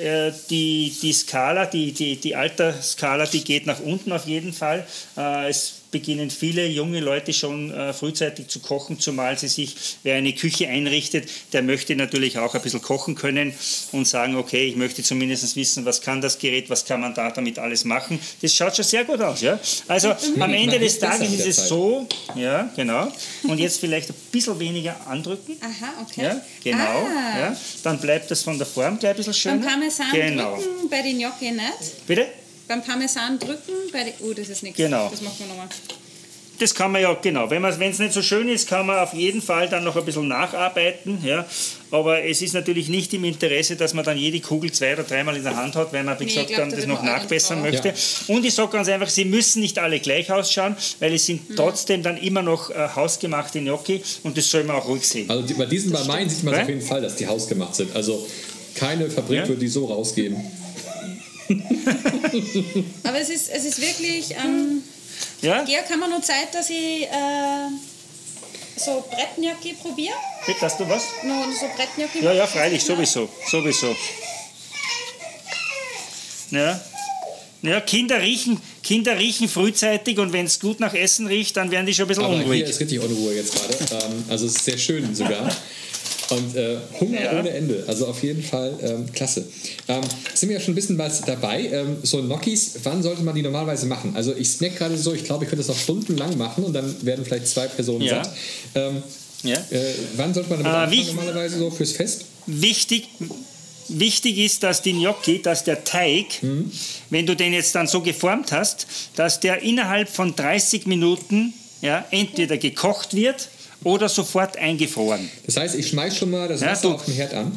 äh, die, die Skala, die, die, die Altersskala, die geht nach unten auf jeden Fall. Äh, es beginnen viele junge Leute schon äh, frühzeitig zu kochen, zumal sie sich, wer eine Küche einrichtet, der möchte natürlich auch ein bisschen kochen können und sagen, okay, ich möchte zumindest wissen, was kann das Gerät, was kann man da damit alles machen. Das schaut schon sehr gut aus. Ja? Also mhm. am Ende des Tages ist es so, ja, genau, und jetzt vielleicht ein bisschen weniger andrücken. Aha, okay. Ja, genau. Ah. Ja, dann bleibt das von der Form gleich ein bisschen schöner. Beim Parmesan genau. bei den Gnocchi nicht. Bitte? Beim Parmesan drücken, bei oh, das ist nichts. Genau. Das machen wir nochmal. Das kann man ja, genau. Wenn es nicht so schön ist, kann man auf jeden Fall dann noch ein bisschen nacharbeiten. Ja. Aber es ist natürlich nicht im Interesse, dass man dann jede Kugel zwei oder dreimal in der Hand hat, weil man, wie nee, gesagt, glaub, dann das noch nachbessern möchte. Ja. Und ich sage ganz einfach, sie müssen nicht alle gleich ausschauen, weil es sind mhm. trotzdem dann immer noch äh, hausgemachte Gnocchi und das soll man auch ruhig sehen. Also bei diesen bei meinen sieht man ja? auf jeden Fall, dass die hausgemacht sind. Also keine Fabrik ja? würde die so rausgeben. (laughs) Aber es ist, es ist wirklich. Ähm, ja? Georg, haben wir noch Zeit, dass ich äh, so Brettgnocchi probiere? Bitte, hast du was? No, so Brettgnocchi? Ja, ja, freilich, sowieso. Sowieso. Ja. Ja, Kinder riechen, Kinder riechen frühzeitig und wenn es gut nach Essen riecht, dann werden die schon ein bisschen Aber unruhig. Hier ist richtig Unruhe jetzt gerade. Ähm, also es ist sehr schön sogar. (laughs) Und äh, Hunger ja. ohne Ende. Also auf jeden Fall ähm, klasse. Ähm, sind wir ja schon ein bisschen was dabei. Ähm, so Gnocchis, wann sollte man die normalerweise machen? Also ich snack gerade so, ich glaube, ich könnte das noch stundenlang machen und dann werden vielleicht zwei Personen ja. satt. Ähm, ja. Äh, wann sollte man damit äh, anfangen, normalerweise so fürs Fest? Wichtig, wichtig ist, dass die Gnocchi, dass der Teig, mhm. wenn du den jetzt dann so geformt hast, dass der innerhalb von 30 Minuten ja, entweder gekocht wird oder sofort eingefroren. Das heißt, ich schmeiß schon mal das Wasser ja, auf den Herd an?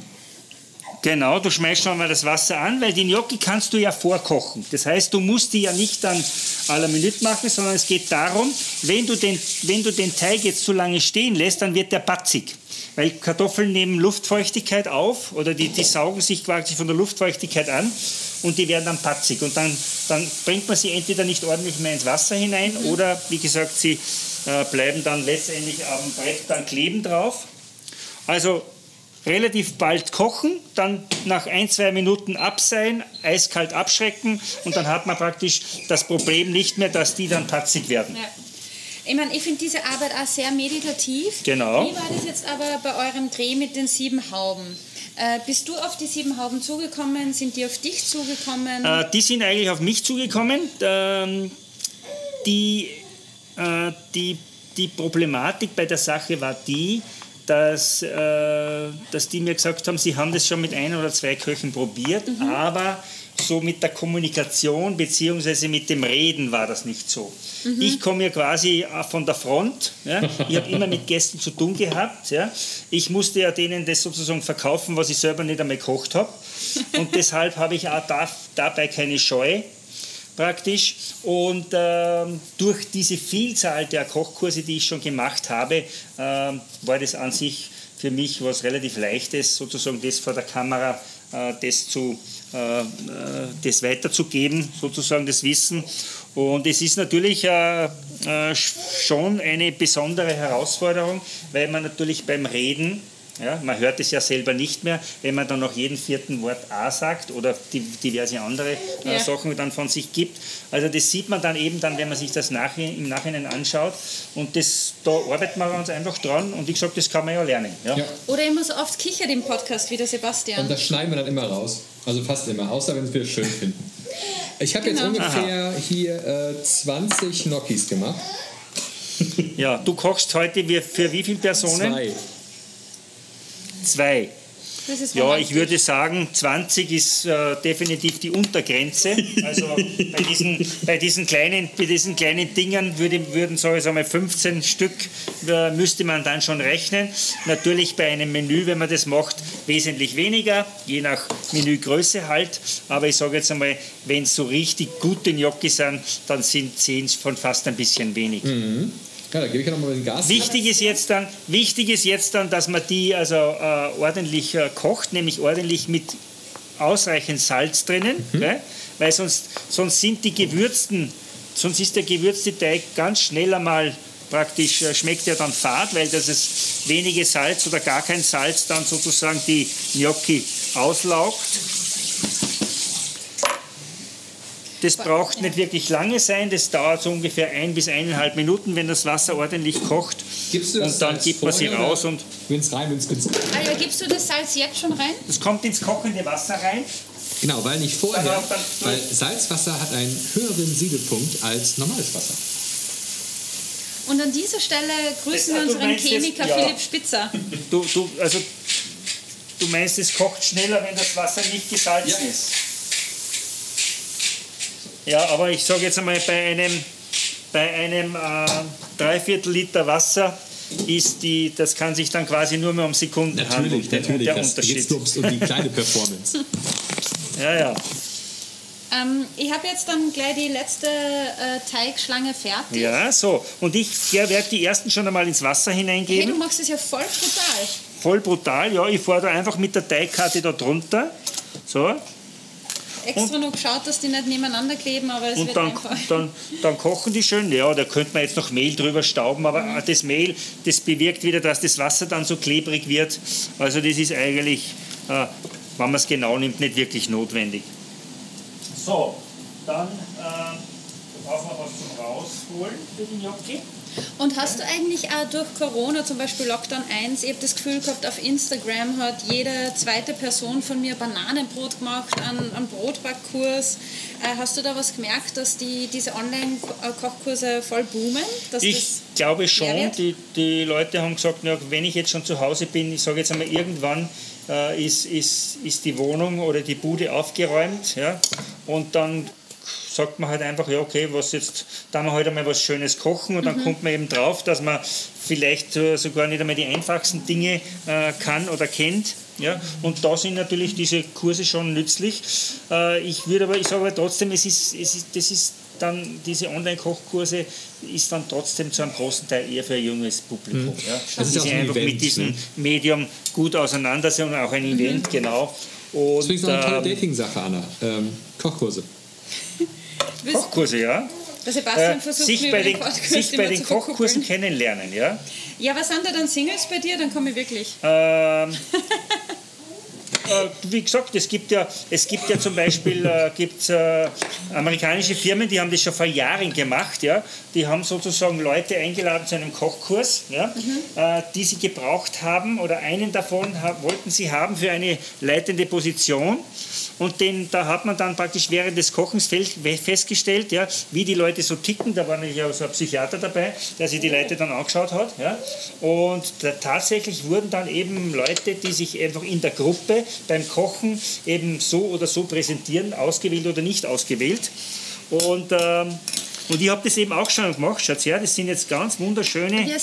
Genau, du schmeißt schon mal das Wasser an, weil die Gnocchi kannst du ja vorkochen. Das heißt, du musst die ja nicht dann à la Minute machen, sondern es geht darum, wenn du den, wenn du den Teig jetzt zu lange stehen lässt, dann wird der patzig. Weil Kartoffeln nehmen Luftfeuchtigkeit auf oder die, die saugen sich quasi von der Luftfeuchtigkeit an und die werden dann patzig. Und dann, dann bringt man sie entweder nicht ordentlich mehr ins Wasser hinein oder, wie gesagt, sie äh, bleiben dann letztendlich am Brett dann kleben drauf. Also relativ bald kochen, dann nach ein, zwei Minuten abseihen, eiskalt abschrecken und dann hat man praktisch das Problem nicht mehr, dass die dann patzig werden. Ja. Ich meine, ich finde diese Arbeit auch sehr meditativ. Genau. Wie war das jetzt aber bei eurem Dreh mit den sieben Hauben? Äh, bist du auf die sieben Hauben zugekommen? Sind die auf dich zugekommen? Äh, die sind eigentlich auf mich zugekommen. Ähm, die äh, die, die Problematik bei der Sache war die, dass, äh, dass die mir gesagt haben, sie haben das schon mit ein oder zwei Köchen probiert, mhm. aber so mit der Kommunikation bzw. mit dem Reden war das nicht so. Mhm. Ich komme ja quasi äh, von der Front. Ja. Ich habe immer mit Gästen zu tun gehabt. Ja. Ich musste ja denen das sozusagen verkaufen, was ich selber nicht einmal gekocht habe. Und deshalb habe ich auch da, dabei keine Scheu praktisch. Und ähm, durch diese Vielzahl der Kochkurse, die ich schon gemacht habe, ähm, war das an sich für mich was relativ Leichtes, sozusagen das vor der Kamera, äh, das zu, äh, das weiterzugeben, sozusagen das Wissen. Und es ist natürlich äh, äh, schon eine besondere Herausforderung, weil man natürlich beim Reden ja, man hört es ja selber nicht mehr, wenn man dann noch jeden vierten Wort A sagt oder die, diverse andere äh, ja. Sachen dann von sich gibt. Also das sieht man dann eben dann, wenn man sich das nach, im Nachhinein anschaut. Und das, da arbeiten wir uns einfach dran. Und wie gesagt, das kann man ja lernen. Ja. ja. Oder immer so oft kichert im Podcast wie der Sebastian. Und das schneiden wir dann immer raus. Also fast immer, außer wenn wir es schön finden. Ich habe genau. jetzt ungefähr Aha. hier äh, 20 Gnocchis gemacht. Ja, du kochst heute für wie viele Personen? Zwei. Zwei. Ja, ich würde sagen, 20 ist äh, definitiv die Untergrenze. Also (laughs) bei diesen, bei diesen, kleinen, bei diesen kleinen Dingern würde, würden so ich mal 15 Stück äh, müsste man dann schon rechnen. Natürlich bei einem Menü, wenn man das macht, wesentlich weniger, je nach Menügröße halt. Aber ich sage jetzt einmal, wenn es so richtig gute Gnocchi sind, dann sind 10 von fast ein bisschen wenig. Mhm. Ja, da gebe ich ja nochmal den Gas. Wichtig ist, jetzt dann, wichtig ist jetzt dann, dass man die also äh, ordentlich äh, kocht, nämlich ordentlich mit ausreichend Salz drinnen, mhm. gell? weil sonst, sonst sind die gewürzten, sonst ist der gewürzte Teig ganz schnell einmal praktisch äh, schmeckt er dann fad, weil das ist wenige Salz oder gar kein Salz dann sozusagen die Gnocchi auslaugt. Das braucht nicht wirklich lange sein, das dauert so ungefähr ein bis eineinhalb Minuten, wenn das Wasser ordentlich kocht. Gibst du das und dann gibt man sie raus und. Wenn es rein, wenn es Ah ja, gibst du das Salz jetzt schon rein? Das kommt ins kochende Wasser rein. Genau, weil nicht vorher, weil Salzwasser hat einen höheren Siedepunkt als normales Wasser. Und an dieser Stelle grüßen wir unseren Chemiker das, ja. Philipp Spitzer. Du, du, also, du meinst, es kocht schneller, wenn das Wasser nicht gesalzen ja. ist. Ja, aber ich sage jetzt einmal, bei einem, bei einem äh, Dreiviertel Liter Wasser ist die, das kann sich dann quasi nur mehr um Sekunden natürlich, handeln. Natürlich, der das Unterschied. Jetzt um die kleine Performance. (laughs) ja, ja. Ähm, ich habe jetzt dann gleich die letzte äh, Teigschlange fertig. Ja, so. Und ich ja, werde die ersten schon einmal ins Wasser hineingeben. Hey, du machst es ja voll brutal. Voll brutal, ja. Ich fahre da einfach mit der Teigkarte da drunter. So extra und, noch geschaut, dass die nicht nebeneinander kleben, aber es und wird dann, einfach. Dann, dann kochen die schön. Ja, da könnte man jetzt noch Mehl drüber stauben, aber mhm. das Mehl, das bewirkt wieder, dass das Wasser dann so klebrig wird. Also das ist eigentlich, äh, wenn man es genau nimmt, nicht wirklich notwendig. So, dann äh, brauchen wir was zum Rausholen für die Gnocchi. Und hast du eigentlich auch durch Corona, zum Beispiel Lockdown 1, ich habe das Gefühl gehabt, auf Instagram hat jede zweite Person von mir Bananenbrot gemacht, einen, einen Brotbackkurs. Äh, hast du da was gemerkt, dass die, diese Online-Kochkurse voll boomen? ich glaube schon. Die, die Leute haben gesagt, ja, wenn ich jetzt schon zu Hause bin, ich sage jetzt einmal irgendwann, äh, ist, ist, ist die Wohnung oder die Bude aufgeräumt. Ja? Und dann sagt man halt einfach, ja okay, was jetzt, da heute halt einmal was Schönes kochen und dann mhm. kommt man eben drauf, dass man vielleicht äh, sogar nicht einmal die einfachsten Dinge äh, kann oder kennt. Ja? Und da sind natürlich diese Kurse schon nützlich. Äh, ich würde aber, ich sage aber trotzdem, es ist, es ist, das ist dann diese Online-Kochkurse ist dann trotzdem zu einem großen Teil eher für ein junges Publikum. Mhm. Ja. Das sich einfach Event, mit diesem ne? Medium gut auseinandersetzen und auch ein Event, mhm. genau. Und, das ist eine tolle ähm, Dating-Sache, Anna. Ähm, Kochkurse. Kochkurse, ja. Der Sebastian äh, versucht sich bei den, sich bei den Kochkursen kennenlernen, ja. Ja, was sind da dann Singles bei dir? Dann komme ich wirklich. Ähm, äh, (laughs) wie gesagt, es gibt ja, es gibt ja zum Beispiel äh, gibt's, äh, amerikanische Firmen, die haben das schon vor Jahren gemacht. Ja? Die haben sozusagen Leute eingeladen zu einem Kochkurs, ja? Mhm. Äh, die sie gebraucht haben oder einen davon wollten sie haben für eine leitende Position. Und den, da hat man dann praktisch während des Kochens festgestellt, ja, wie die Leute so ticken. Da war nämlich auch so ein Psychiater dabei, der sich die Leute dann angeschaut hat. Ja. Und da, tatsächlich wurden dann eben Leute, die sich einfach in der Gruppe beim Kochen eben so oder so präsentieren, ausgewählt oder nicht ausgewählt. Und ähm, und ich habe das eben auch schon gemacht. Schaut her, das sind jetzt ganz wunderschöne, wir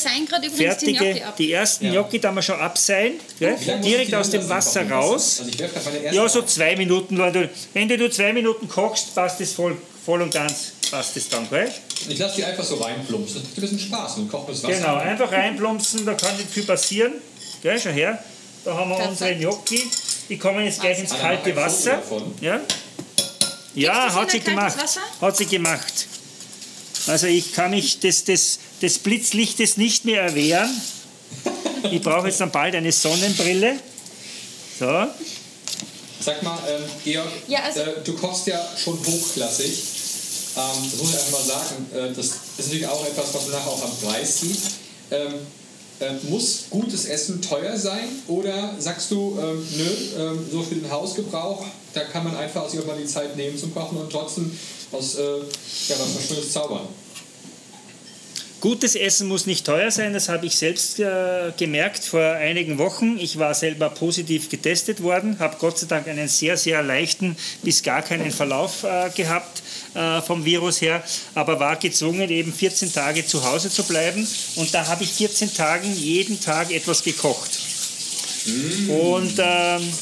fertige, die, die ersten ja. Gnocchi, da wir schon abseilen, direkt aus dem Wasser raus. Also ja, so zwei Minuten. Wenn du, zwei Minuten kochst, passt das voll, voll und ganz passt das dann, gell? Ich lasse die einfach so reinplumpsen. Das macht ein bisschen Spaß. Und kocht das Wasser. Genau, einfach reinplumpsen, da kann nicht viel passieren. Gell, schau her. Da haben wir Perfekt. unsere Gnocchi. Die kommen jetzt gleich ins kalte Wasser. Ja, ja hat sie gemacht. Wasser? Hat sie gemacht. Also ich kann mich des, des, des Blitzlichtes nicht mehr erwehren. Ich brauche jetzt dann bald eine Sonnenbrille. So. Sag mal, ähm, Georg, Ja, also- äh, du kochst ja schon hochklassig. Ähm, das muss ich einfach mal sagen. Äh, das ist natürlich auch etwas, was man nachher auch am Preis sieht. Ähm, äh, muss gutes Essen teuer sein? Oder sagst du, ähm, nö, ähm, so für den Hausgebrauch, da kann man einfach sich auch mal die Zeit nehmen zum Kochen und trotzdem aus äh, ja, was Schönes zaubern? Gutes Essen muss nicht teuer sein, das habe ich selbst äh, gemerkt vor einigen Wochen. Ich war selber positiv getestet worden, habe Gott sei Dank einen sehr, sehr leichten bis gar keinen Verlauf äh, gehabt äh, vom Virus her, aber war gezwungen, eben 14 Tage zu Hause zu bleiben. Und da habe ich 14 Tagen jeden Tag etwas gekocht. Und ähm,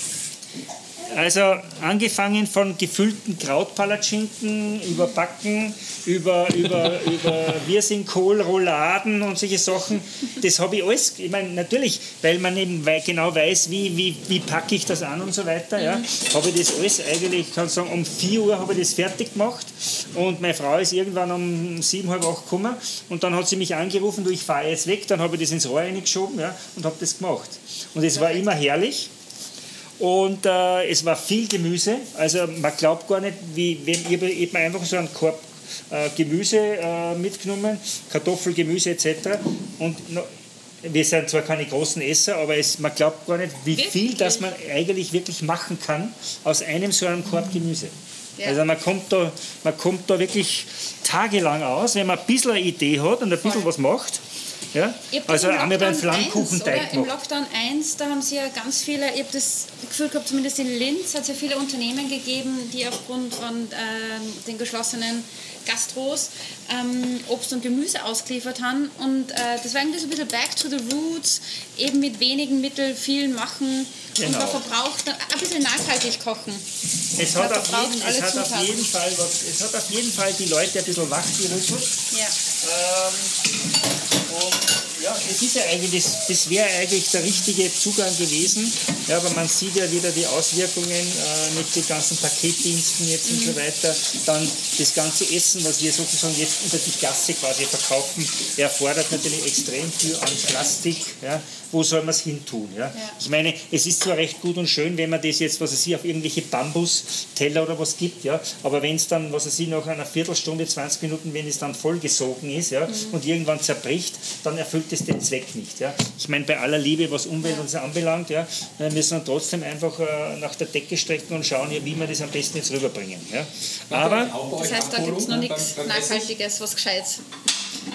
also angefangen von gefüllten Krautpalatschinken, über Backen, über, über, (laughs) über Wirsingkohl, Rouladen und solche Sachen. Das habe ich alles, ich meine, natürlich, weil man eben genau weiß, wie, wie, wie packe ich das an und so weiter, ja, habe ich das alles eigentlich, ich kann sagen, um 4 Uhr habe ich das fertig gemacht und meine Frau ist irgendwann um 7, halb 8 gekommen und dann hat sie mich angerufen, du, ich fahre jetzt weg, dann habe ich das ins Rohr reingeschoben ja, und habe das gemacht. Und es war immer herrlich. Und äh, es war viel Gemüse. Also man glaubt gar nicht, wie wenn ich habe eben einfach so einen Korb äh, Gemüse äh, mitgenommen, Kartoffel, Gemüse etc. Und no, wir sind zwar keine großen Esser, aber es, man glaubt gar nicht, wie Wirklich? viel das man eigentlich wirklich machen kann aus einem so einem Korb Gemüse. Ja. Also man kommt, da, man kommt da wirklich tagelang aus, wenn man ein bisschen eine Idee hat und ein bisschen was macht. Ja? Also wir beim Lockdown 1, Flammkuchenteig? Im. Lockdown 1, da haben sie ja ganz viele, ich habe das Gefühl gehabt, zumindest in Linz hat es ja viele Unternehmen gegeben, die aufgrund von ähm, den geschlossenen Gastros ähm, Obst und Gemüse ausgeliefert haben. Und äh, das war irgendwie so ein bisschen back to the roots, eben mit wenigen Mitteln viel machen und Genau. man verbraucht ein bisschen nachhaltig kochen. Es hat, auf jeden, es, hat auf jeden Fall was, es hat auf jeden Fall die Leute ein bisschen wachgerüttelt. Ja. Ähm, und ja, es ist ja eigentlich, das, das wäre eigentlich der richtige Zugang gewesen. Ja, aber man sieht ja wieder die Auswirkungen äh, mit den ganzen Paketdiensten jetzt und so weiter. Dann das ganze Essen, was wir sozusagen jetzt unter die Gasse quasi verkaufen, erfordert natürlich extrem viel an Plastik. Ja. Wo soll man es hin tun? Ja? Ich meine, es ist zwar recht gut und schön, wenn man das jetzt, was weiß ich, auf irgendwelche Bambusteller oder was gibt, ja, aber wenn es dann, was weiß ich, nach einer Viertelstunde, 20 Minuten, wenn es dann vollgesogen ist ja, und irgendwann zerbricht, dann erfüllt es den Zweck nicht. Ja. Ich meine, bei aller Liebe, was Umwelt uns anbelangt, ja, äh, müssen wir trotzdem einfach äh, nach der Decke strecken und schauen, ja, wie wir das am besten jetzt rüberbringen. Ja. Aber Das heißt, da gibt es noch nichts? Nachhaltiges, was Gescheites.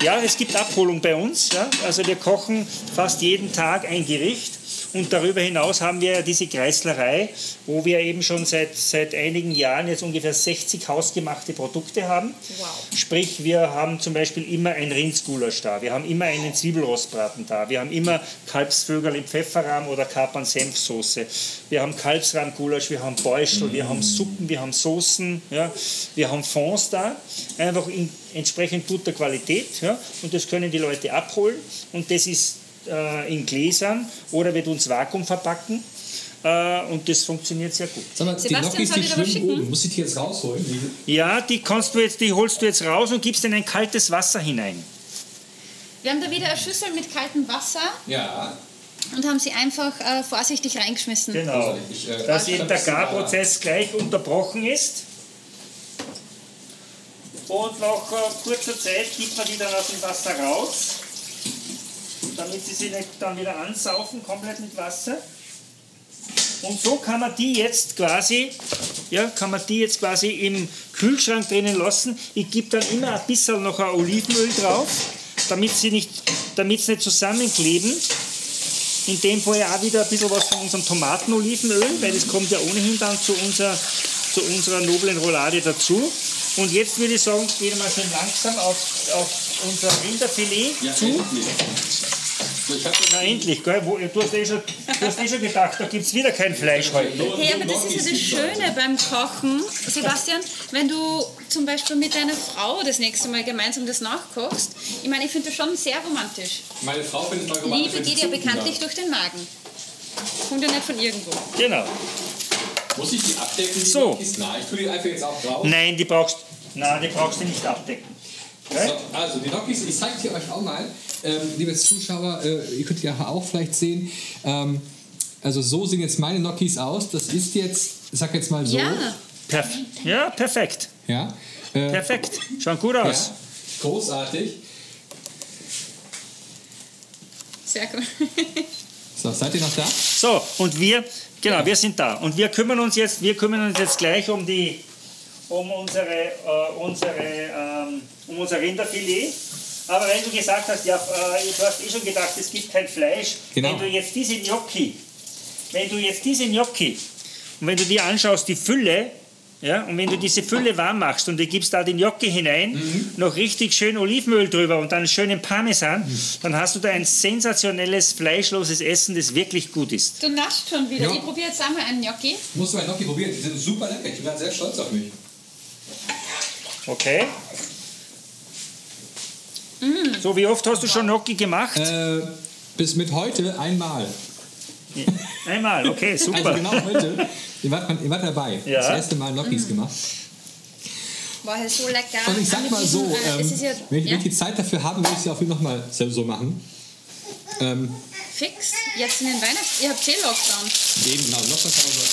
Ja, es gibt Abholung bei uns. Ja? Also wir kochen fast jeden Tag ein Gericht. Und darüber hinaus haben wir ja diese Kreislerei, wo wir eben schon seit, seit einigen Jahren jetzt ungefähr 60 hausgemachte Produkte haben. Wow. Sprich, wir haben zum Beispiel immer ein Rindsgulasch da, wir haben immer einen Zwiebelrostbraten da, wir haben immer Kalbsvögel im Pfefferrahm oder Kapern-Senfsoße, wir haben Kalbsrahmgulasch, wir haben Beuschel, wir haben Suppen, wir haben Soßen, ja? wir haben Fonds da, einfach in entsprechend guter Qualität. Ja? Und das können die Leute abholen und das ist äh, in Gläsern oder wir tun es Vakuum verpacken. Äh, und das funktioniert sehr gut. Sag mal, die Sebastian, Gnocchis, soll die da was schwimmen oben. Muss ich die jetzt rausholen? Die, Ja, die kannst du jetzt, die holst du jetzt raus und gibst in ein kaltes Wasser hinein. Wir haben da wieder eine Schüssel mit kaltem Wasser ja. und haben sie einfach äh, vorsichtig reingeschmissen. Genau. Ich, äh, Dass ich eben der Garprozess gleich unterbrochen ist. Und nach äh, kurzer Zeit gibt man die dann aus dem Wasser raus, damit sie sich nicht dann wieder ansaufen, komplett mit Wasser. Und so kann man die jetzt quasi, ja, kann man die jetzt quasi im Kühlschrank drinnen lassen. Ich gebe dann immer ein bisschen noch ein Olivenöl drauf, damit sie nicht, damit sie nicht zusammenkleben. In dem Fall auch wieder ein bisschen was von unserem Tomatenolivenöl, weil das kommt ja ohnehin dann zu unserer, zu unserer noblen Roulade dazu. Und jetzt würde ich sagen, gehen wir mal schön langsam auf, auf unser Rinderfilet Ja, zu. Na endlich, gell? Wo, du, hast eh schon, du hast eh schon gedacht, da gibt es wieder kein Fleisch heute. Hey, aber das ist ja das Schöne beim Kochen, Sebastian, wenn du zum Beispiel mit deiner Frau das nächste Mal gemeinsam das nachkochst. Ich meine, ich finde das schon sehr romantisch. Meine Frau findet es mal romantisch, Liebe geht sie ja bekanntlich durch den Magen. kommt ja nicht von irgendwo. Genau. Muss ich die abdecken? Die So. Gnocchis? Nein, ich tue die einfach jetzt auch drauf. Nein, die brauchst, nein, die brauchst du nicht abdecken. Okay? So, also die Gnocchis, ich zeige die euch auch mal. Ähm, liebe Zuschauer, äh, ihr könnt ja auch vielleicht sehen. Ähm, also so sehen jetzt meine Gnocchis aus. Das ist jetzt, ich sag jetzt mal so. Ja, Perf ja, perfekt. Ja. Äh, Perfekt. Schaut gut aus. ja. Großartig. sehr gut. So, seid ihr noch da? So, und wir, genau, wir sind da. Und wir kümmern uns jetzt, wir kümmern uns jetzt gleich um die, um unsere, äh, unsere, ähm, um unser Rinderfilet. Aber wenn du gesagt hast, ja, äh, du hast eh schon gedacht, es gibt kein Fleisch. Genau. Wenn du jetzt diese Gnocchi, wenn du jetzt diese Gnocchi, und wenn du dir anschaust, die Fülle, ja, und wenn du diese Fülle warm machst und du gibst da den Gnocchi hinein, Mhm. noch richtig schön Olivenöl drüber und dann schönen Parmesan, Mhm. dann hast du da ein sensationelles, fleischloses Essen, das wirklich gut ist. Du nascht schon wieder. Ja. Ich probiere jetzt einmal einen Gnocchi. Musst du mal Gnocchi probieren. Die sind super lecker. Ich bin sehr stolz auf mich. Okay. So, wie oft hast du schon Gnocchi gemacht? Äh, bis mit heute einmal. Einmal, okay, (laughs) super. Also genau heute. Ihr wart, ihr wart dabei. Ja. Das erste Mal Gnocchis gemacht. War ja so lecker. Und ich sag mal so, äh, ähm, ist ja, wenn, ich, ja, wenn ich die Zeit dafür habe, würde ich sie auch nochmal so machen. Ähm, fix. Jetzt in den Weihnachten. Ihr habt eh Lockdown. eben, genau, noch was haben wir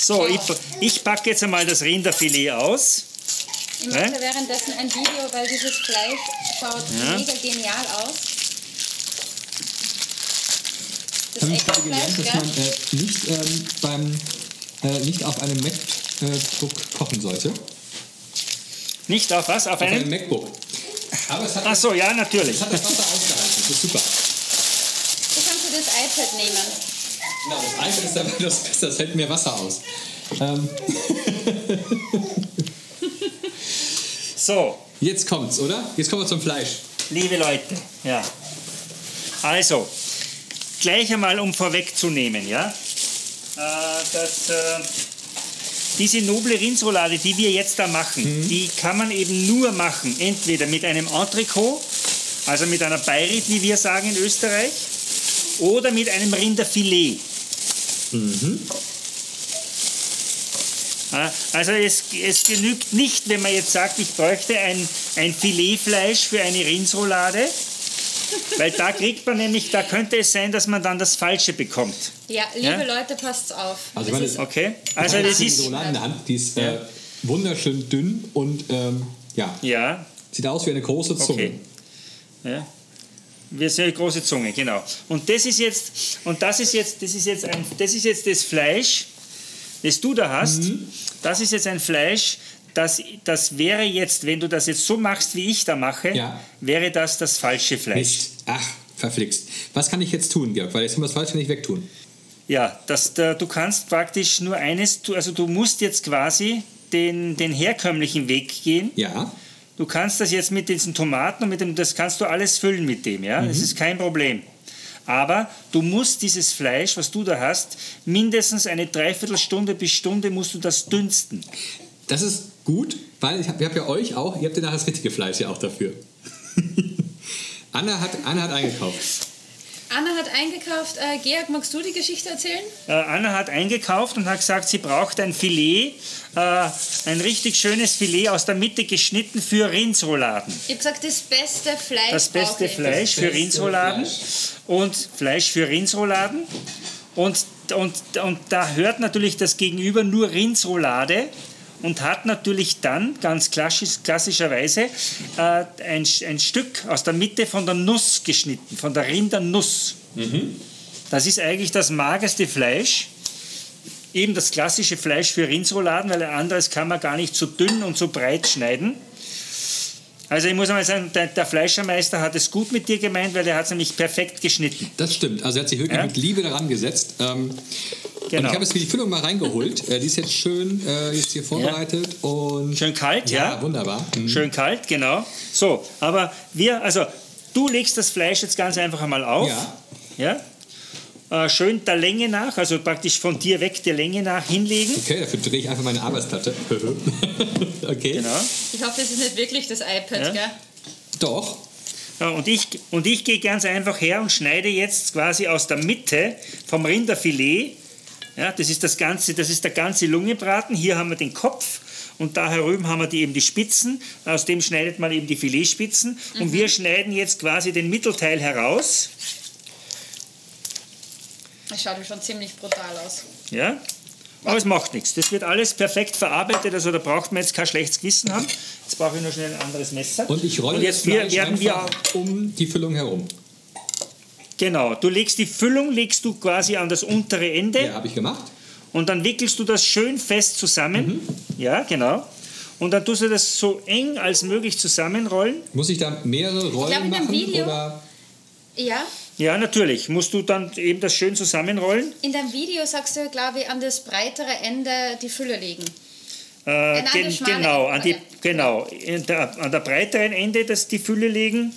So, ich, ich packe jetzt einmal das Rinderfilet aus. Ich mache währenddessen ein Video, weil dieses Fleisch schaut Ja. mega genial aus. Das habe ich gerade gelernt, dass man äh, nicht, ähm, beim, äh, nicht auf einem MacBook kochen sollte. Nicht auf was? Auf Auf einem? MacBook. Aber es hat, Ach so, ja, natürlich. es hat das Wasser ausgehalten. Das ist super. Du kannst dir das iPad nehmen. Genau, das iPhone ist dabei das Beste, das hält mehr Wasser aus. Ähm, (laughs) So, jetzt kommt's, oder? Jetzt kommen wir zum Fleisch. liebe Leute, ja. Also, gleich einmal um vorwegzunehmen, ja. Äh, das, äh, diese noble Rindsroulade, die wir jetzt da machen, die kann man eben nur machen, entweder mit einem Entrecot, also mit einer Beirit, wie wir sagen in Österreich, oder mit einem Rinderfilet. Ja, Also es, es genügt nicht, wenn man jetzt sagt, ich bräuchte ein, ein Filetfleisch für eine Rindsroulade, weil da kriegt man nämlich, da könnte es sein, dass man dann das Falsche bekommt. Ja, liebe Ja? Leute, passt auf. Also ich Das meine, ist, Okay? Also Ich das ist, Roulade in der Hand, die ist äh, wunderschön dünn und ähm, ja, ja, sieht aus wie eine große Zunge. okay. Ja. Wir sind eine große Zunge, genau. Und das ist jetzt, und das ist jetzt, das ist jetzt ein, das ist jetzt das Fleisch, das du da hast. Mhm. Das ist jetzt ein Fleisch, das, das wäre jetzt, wenn du das jetzt so machst, wie ich da mache, Ja. wäre das das falsche Fleisch. Mist. Ach, verflixt. Was kann ich jetzt tun, Georg? Weil jetzt können wir das Falsche nicht wegtun. Ja, das, da, du kannst praktisch nur eines, also du musst jetzt quasi den, den herkömmlichen Weg gehen. Ja. Du kannst das jetzt mit diesen Tomaten und mit dem, das kannst du alles füllen mit dem, ja, das ist kein Problem. Aber du musst dieses Fleisch, was du da hast, mindestens eine Dreiviertelstunde bis Stunde musst du das dünsten. Das ist gut, weil ich hab, wir haben ja euch auch, ihr habt ja nachher das richtige Fleisch ja auch dafür. (laughs) Anna hat, Anna hat eingekauft. Anna hat eingekauft. Äh, Georg, magst du die Geschichte erzählen? Äh, Anna hat eingekauft und hat gesagt, sie braucht ein Filet, äh, ein richtig schönes Filet aus der Mitte geschnitten für Rindsrouladen. Ich habe gesagt, das beste Fleisch. das beste. Fleisch Das für beste Rindsrouladen Fleisch. und Fleisch für Rindsrouladen. Und, und, und da hört natürlich das Gegenüber nur Rindsroulade und hat natürlich dann ganz klassisch, klassischerweise äh, ein, ein Stück aus der Mitte von der Nuss geschnitten, von der Rindernuss. Das ist eigentlich das magerste Fleisch. Eben das klassische Fleisch für Rindsrouladen, weil ein anderes kann man gar nicht so dünn und so breit schneiden. Also ich muss einmal sagen, der, der Fleischermeister hat es gut mit dir gemeint, weil er hat es nämlich perfekt geschnitten. Das stimmt. Also er hat sich wirklich Ja. mit Liebe daran gesetzt. Ähm, Und Genau. ich habe jetzt die Füllung mal reingeholt. Äh, die ist jetzt schön äh, jetzt hier vorbereitet und Schön kalt, ja? wunderbar. Mhm. Schön kalt, genau. So, aber wir, also du legst das Fleisch jetzt ganz einfach einmal auf. Ja. Ja? Äh, schön der Länge nach, also praktisch von dir weg der Länge nach hinlegen. Okay, dafür drehe ich einfach meine Arbeitsplatte. (laughs) okay. Genau. Ich hoffe, das ist nicht wirklich das iPad, Ja. gell? Doch. Ja, und ich, und ich gehe ganz einfach her und schneide jetzt quasi aus der Mitte vom Rinderfilet. Ja, das ist das ganze, das ist der ganze Lungebraten. Hier haben wir den Kopf und da herüben haben wir die, eben die Spitzen. Aus dem schneidet man eben die Filetspitzen. Und wir schneiden jetzt quasi den Mittelteil heraus. Das schaut schon ziemlich brutal aus. Ja? Aber es macht nichts. Das wird alles perfekt verarbeitet, also da braucht man jetzt kein schlechtes Gewissen haben. Jetzt brauche ich noch schnell ein anderes Messer. Und ich rolle Und jetzt das Fleisch werden wir um die Füllung herum. Genau, du legst die Füllung legst du quasi an das untere Ende Ja, habe ich gemacht. und dann wickelst du das schön fest zusammen. Mhm. Ja, genau. Und dann tust du das so eng als möglich zusammenrollen. Muss ich da mehrere Rollen glaub, in machen? Video- Oder? Ja, Ja, natürlich. Musst du dann eben das schön zusammenrollen. in deinem Video sagst du, glaube ich, an das breitere Ende die Fülle legen. Äh, gen, genau, an, die, genau der, an der breiteren Ende das die Fülle legen.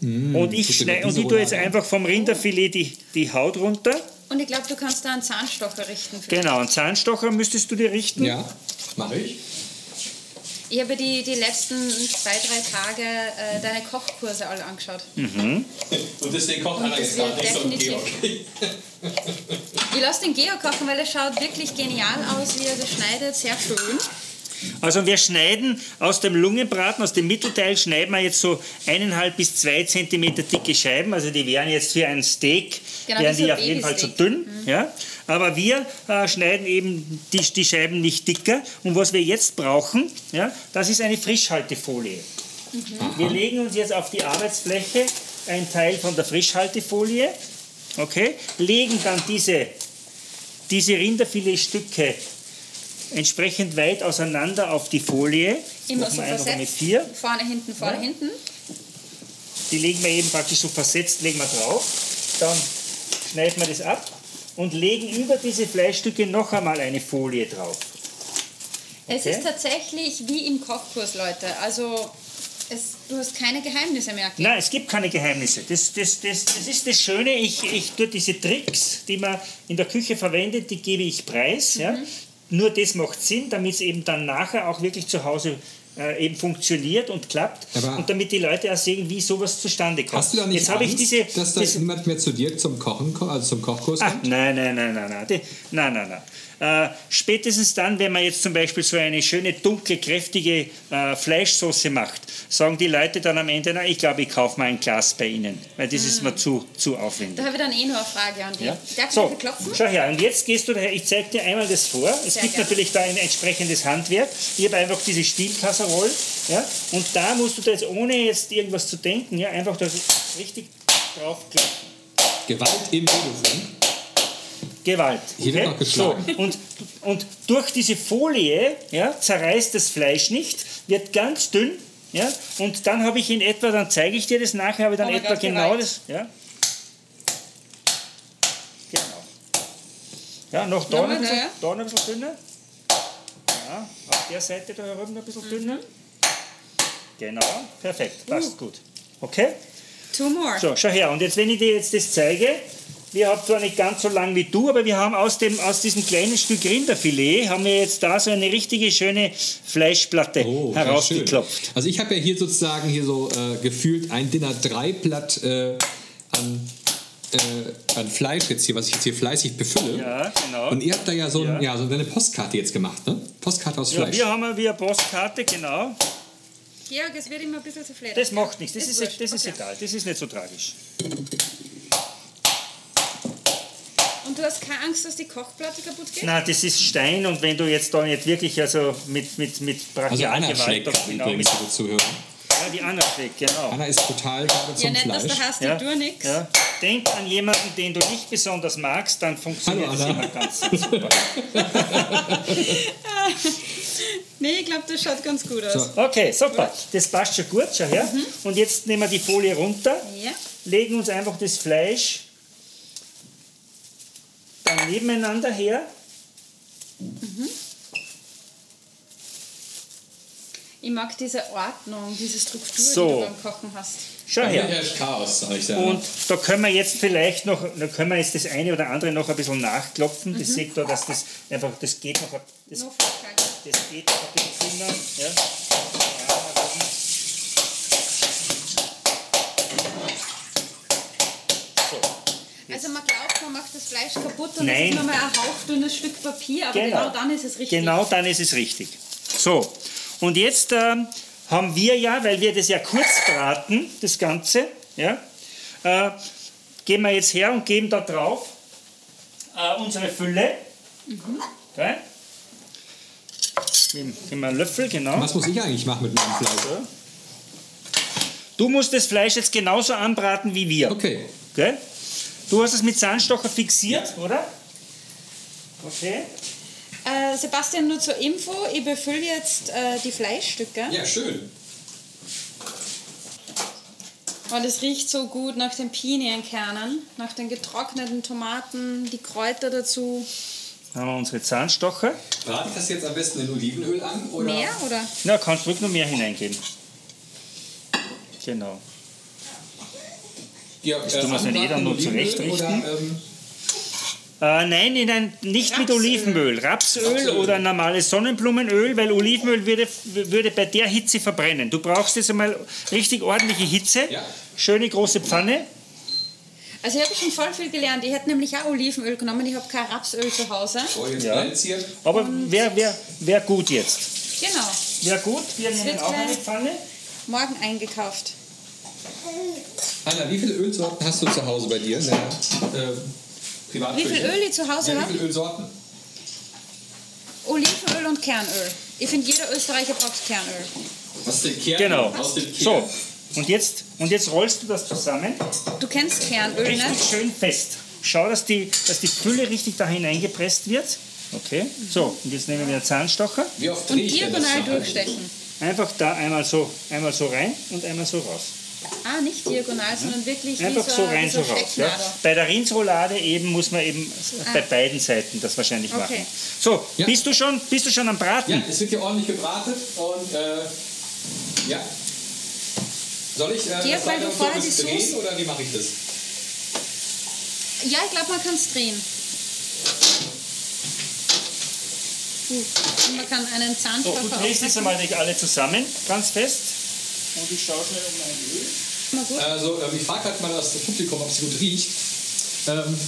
und ich, tust du schneid, diese und ich tue jetzt einfach vom Rinderfilet die, die Haut runter. Und ich glaube, du kannst da einen Zahnstocher richten. Für Genau, einen Zahnstocher müsstest du dir richten. Ja, mache ich. Ich habe die, die letzten zwei, drei Tage äh, deine Kochkurse alle angeschaut. Mhm. Und deswegen kocht Anna jetzt gerade nicht so definitiv. (laughs) Ich lasse den Geo kochen, weil er schaut wirklich genial aus, wie er das schneidet. Sehr schön. Also wir schneiden aus dem Lungenbraten, aus dem Mittelteil, schneiden wir jetzt so eineinhalb bis zwei Zentimeter dicke Scheiben. Also die wären jetzt für ein Steak, Genau, wären wie so die auf jeden Fall zu dünn. Ja? Aber wir äh, schneiden eben die, die Scheiben nicht dicker. Und was wir jetzt brauchen, ja, das ist eine Frischhaltefolie. Wir legen uns jetzt auf die Arbeitsfläche einen Teil von der Frischhaltefolie, okay, legen dann diese, diese Rinderfiletstücke entsprechend weit auseinander auf die Folie. Immer so einfach mit versetzt. vier. Vorne, hinten, vorne, Ja. hinten. Die legen wir eben praktisch so versetzt, legen wir drauf. Dann schneiden wir das ab und legen über diese Fleischstücke noch einmal eine Folie drauf. Es Okay. ist tatsächlich wie im Kochkurs, Leute. Also es, du hast keine Geheimnisse mehr. Nein, es gibt keine Geheimnisse. Das, das, das, das ist das Schöne. Ich, ich tue diese Tricks, die man in der Küche verwendet, die gebe ich preis. Ja? Mhm. Nur das macht Sinn, damit es eben dann nachher auch wirklich zu Hause äh, eben funktioniert und klappt. Aber- und damit die Leute auch sehen, wie sowas zustande kommt. Hast du da nicht Jetzt habe ich Angst, diese, dass da das- niemand mehr zu dir zum Kochen, ko- also zum Kochkurs Ach, kommt? nein, nein, nein, nein, nein. Die- Nein, nein, nein. Äh, spätestens dann, wenn man jetzt zum Beispiel so eine schöne, dunkle, kräftige äh, Fleischsoße macht, sagen die Leute dann am Ende, na, ich glaube, ich kaufe mal ein Glas bei Ihnen, weil das ist mir zu, zu aufwendig. Da habe ich dann eh noch eine Frage an dich. Ja? Darf ich So, klopfen? schau her, und jetzt gehst du daher, ich zeige dir einmal das vor. Es Sehr gibt gerne. natürlich da ein entsprechendes Handwerk. Ich habe einfach diese Stielkasserole, ja, und da musst du da jetzt, ohne jetzt irgendwas zu denken, ja, einfach das richtig draufklappen. Gewalt im Telefon. Gewalt. Hier wird noch geschlagen. So, und, und durch diese Folie ja, zerreißt das Fleisch nicht, wird ganz dünn. Ja, und dann habe ich in etwa, dann zeige ich dir das nachher, habe ich dann Aber etwa ganz genau gewalt. das. Ja. Genau. Ja, noch da, ein bisschen, da noch ein bisschen dünner. Ja, auf der Seite da herum noch ein bisschen dünner. Genau, perfekt, passt gut. Okay? Two more. So, schau her. Und jetzt, wenn ich dir jetzt das zeige, wir haben zwar nicht ganz so lang wie du, aber wir haben aus, dem, aus diesem kleinen Stück Rinderfilet, haben wir jetzt da so eine richtige schöne Fleischplatte Oh, herausgeklopft. schön. Also ich habe ja hier sozusagen hier so äh, gefühlt ein Dinner 3 Blatt äh, an, äh, an Fleisch jetzt hier, was ich jetzt hier fleißig befülle. Ja, genau. Und ihr habt da ja so, ein, Ja. ja. so eine Postkarte jetzt gemacht, ne? Postkarte aus Ja, Fleisch. wir haben wir Postkarte, genau. Georg, es wird immer ein bisschen zu fledern. Das macht nichts, das ist, wurscht, das ist okay. egal, das ist nicht so tragisch. Du hast keine Angst, dass die Kochplatte kaputt geht? Na, das ist Stein und wenn du jetzt da nicht wirklich also mit, mit, mit also Anna Brachialgewalt, schlägt doch genau übrigens, liebe Zuhörer. ja, die Anna schlägt, genau. Anna ist total gerade Ja, zum nicht, dass Fleisch. du hast, Ja, tue nichts. ja. Denk an jemanden, den du nicht besonders magst, dann funktioniert Hallo, Anna. immer ganz (laughs) super. (laughs) Nee, ich glaube, das schaut ganz gut aus. So. Okay, super. Das passt schon gut, schau her. Mhm. Und jetzt nehmen wir die Folie runter, Ja. legen uns einfach das Fleisch dann nebeneinander her. Mhm. Ich mag diese Ordnung, diese Struktur, so. die du beim Kochen hast. Schau her. Chaos, sag ich da. Und da können wir jetzt vielleicht noch, da können wir jetzt das eine oder andere noch ein bisschen nachklopfen. Mhm. Das seht dass das einfach, das geht noch, das, noch das geht noch ein bisschen schneller. Ja. Also man glaubt man macht das Fleisch kaputt und Nein. es ist nur mal ein hauchdünnes Stück Papier, aber Genau. genau, dann ist es richtig. Genau dann ist es richtig. So, und jetzt ähm, haben wir ja, weil wir das ja kurz braten, das Ganze, ja, äh, gehen wir jetzt her und geben da drauf äh, unsere Fülle. Okay. Geben geben wir einen Löffel, genau. Was muss ich eigentlich machen mit meinem Fleisch? Du musst das Fleisch jetzt genauso anbraten wie wir. Okay. Okay? Du hast es mit Zahnstocher fixiert, oder? Okay. Äh, Sebastian, nur zur Info, ich befülle jetzt äh, die Fleischstücke. Ja, schön. Und es riecht so gut nach den Pinienkernen, nach den getrockneten Tomaten, die Kräuter dazu. Dann haben wir unsere Zahnstocher. Brate ich das jetzt am besten in Olivenöl an? Oder? Mehr oder? Na, kannst ruhig noch mehr hineingeben. Genau. Ja, das tun wir es nicht eh dann nur zurechtrichten. Oder, ähm, Äh, nein, in ein, nicht mit Rapsöl. Olivenöl. Rapsöl, Rapsöl. oder normales Sonnenblumenöl, weil Olivenöl würde, würde bei der Hitze verbrennen. Du brauchst jetzt einmal richtig ordentliche Hitze. Ja. Schöne große Pfanne. Also ich habe schon voll viel gelernt. Ich hätte nämlich auch Olivenöl genommen. Ich habe kein Rapsöl zu Hause. oh, Ja. Aber wer wär, wär gut jetzt? Genau. Wäre gut. Wir nehmen auch eine Pfanne. Morgen eingekauft. Anna, wie viele Ölsorten hast du zu Hause bei dir äh, Privatküche? Wie viel Öl ich zu Hause ja, wie viele Ölsorten? Olivenöl und Kernöl. Ich finde, jeder Österreicher braucht Kernöl. Aus dem Kern? Genau. Aus dem Kern. So. Und jetzt, und jetzt rollst du das zusammen. Du kennst Kernöl, Richtig ne? schön fest. Schau, dass die, dass die Fülle richtig da hineingepresst wird. Okay. So, und jetzt nehmen wir den Zahnstocher. Wie oft Und diagonal durchstechen. Einfach da einmal so, einmal so rein und einmal so raus. Ah, nicht diagonal, sondern wirklich Einfach wie so so, rein, wie so so raus. Ja. Bei der Rindsroulade eben muss man eben bei beiden Seiten das wahrscheinlich machen. Okay. So, Ja. bist, du schon, bist du schon am Braten? Ja, es wird hier ordentlich gebratet und äh, ja. Soll ich äh, das weil weiter du so vorher bis die drehen Soße- oder wie mache ich das? Ja, ich glaube, man kann es drehen. Gut. Und man kann einen So, Zahnstocher du drehst jetzt einmal nicht alle zusammen, ganz fest. Und ich schaue schnell um mein Öl. Also, ähm, ich frage halt mal das Publikum, ob es gut riecht. Ähm,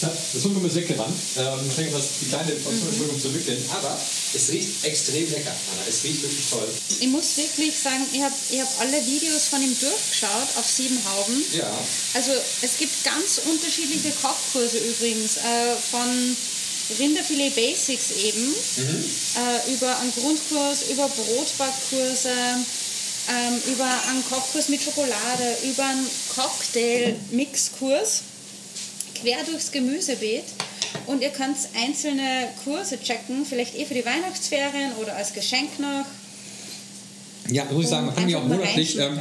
das Publikum ist weggerannt. Ähm, ich denke, das die kleine Mhm. Publikum zu wickeln. Aber es riecht extrem lecker, Anna. Es riecht wirklich toll. Ich muss wirklich sagen, ich habe ich hab alle Videos von ihm durchgeschaut auf sieben Hauben. Ja. Also es gibt ganz unterschiedliche Kochkurse übrigens, äh, von Rinderfilet Basics eben, äh, über einen Grundkurs, über Brotbackkurse, ähm, über einen Kochkurs mit Schokolade, über einen Cocktail-Mixkurs, quer durchs Gemüsebeet. Und ihr könnt einzelne Kurse checken, vielleicht eh für die Weihnachtsferien oder als Geschenk noch. Ja, muss ich sagen, man kann mich auch mal monatlich. Ähm,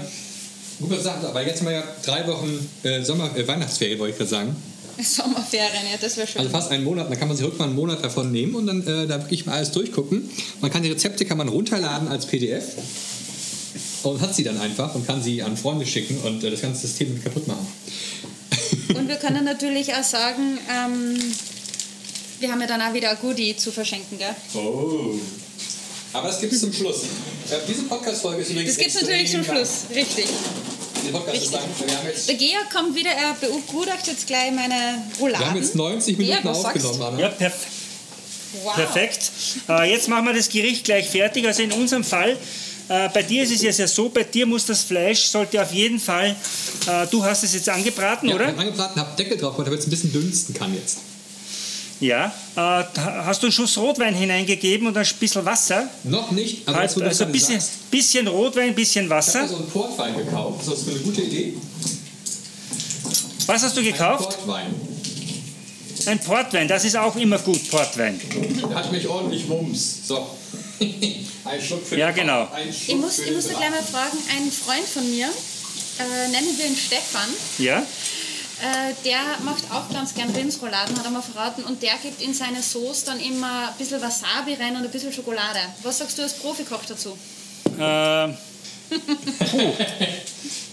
gute Sache, aber jetzt haben wir ja drei Wochen äh, Sommer, äh, Weihnachtsferien, wollte ich gerade sagen. (laughs) Sommerferien, ja, das wäre schön. Also fast einen Monat, dann kann man sich rückmal einen Monat davon nehmen und dann äh, da wirklich mal alles durchgucken. Man kann die Rezepte kann man runterladen als PDF und hat sie dann einfach und kann sie an Freunde schicken und äh, das ganze System kaputt machen. (laughs) Und wir können natürlich auch sagen, ähm, wir haben ja dann auch wieder ein Goodie zu verschenken, gell? Oh. Aber das gibt es zum Schluss. Äh, diese Podcast-Folge ist übrigens. Das gibt es natürlich zum Schluss, richtig. Der Georg kommt wieder, er begutachtet jetzt gleich meine Rouladen. wir haben jetzt 90 Minuten Georg, aufgenommen, Anna. Ja, perf Wow. perfekt. Äh, jetzt machen wir das Gericht gleich fertig. Also in unserem Fall, äh, bei dir ist es jetzt ja so, bei dir muss das Fleisch, sollte auf jeden Fall, äh, du hast es jetzt angebraten, Ja, ich oder? habe angebraten, habe Deckel drauf gemacht, damit es ein bisschen dünsten kann jetzt. Ja. Äh, hast du einen Schuss Rotwein hineingegeben und ein bisschen Wasser? Noch nicht, aber Halt, also ein bisschen, sagst, bisschen Rotwein, bisschen Ich habe Wasser. so einen Portwein gekauft. Ist das eine gute Idee? Was hast du Ein gekauft? Portwein. Ein Portwein, das ist auch immer gut, Portwein. Der hat mich ordentlich Mums. So. (laughs) ein Schluck für Ja, den genau. Ein Ich muss, ich muss gleich mal fragen, ein Freund von mir, äh, nennen wir ihn Stefan, Ja? Äh, der macht auch ganz gern Rindsrouladen, hat er mal verraten, und der gibt in seine Sauce dann immer ein bisschen Wasabi rein und ein bisschen Schokolade. Was sagst du als Profikoch dazu? Äh, puh.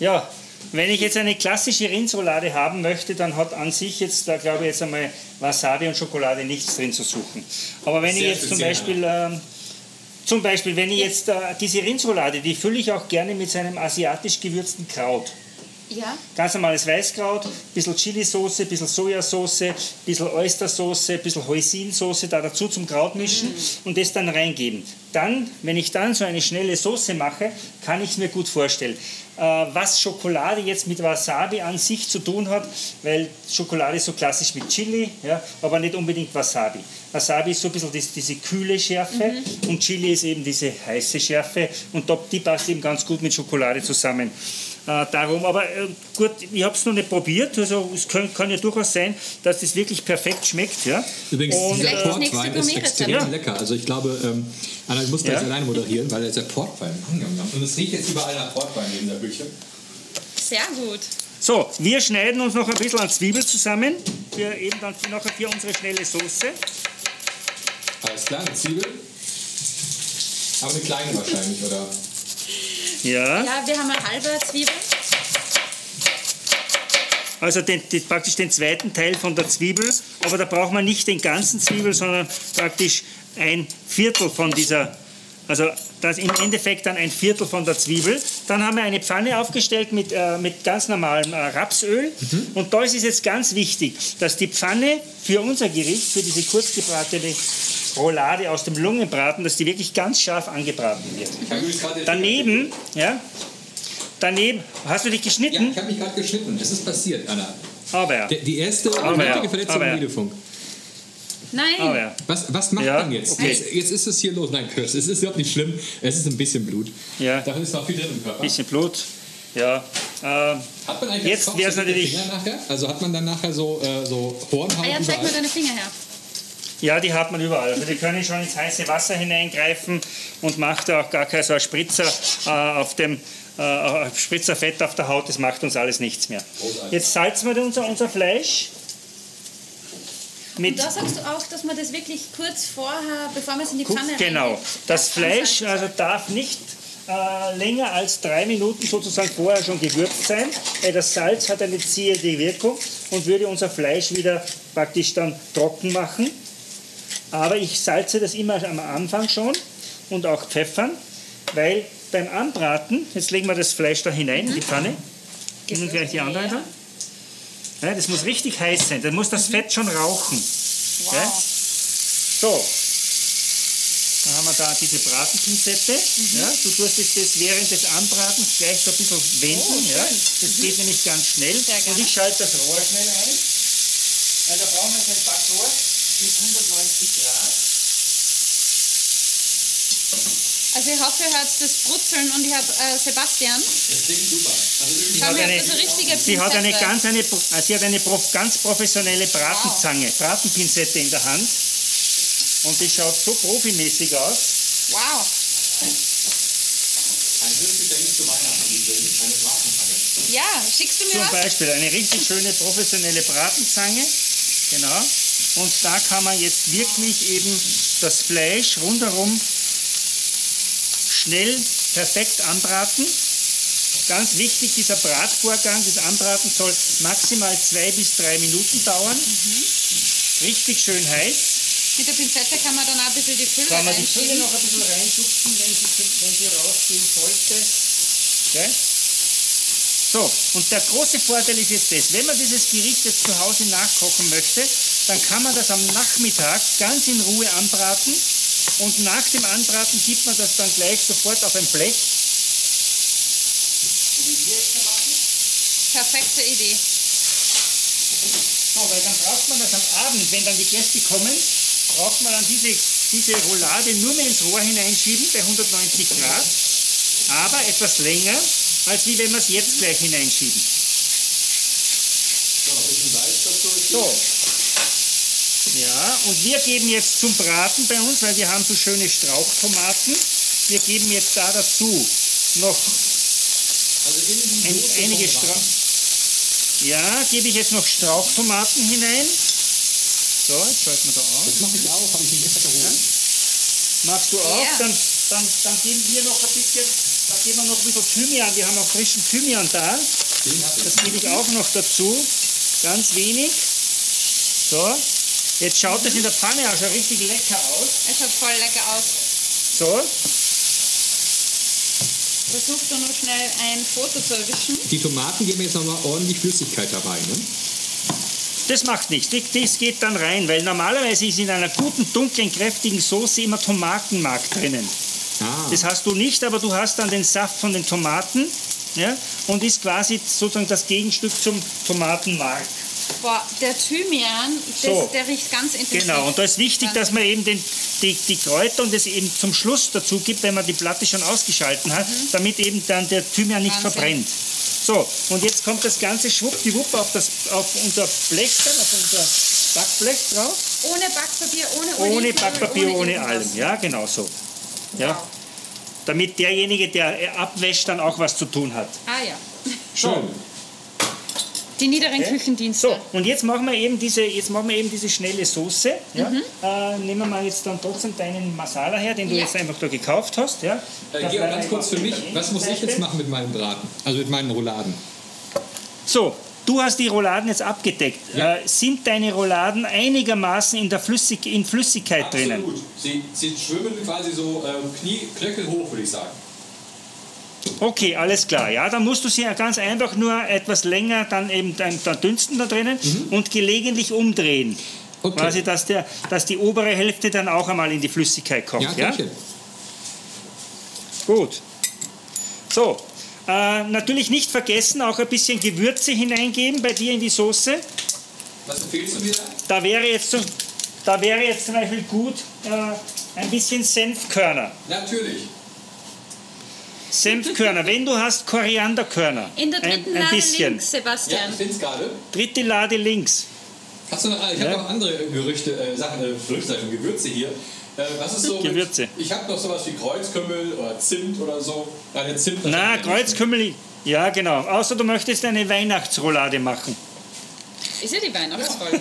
Ja, wenn ich jetzt eine klassische Rindsroulade haben möchte, dann hat an sich jetzt, da glaube ich jetzt einmal Wasabi und Schokolade nichts drin zu suchen. Aber wenn Sehr ich jetzt zum Beispiel, ähm, zum Beispiel, wenn ich jetzt äh, diese Rindsroulade, die fülle ich auch gerne mit seinem asiatisch gewürzten Kraut. Ja. Ganz normales Weißkraut, ein bisschen Chilisauce, ein bisschen Sojasauce, ein bisschen Oystersauce, ein bisschen Hoisinsoße da dazu zum Kraut mischen und das dann reingeben. Dann, wenn ich dann so eine schnelle Soße mache, kann ich es mir gut vorstellen. Äh, was Schokolade jetzt mit Wasabi an sich zu tun hat, weil Schokolade ist so klassisch mit Chili, ja, aber nicht unbedingt Wasabi. Wasabi ist so ein bisschen das, diese kühle Schärfe und Chili ist eben diese heiße Schärfe und die passt eben ganz gut mit Schokolade zusammen. Äh, darum, aber äh, gut, ich habe es noch nicht probiert, also es kann, kann ja durchaus sein, dass das wirklich perfekt schmeckt. Ja? Übrigens, Und, dieser das nächste Portwein ist extrem Ja. lecker. Also ich glaube, ähm, Anna, ich muss da Ja. jetzt alleine moderieren, weil da ist der Portwein. Und es riecht jetzt überall nach Portwein in der Küche. Sehr gut. So, wir schneiden uns noch ein bisschen an Zwiebel zusammen, für eben dann für nachher für unsere schnelle Soße. Alles klar, eine Zwiebel. Aber eine kleine wahrscheinlich, oder? Ja, Ja, wir haben eine halbe Zwiebel. also den, den, praktisch den zweiten Teil von der Zwiebel, aber da braucht man nicht den ganzen Zwiebel, sondern praktisch ein Viertel von dieser, also das im Endeffekt dann ein Viertel von der Zwiebel. Dann haben wir eine Pfanne aufgestellt mit, äh, mit ganz normalem äh, Rapsöl und da ist es jetzt ganz wichtig, dass die Pfanne für unser Gericht, für diese kurzgebratene Roulade aus dem Lungenbraten, dass die wirklich ganz scharf angebraten wird. Daneben, ja, daneben, hast du dich Ja, geschnitten? ich habe mich gerade geschnitten. Es ist passiert, Anna. Aber, die erste Aber ja, Verletzung aber ja. im Redefunk. Nein. aber. Was, was macht Ja, man jetzt? okay. jetzt? Jetzt ist es hier los. Nein, Kurs, es ist überhaupt nicht schlimm. Es ist ein bisschen Blut. Ja. Da ist noch viel drin im Körper. Bisschen Blut. Ja. Ähm, Hat man eigentlich Jetzt so dicke natürlich- Finger nachher? Also hat man dann nachher so, äh, so Hornhaut Ah ja, zeig mal deine Finger her. ja, die hat man überall. Also die können schon ins heiße Wasser hineingreifen und macht auch gar kein so ein Spritzer äh, auf dem äh, Spritzer Fett auf der Haut, das macht uns alles nichts mehr. Jetzt salzen wir unser, unser Fleisch. Mit Und da sagst du auch, dass man das wirklich kurz vorher, bevor man es in die Pfanne Genau. Das Fleisch also darf nicht äh, länger als drei Minuten sozusagen vorher schon gewürzt sein, weil das Salz hat eine ziehende Wirkung und würde unser Fleisch wieder praktisch dann trocken machen. Aber ich salze das immer am Anfang schon und auch pfeffern, weil beim Anbraten, jetzt legen wir das Fleisch da hinein in die Pfanne, nehmen gleich die andere da. Ja, das muss richtig heiß sein, dann muss das Fett schon rauchen. Wow. Ja? So, dann haben wir da diese Bratenpinzette. Ja, du tust jetzt das während des Anbratens gleich so ein bisschen wenden. Oh, ja. Das geht nämlich ganz schnell. Und ich schalte das Rohr schnell ein. Weil da brauchen wir jetzt ein Backrohr mit 190 Grad. Also ich hoffe, ihr hört das Brutzeln und ich habe äh, Sebastian. Das klingt super. Also hat eine- so richtige Sie hat eine Pinzette. ganz, eine, äh, sie hat eine prof, ganz professionelle Bratenzange, Bratenpinzette in der Hand. Und die schaut so profimäßig aus. Wow. ein Hirschgeschenk zu Weihnachten eine Bratenpfanne. Ja, schickst du mir Zum was? Beispiel eine richtig schöne professionelle Bratenzange. Genau. Und da kann man jetzt wirklich eben das Fleisch rundherum schnell perfekt anbraten. Ganz wichtig, dieser Bratvorgang, das Anbraten soll maximal zwei bis drei Minuten dauern. Richtig schön heiß. Mit der Pinzette kann man dann auch ein bisschen die Fülle Kann man die Fülle noch ein bisschen reinschubsen, wenn sie, wenn sie rausgehen sollte. Gell? So, und der große Vorteil ist jetzt das, wenn man dieses Gericht jetzt zu Hause nachkochen möchte, dann kann man das am Nachmittag ganz in Ruhe anbraten und nach dem Anbraten gibt man das dann gleich sofort auf ein Blech. So wie wir jetzt machen. Perfekte Idee. So, weil dann braucht man das am Abend, wenn dann die Gäste kommen, braucht man dann diese, diese Roulade nur mehr ins Rohr hineinschieben bei 190 Grad, aber etwas länger, als wie wenn wir es jetzt gleich hineinschieben. So, noch ein bisschen Salz dazu. So. Ja, und wir geben jetzt zum Braten bei uns, weil wir haben so schöne Strauchtomaten, wir geben jetzt da dazu noch Also ein, einige Strauch... Ja, gebe ich jetzt noch Strauchtomaten hinein. So, jetzt schalten wir da auf. Das mache ich auch, habe ich mir gestern geholt. Magst du auch? Ja. Dann, dann, dann geben wir noch ein bisschen, da geben wir noch ein bisschen Thymian. Wir haben auch frischen Thymian da. Den habe ich. Das gebe ich auch noch dazu. Ganz wenig. So. Jetzt schaut das in der Pfanne auch schon richtig lecker aus. Es schaut voll lecker aus. So. Versuchst du noch schnell ein Foto zu erwischen? Die Tomaten geben jetzt nochmal ordentlich Flüssigkeit dabei, ne? Das macht nichts, das geht dann rein, weil normalerweise ist in einer guten, dunklen, kräftigen Soße immer Tomatenmark drinnen. Ah, Das hast du nicht, aber du hast dann den Saft von den Tomaten ja, und ist quasi sozusagen das Gegenstück zum Tomatenmark. Boah, der Thymian, das, So. der riecht ganz intensiv. Genau, und da ist wichtig, dass man eben den, die, die Kräuter und das eben zum Schluss dazu gibt, wenn man die Platte schon ausgeschalten hat, damit eben dann der Thymian nicht Mhm. Wahnsinn. verbrennt. So, und jetzt kommt das ganze schwuppdiwupp auf, das, auf unser Blech dann, auf unser Backblech drauf. Ohne Backpapier, ohne Ohne Olivenöl, Backpapier, ohne irgendwas. allem. Ja, genau so. Ja. Wow. Damit derjenige, der abwäscht, dann auch was zu tun hat. Ah ja. schön. (laughs) Die niederen Küchendienste. So, und jetzt machen wir eben diese, jetzt machen wir eben diese schnelle Soße. Ja? Äh, nehmen wir mal jetzt dann trotzdem deinen Masala her, den du Ja. jetzt einfach da gekauft hast. Ja? Äh, Georg, ganz kurz für mich, was muss ich jetzt machen mit meinem Braten? Also mit meinen Rouladen? So, du hast die Rouladen jetzt abgedeckt. Ja. Äh, sind deine Rouladen einigermaßen in, der Flüssig in Flüssigkeit drinnen? Sie, sie schwimmen quasi so ähm, Knie, Knöchel hoch, würde ich sagen. Okay, alles klar. Ja, dann musst du sie ja ganz einfach nur etwas länger dann eben dann, dann dünsten da drinnen und gelegentlich umdrehen. Mhm. Okay. Quasi, dass, der, dass die obere Hälfte dann auch einmal in die Flüssigkeit kommt. Ja, Ja. Gut. So, äh, natürlich nicht vergessen, auch ein bisschen Gewürze hineingeben bei dir in die Soße. Was empfiehlst du mir da? Da wäre jetzt, zum- da wäre jetzt zum Beispiel gut äh, ein bisschen Senfkörner. Natürlich. Senfkörner, wenn du hast Korianderkörner. In der ein, dritten ein Lade bisschen. links, Ja, Sebastian. ich finde es gerade. Dritte Lade links. Hast du noch, ich Ja. habe noch andere Gerüchte, äh, Sachen, äh, Gerüchte, ich schon, Gewürze hier. Äh, was ist so mit- Gewürze. ich habe noch sowas wie Kreuzkümmel oder Zimt oder so. Nein, Zimt. Na. Kreuzkümmel. Ja, genau. Außer du möchtest eine Weihnachtsroulade machen. Ist ja die Weihnachtsfolge.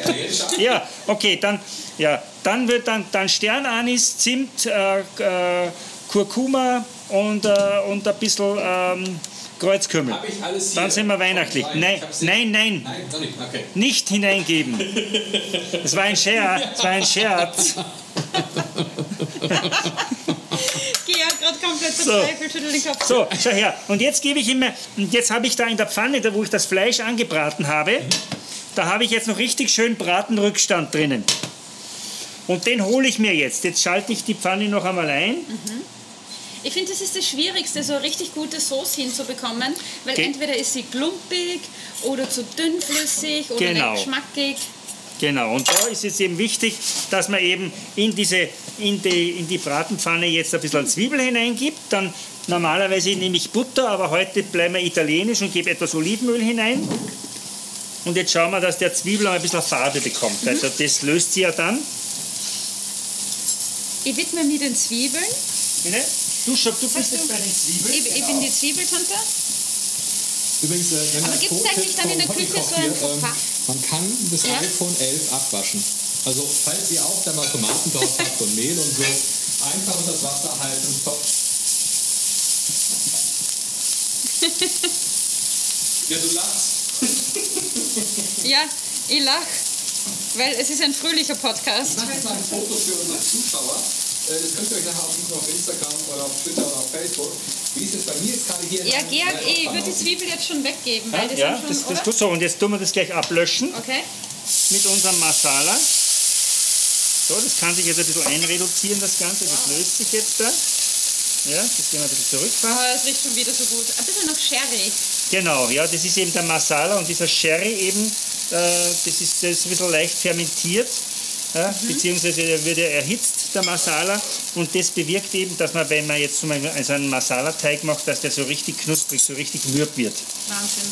Ja. Ja, okay, dann, ja, dann wird dann, dann Sternanis, Zimt, äh, äh, Kurkuma und, äh, und ein bisschen ähm, Kreuzkümmel. Habe ich alles hier? Dann sind wir weihnachtlich. Nein, Nein, nein, nein, nicht. Okay. nicht hineingeben. (laughs) Das war ein Scherz. Das war ein Scherz. (laughs) Georg gerade komplett So. verzweifelt, schüttelt den Kopf. So, schau her. Und jetzt gebe ich immer, und jetzt habe ich da in der Pfanne, da wo ich das Fleisch angebraten habe, da habe ich jetzt noch richtig schön Bratenrückstand drinnen. Und den hole ich mir jetzt. Jetzt schalte ich die Pfanne noch einmal ein. Ich finde, das ist das Schwierigste, so eine richtig gute Sauce hinzubekommen, weil Okay. entweder ist sie klumpig oder zu dünnflüssig oder Genau. nicht geschmackig. Genau, und da ist es eben wichtig, dass man eben in, diese, in, die, in die Bratenpfanne jetzt ein bisschen Zwiebel hineingibt. Dann normalerweise nehme ich Butter, aber heute bleiben wir italienisch und gebe etwas Olivenöl hinein. Und jetzt schauen wir, dass der Zwiebel auch ein bisschen Farbe bekommt. Also das löst sie ja dann. Ich widme mich den Zwiebeln. Bitte? Du, Schock, du bist jetzt bei den Zwiebeln. Ich, ich bin die Zwiebeltante. Übrigens, äh, wenn Aber gibt's Pro-Tipp eigentlich dann in der Küche so ein hier, ähm, Fach? Man kann das Ja. iPhone 11 abwaschen. Also, falls ihr auch da mal Tomaten drauf (laughs) habt und Mehl und so, einfach unter das Wasser halten, top. ja, du lachst. (laughs) Ja, ich lach, weil es ist ein fröhlicher Podcast. Ich mache jetzt mal ein Foto für unsere Zuschauer. Äh, Das könnt ihr euch nachher aufrufen auf Instagram oder auf Twitter oder auf Facebook. Wie ist es bei mir jetzt gerade hier? Ja, Georg, ich würde die? Zwiebel jetzt schon weggeben, weil das Ja, das, schon, das oder? tut so. Und jetzt tun wir das gleich ablöschen Okay. mit unserem Masala. So, das kann sich jetzt ein bisschen einreduzieren, das Ganze. Das löst sich jetzt da. Ja, das gehen wir ein bisschen zurückfahren. Oh, es riecht schon wieder so gut. Ein bisschen noch Sherry. Genau, ja, das ist eben der Masala und dieser Sherry eben, äh, das, ist, das ist ein bisschen leicht fermentiert, ja, beziehungsweise er wird ja erhitzt, der Masala. Und das bewirkt eben, dass man, wenn man jetzt zum Beispiel also einen Masala-Teig macht, dass der so richtig knusprig, so richtig mürb wird. Wahnsinn.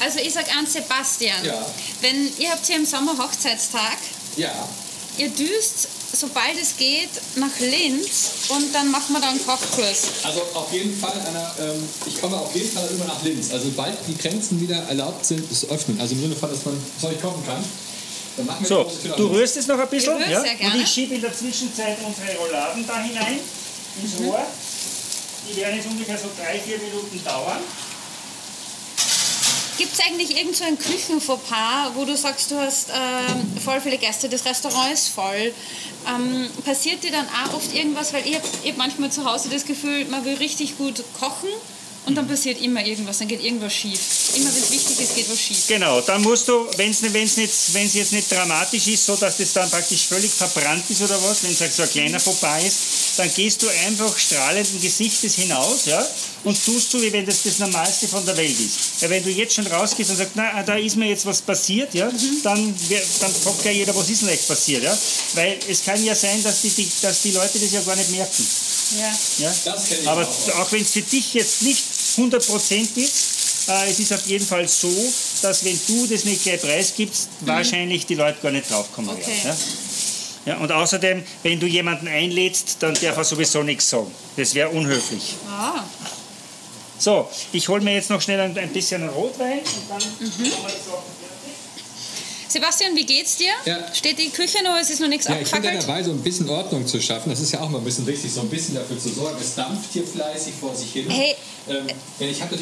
Also ich sag an Sebastian, Ja. wenn ihr habt hier im Sommer Hochzeitstag, Ja. ihr düst, sobald es geht, nach Linz und dann machen wir da einen Kochkurs. Also auf jeden Fall, Anna, ähm, ich komme auf jeden Fall immer nach Linz. Also sobald die Grenzen wieder erlaubt sind, es öffnen. Also im Sinne von, dass man Zeug kochen kann. So, du rührst es noch ein bisschen. Ja? sehr Und ich schiebe in der Zwischenzeit unsere Rouladen da hinein, ins Rohr. Die werden jetzt ungefähr so drei, vier Minuten dauern. Gibt es eigentlich irgend so ein Küchenfauxpas, wo du sagst, du hast ähm, voll viele Gäste, das Restaurant ist voll. Ähm, passiert dir dann auch oft irgendwas, weil ich habe hab manchmal zu Hause das Gefühl, man will richtig gut kochen und dann passiert immer irgendwas, dann geht irgendwas schief. Immer wenn es wichtig ist, geht was schief. Genau, dann musst du, wenn es wenn's wenn's jetzt nicht dramatisch ist, so dass das dann praktisch völlig verbrannt ist oder was, wenn es halt so ein kleiner Fauxpas ist, dann gehst du einfach strahlenden Gesichtes hinaus ja, und tust so, wie wenn das das Normalste von der Welt ist. Ja, wenn du jetzt schon rausgehst und sagst, na, da ist mir jetzt was passiert, ja, mhm. dann, dann fragt ja jeder, was ist denn echt passiert. Ja? Weil es kann ja sein, dass die, die, dass die Leute das ja gar nicht merken. Ja. ja? Das ich Aber auch, auch wenn es für dich jetzt nicht 100% ist. Äh, es ist auf jeden Fall so, dass wenn du das nicht gleich preisgibst, mhm. wahrscheinlich die Leute gar nicht draufkommen okay. werden. Ja? ja? und außerdem, wenn du jemanden einlädst, dann darf er sowieso nichts sagen. Das wäre unhöflich. Ah. So, ich hole mir jetzt noch schnell ein, ein bisschen Rotwein und dann mhm. Sebastian, wie geht's dir? Ja. Steht die Küche noch? Es ist noch nichts ja, abgefackelt? Ich bin dabei, so ein bisschen Ordnung zu schaffen. Das ist ja auch mal ein bisschen wichtig, so ein bisschen dafür zu sorgen. Es dampft hier fleißig vor sich hin. Hey, ähm,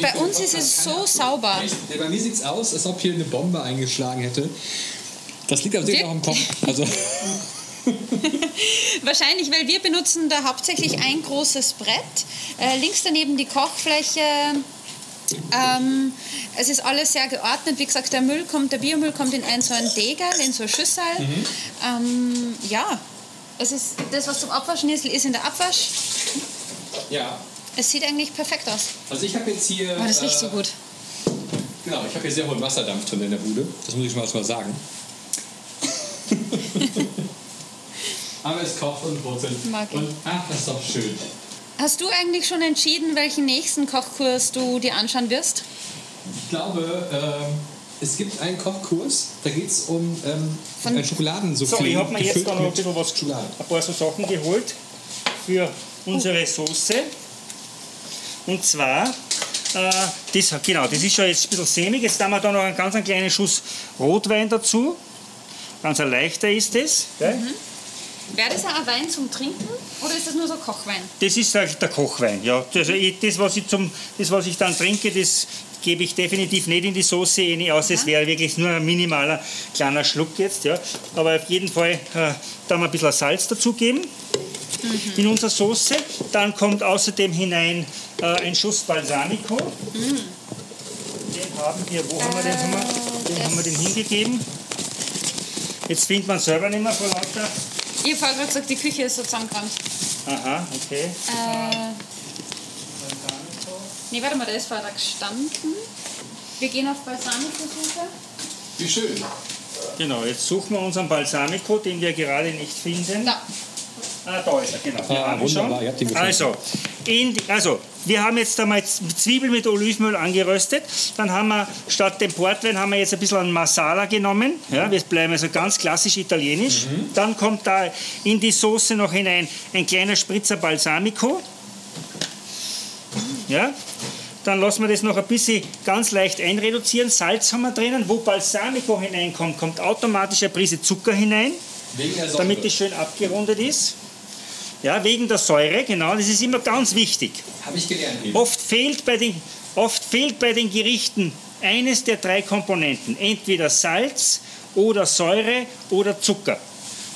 bei uns ist es so sauber. Echt, bei mir sieht es aus, als ob hier eine Bombe eingeschlagen hätte. Das liegt aber sicher auch im Kopf. Also (laughs) (laughs) Wahrscheinlich, weil wir benutzen da hauptsächlich ein großes Brett. Äh, links daneben die Kochfläche ähm, es ist alles sehr geordnet. Wie gesagt, der Müll kommt, der Biomüll kommt in ein so ein Degel, in so ein Schüssel. Mhm. Ähm, ja, es ist das, was zum Abwaschen ist, ist in der Abwasch. Ja. Es sieht eigentlich perfekt aus. Also ich habe jetzt hier. Oh, das riecht äh, so gut. Genau, ich habe hier sehr hohen Wasserdampf drin in der Bude. Das muss ich mal sagen. (laughs) Aber es kocht und brutzelt. Mag ich. Und ach, das ist doch schön. Hast du eigentlich schon entschieden, welchen nächsten Kochkurs du dir anschauen wirst? Ich glaube, ähm, es gibt einen Kochkurs, da geht es um ähm, Von Schokoladensoufflé. So, ich habe mir jetzt noch ein bisschen was, Schokolade. ein paar so Sachen geholt für unsere oh. Soße. Und zwar, äh, das, genau, das ist schon jetzt ein bisschen sämig. Jetzt haben wir da noch einen ganz einen kleinen Schuss Rotwein dazu. Ganz ein leichter ist das. Mhm. Wäre das auch ein Wein zum Trinken oder ist das nur so Kochwein? Das ist der, der Kochwein, ja. Also ich, das, was ich zum, das, was ich dann trinke, das gebe ich definitiv nicht in die Soße rein, aus. Es wäre wirklich nur ein minimaler kleiner Schluck jetzt. Ja. Aber auf jeden Fall äh, da mal ein bisschen Salz dazugeben mhm. in unsere Soße. Dann kommt außerdem hinein äh, ein Schuss Balsamico. Mhm. Den haben wir, wo äh, haben wir den? Haben wir, den haben wir den hingegeben. Jetzt findet man selber nicht mehr vor lauter ich habe vorher gesagt, die Küche ist so zusammengerannt. Aha, okay. Äh, nee, warte mal, der ist vorher gestanden. Wir gehen auf Balsamico-Suche. Wie schön. Genau, jetzt suchen wir unseren Balsamico, den wir gerade nicht finden. Da. Ah, da ist er, genau. Ah, wunderbar, ihr habt ihn gefunden. Also, die, also, wir haben jetzt einmal Zwiebeln mit Olivenöl angeröstet. Dann haben wir statt dem Portwein haben wir jetzt ein bisschen ein Masala genommen. Ja, wir bleiben also ganz klassisch italienisch. Mhm. Dann kommt da in die Soße noch hinein ein kleiner Spritzer Balsamico. Ja, dann lassen wir das noch ein bisschen ganz leicht einreduzieren. Salz haben wir drinnen. Wo Balsamico hineinkommt, kommt automatisch eine Prise Zucker hinein, damit es schön abgerundet ist. Ja, wegen der Säure, genau, das ist immer ganz wichtig. Habe ich gelernt. Oft fehlt, bei den, oft fehlt bei den Gerichten eines der drei Komponenten. Entweder Salz oder Säure oder Zucker.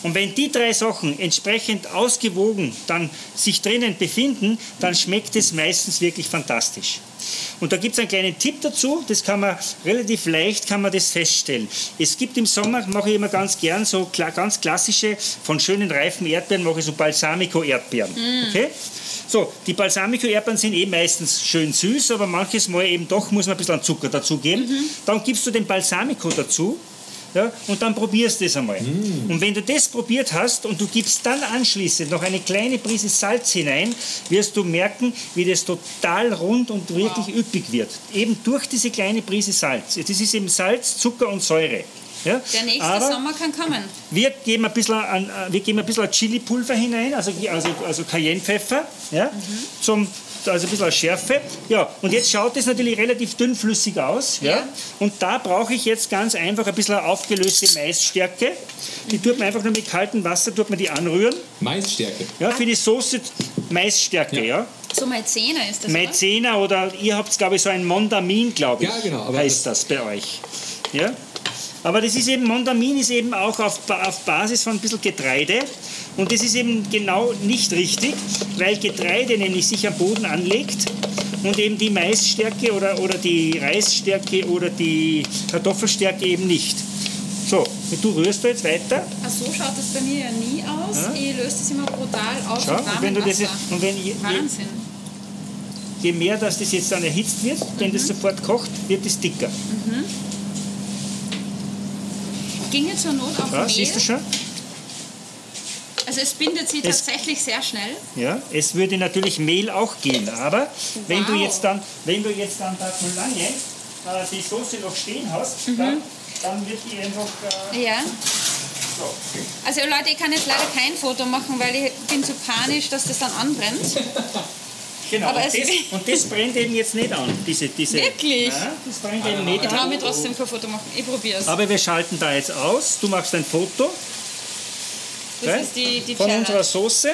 Und wenn die drei Sachen entsprechend ausgewogen dann sich drinnen befinden, dann schmeckt es meistens wirklich fantastisch. Und da gibt es einen kleinen Tipp dazu, das kann man relativ leicht kann man das feststellen. Es gibt im Sommer, mache ich immer ganz gern so ganz klassische, von schönen reifen Erdbeeren mache ich so Balsamico-Erdbeeren. Mm. Okay? So, die Balsamico-Erdbeeren sind eh meistens schön süß, aber manches Mal eben doch muss man ein bisschen Zucker dazugeben. Mhm. Dann gibst du den Balsamico dazu ja, und dann probierst du das einmal. Mm. Und wenn du das probiert hast und du gibst dann anschließend noch eine kleine Prise Salz hinein, wirst du merken, wie das total rund und wirklich wow. üppig wird. Eben durch diese kleine Prise Salz. Das ist eben Salz, Zucker und Säure. Ja? Der nächste Aber Sommer kann kommen. wir geben ein bisschen, an, äh, wir geben ein bisschen Chili-Pulver hinein, also, also, also Cayennepfeffer, ja? Zum, also ein bisschen als Schärfe. Ja, und jetzt schaut es natürlich relativ dünnflüssig aus. Ja? Ja. Und da brauche ich jetzt ganz einfach ein bisschen aufgelöste Maisstärke. Die tut man einfach nur mit kaltem Wasser tut man die anrühren. Maisstärke. Ja, für die Soße Maisstärke, ja. So Maizena ist das, oder? Maizena oder ihr habt, glaube ich, so ein Mondamin, glaube ich. Ja, genau, aber heißt das bei euch. Ja? Aber das ist eben, Mondamin ist eben auch auf, auf Basis von ein bisschen Getreide. Und das ist eben genau nicht richtig, weil Getreide nämlich sich am Boden anlegt und eben die Maisstärke oder, oder die Reisstärke oder die Kartoffelstärke eben nicht. So, und du rührst da jetzt weiter. Ach so schaut das bei mir ja nie aus. Ja. Ich löse das immer brutal aus Schau, und wenn du das jetzt, und wenn je, je, Wahnsinn. je mehr dass das jetzt dann erhitzt wird, wenn das sofort kocht, wird es dicker. Ginge zur Not auf Ja, Mehl. siehst du schon? Also es bindet sie Es- tatsächlich sehr schnell. Ja, es würde natürlich Mehl auch gehen, aber wenn du Wow. jetzt dann, wenn du jetzt dann da schon lange äh, die Soße noch stehen hast, Mhm. dann, dann wird die einfach äh, Ja. so. Also Leute, ich kann jetzt leider kein Foto machen, weil ich bin zu panisch, dass das dann anbrennt. (laughs) Genau. Aber und, das, und das brennt eben jetzt nicht an. Diese, diese, Wirklich? Ja, das brennt eben nicht Ich traue an. mir trotzdem kein Foto machen. Ich probiere es. Aber wir schalten da jetzt aus. Du machst ein Foto Das gell, ist die, die von Challenge. unserer Soße.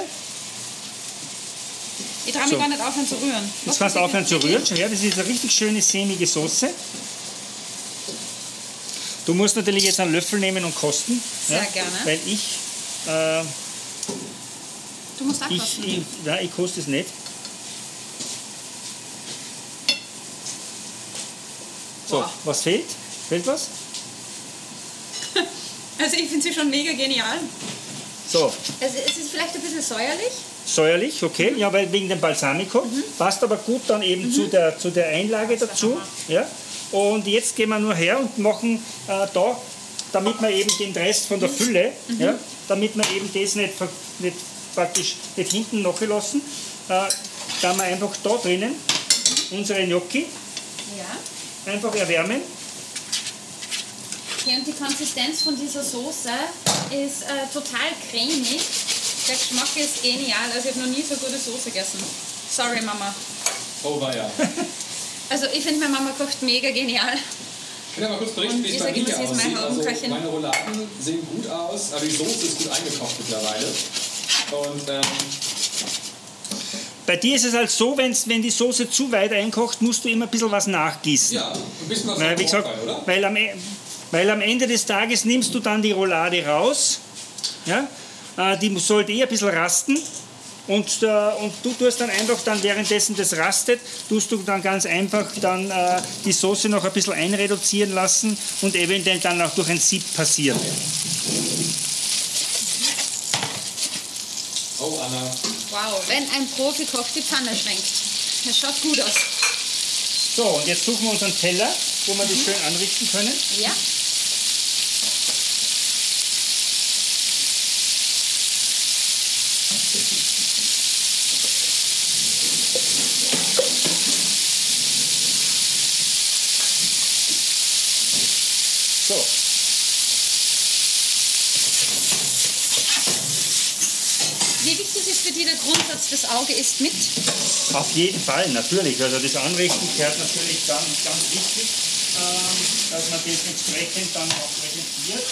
Ich traue mich So. gar nicht aufhören zu rühren. Jetzt kannst du aufhören zu rühren. Schau her, das ist eine richtig schöne sämige Soße. Du musst natürlich jetzt einen Löffel nehmen und kosten. Sehr gerne. Weil ich, äh, Du musst ich, abkosten. ich, nein, ich koste es nicht. So, was fehlt? Fehlt was? (laughs) Also ich finde sie schon mega genial. So, Also es ist vielleicht ein bisschen säuerlich. säuerlich, okay, Mhm. ja, weil wegen dem Balsamico. Passt aber gut dann eben zu, der, zu der Einlage dazu. Ja. Und jetzt gehen wir nur her und machen äh, da, damit wir eben den Rest von der Fülle, Mhm. ja, damit wir eben das nicht, nicht praktisch nicht hinten nachgelassen, äh, da wir einfach da drinnen unsere Gnocchi. Einfach erwärmen. Okay, und die Konsistenz von dieser Soße ist äh, total cremig. Der Geschmack ist genial. Also ich habe noch nie so gute Soße gegessen. Sorry, Mama. Oh, war ja. (laughs) Also ich finde, meine Mama kocht mega genial. Ich will ja mal kurz berichten, wie es ich bei mein aussieht. Also meine Rouladen sehen gut aus, aber die Soße ist gut eingekocht mittlerweile. Und ähm, Bei dir ist es halt so, wenn's, wenn die Soße zu weit einkocht, musst du immer ein bisschen was nachgießen. ja, ein bisschen was Weil, wie gesagt, oder? weil, am, E- weil am Ende des Tages nimmst du dann die Roulade raus. Ja? Äh, die sollte eh ein bisschen rasten. Und, äh, und du tust dann einfach dann währenddessen das rastet, tust du dann ganz einfach dann äh, die Soße noch ein bisschen einreduzieren lassen und eventuell dann auch durch ein Sieb passieren. Oh, Anna. Wow, wenn ein Profikoch die Pfanne schwenkt. Das schaut gut aus. So, und jetzt suchen wir unseren Teller, wo wir das schön anrichten können. Ja. So, Wie der Grundsatz, das Auge ist mit? Auf jeden Fall, natürlich. Also das Anrichten gehört natürlich ganz, ganz wichtig, ähm, dass man das entsprechend dann auch präsentiert.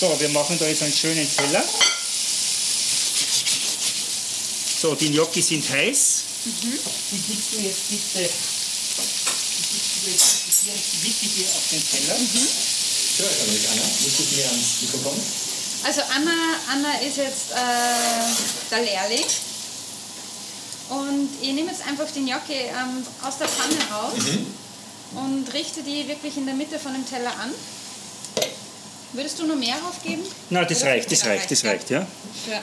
So, wir machen da jetzt einen schönen Teller. So, die Gnocchi sind heiß. Die gibst du jetzt bitte, die gibst du jetzt bitte direkt wirklich hier auf den Teller. Ich höre es aber nicht, Anna. Müsstest du mir ans Mikrofon? Also Anna, Anna ist jetzt äh, der Lehrling. Und ich nehme jetzt einfach die Gnocchi ähm, aus der Pfanne raus und richte die wirklich in der Mitte von dem Teller an. Würdest du noch mehr aufgeben? Na, das Oder? reicht, das Ja, reicht, das ja. reicht, ja.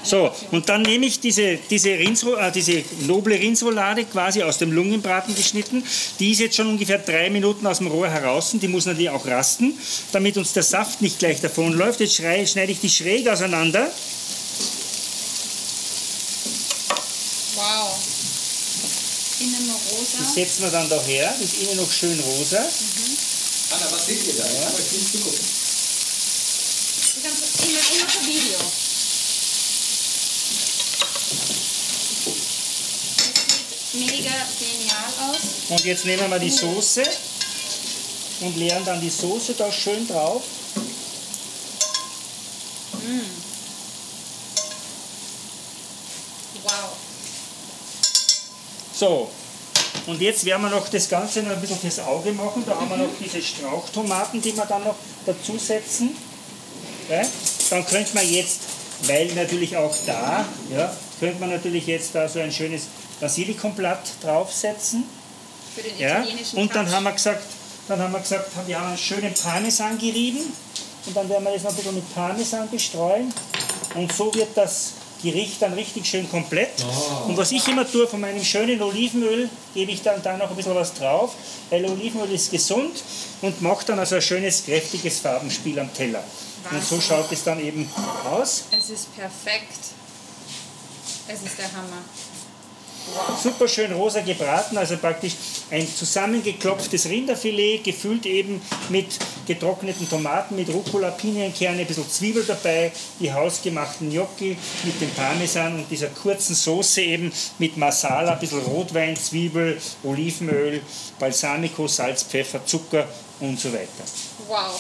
So, und dann nehme ich diese, diese, Rindsro äh, diese noble Rindsroulade quasi aus dem Lungenbraten geschnitten. Die ist jetzt schon ungefähr drei Minuten aus dem Rohr heraus. Die muss natürlich auch rasten, damit uns der Saft nicht gleich davonläuft. Jetzt schrei- schneide ich die schräg auseinander. Wow. Innen noch rosa Das setzen wir dann da her. Das ist innen noch schön rosa. Anna, was seht ihr da? Ich kann euch nicht zugucken. Ein Video. Das sieht mega genial aus. Und jetzt nehmen wir die Soße und leeren dann die Soße da schön drauf. Wow. So, und jetzt werden wir noch das Ganze noch ein bisschen fürs Auge machen. Da haben wir noch diese Strauchtomaten, die wir dann noch dazusetzen. Ja? Dann könnte man jetzt, weil natürlich auch da, ja, könnte man natürlich jetzt da so ein schönes Basilikumblatt draufsetzen. Für den Ja? Und dann Touch. haben wir gesagt, dann haben wir gesagt, wir haben einen schönen Parmesan gerieben und dann werden wir das noch ein bisschen mit Parmesan bestreuen und so wird das Gericht dann richtig schön komplett. Oh. Und was ich immer tue, von meinem schönen Olivenöl gebe ich dann da noch ein bisschen was drauf, weil Olivenöl ist gesund und macht dann also ein schönes, kräftiges Farbenspiel am Teller. Und so schaut es dann eben aus. Es ist perfekt. Es ist der Hammer. super schön rosa gebraten, also praktisch ein zusammengeklopftes Rinderfilet, gefüllt eben mit getrockneten Tomaten, mit Rucola, Pinienkerne, ein bisschen Zwiebel dabei, die hausgemachten Gnocchi mit dem Parmesan und dieser kurzen Soße eben mit Masala, ein bisschen Rotwein, Zwiebel, Olivenöl, Balsamico, Salz, Pfeffer, Zucker und so weiter. Wow.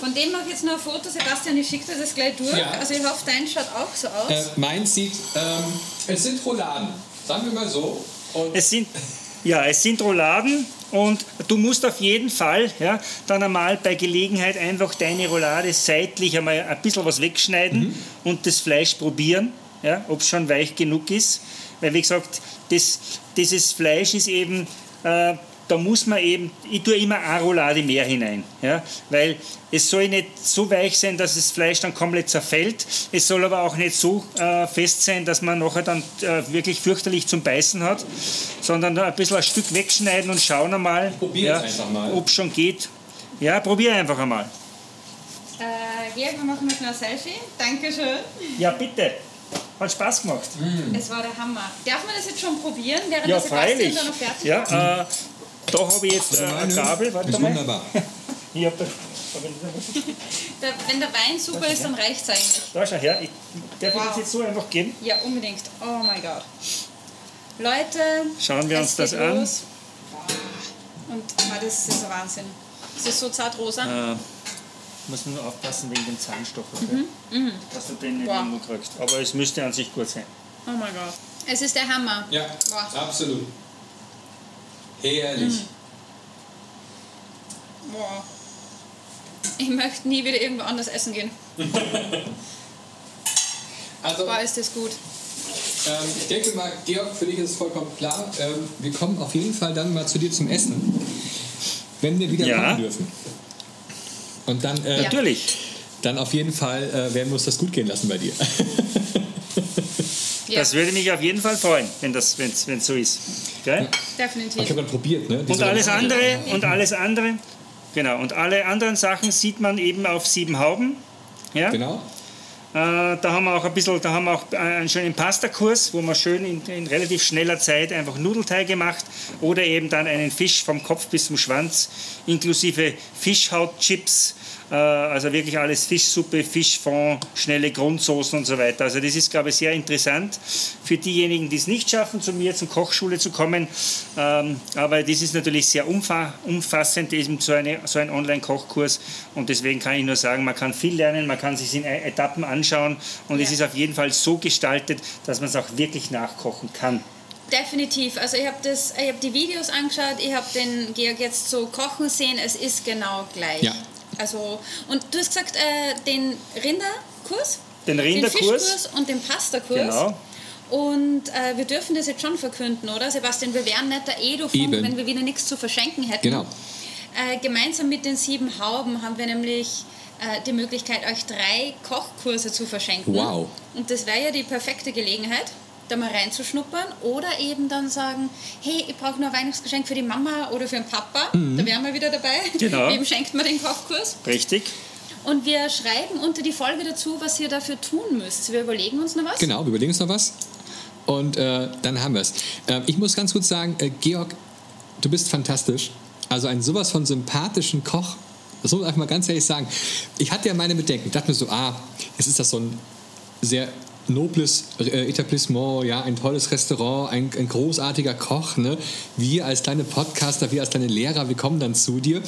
Von dem mache ich jetzt noch ein Foto. Sebastian, ich schicke dir das gleich durch. Ja. Also ich hoffe, dein schaut auch so aus. Äh, meins sieht, ähm, es sind Rouladen, sagen wir mal so. Und Es sind, ja, es sind Rouladen und du musst auf jeden Fall ja, dann einmal bei Gelegenheit einfach deine Roulade seitlich einmal ein bisschen was wegschneiden und das Fleisch probieren, ja, ob es schon weich genug ist. Weil, wie gesagt, das, dieses Fleisch ist eben, äh, da muss man eben, ich tue immer eine Roulade mehr hinein, ja, weil es soll nicht so weich sein, dass das Fleisch dann komplett zerfällt. Es soll aber auch nicht so äh, fest sein, dass man nachher dann äh, wirklich fürchterlich zum Beißen hat, sondern ein bisschen ein Stück wegschneiden und schauen einmal, mal. ob es schon geht. Ja, probier einfach einmal. Äh, Georg, wir machen noch ein Selfie. Dankeschön. Ja, bitte. Hat Spaß gemacht. Es war der Hammer. Darf man das jetzt schon probieren, während Ja, der Sebastian freilich. da noch fertig Ja, ist? äh, da habe ich jetzt äh, eine Gabel. Warte ist mal. wunderbar. (laughs) Ich hab da, hab ich- Der, wenn der Wein super ist, dann reicht es eigentlich. da schau her. Ich, darf ich Wow. das jetzt so einfach geben? Ja, unbedingt. Oh mein Gott. Leute, Schauen wir uns das an. los. Und ah, das ist ein Wahnsinn. Es ist so zart rosa. Äh, muss man nur aufpassen wegen dem Zahnstocher, gell? dass du den nicht Wow. in den Mund kriegst. Aber es müsste an sich gut sein. Oh mein Gott. Es ist der Hammer. Ja, Wow. absolut. Herrlich. Boah. Ich möchte nie wieder irgendwo anders essen gehen. (laughs) Also, Boah, ist das gut. ähm, ich denke mal, Georg, für dich ist es vollkommen klar. Ähm, wir kommen auf jeden Fall dann mal zu dir zum Essen, wenn wir wieder Ja. kommen dürfen. Und dann, äh, Ja. Natürlich. dann auf jeden Fall äh, werden wir uns das gut gehen lassen bei dir. (laughs) Ja, Das würde mich auf jeden Fall freuen, wenn das wenn's, wenn's so ist. Gell? definitiv. Ich habe dann probiert, ne? Und alles andere, und alles andere, genau, und alle anderen Sachen sieht man eben auf sieben Hauben. Ja? Genau. Äh, da haben wir auch ein bisschen, da haben wir auch einen schönen Pastakurs, wo man schön in, in relativ schneller Zeit einfach Nudelteige macht oder eben dann einen Fisch vom Kopf bis zum Schwanz inklusive Fischhautchips, also wirklich alles Fischsuppe, Fischfond, schnelle Grundsoßen und so weiter. Also das ist, glaube ich, sehr interessant für diejenigen, die es nicht schaffen, zu mir zur Kochschule zu kommen. Ähm, aber das ist natürlich sehr umfa umfassend, eben so, eine, so ein Online-Kochkurs und deswegen kann ich nur sagen, man kann viel lernen, man kann sich in E- Etappen anschauen und es Ja. ist auf jeden Fall so gestaltet, dass man es auch wirklich nachkochen kann. Definitiv. Also ich habe das, ich habe die Videos angeschaut, ich habe den Georg jetzt so kochen sehen, es ist genau gleich. Ja. Also, und du hast gesagt, äh, den Rinderkurs? Den Rinderkurs. Den Fischkurs und den Pastakurs. Genau. Und äh, wir dürfen das jetzt schon verkünden, oder Sebastian? Wir wären nicht der Edofunk, Eben. wenn wir wieder nichts zu verschenken hätten. Genau. Äh, gemeinsam mit den sieben Hauben haben wir nämlich äh, die Möglichkeit, euch drei Kochkurse zu verschenken. Wow. Und das wäre ja die perfekte Gelegenheit, da mal reinzuschnuppern oder eben dann sagen, hey, ich brauche nur ein Weihnachtsgeschenk für die Mama oder für den Papa. Da wären wir wieder dabei. Mhm. Genau. (laughs) Wem schenkt man den Kochkurs? Richtig? Und wir schreiben unter die Folge dazu, was ihr dafür tun müsst. Wir überlegen uns noch was. Genau, wir überlegen uns noch was. Und äh, dann haben wir es. Äh, ich muss ganz kurz sagen, äh, Georg, du bist fantastisch. Also ein sowas von sympathischen Koch. Das muss man einfach mal ganz ehrlich sagen. Ich hatte ja meine Bedenken. Ich dachte mir so, ah, jetzt ist das so ein sehr nobles äh, Etablissement, ja, ein tolles Restaurant, ein, ein, großartiger Koch. Ne? Wir als kleine Podcaster, wir als kleine Lehrer, wir kommen dann zu dir.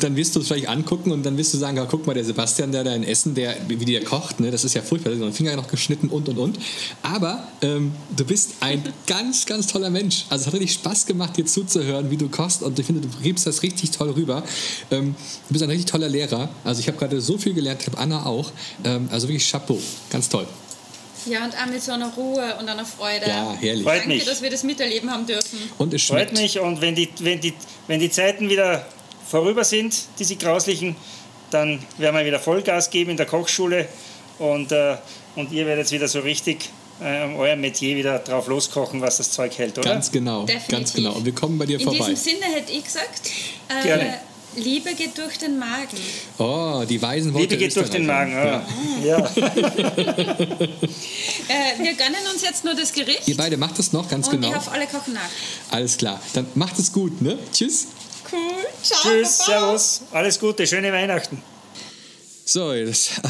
Dann wirst du es vielleicht angucken und dann wirst du sagen, ja, guck mal, der Sebastian, der da in Essen, der, wie der kocht, ne? das ist ja furchtbar, der hat den Finger noch geschnitten und und und. Aber ähm, du bist ein (laughs) ganz, ganz toller Mensch. Also es hat richtig Spaß gemacht, dir zuzuhören, wie du kochst und ich finde, du gibst das richtig toll rüber. Ähm, du bist ein richtig toller Lehrer. Also ich habe gerade so viel gelernt, ich habe Anna auch. Ähm, also wirklich Chapeau, ganz toll. Ja, und auch mit so einer Ruhe und einer Freude. Ja, herrlich. Freut Danke, mich. dass wir das miterleben haben dürfen. Und es Freut schmeckt. mich und wenn die, wenn, die, wenn die Zeiten wieder vorüber sind, diese grauslichen, dann werden wir wieder Vollgas geben in der Kochschule und, äh, und ihr werdet wieder so richtig äh, euer Metier wieder drauf loskochen, was das Zeug hält, oder? Ganz genau, Definitiv. ganz genau. Und wir kommen bei dir In vorbei. diesem Sinne hätte ich gesagt, äh, Gerne. Liebe geht durch den Magen. Oh, die weisen Worte Liebe geht durch den Magen. Ja. Ja. Ja. (laughs) Äh, wir gönnen uns jetzt nur das Gericht. Ihr beide macht es noch, ganz und genau. ich hoffe, alle kochen nach. Alles klar. Dann macht es gut, ne? Tschüss. Cool. Ciao. Tschüss, Baba. Servus, alles Gute, schöne Weihnachten. So, das, ah,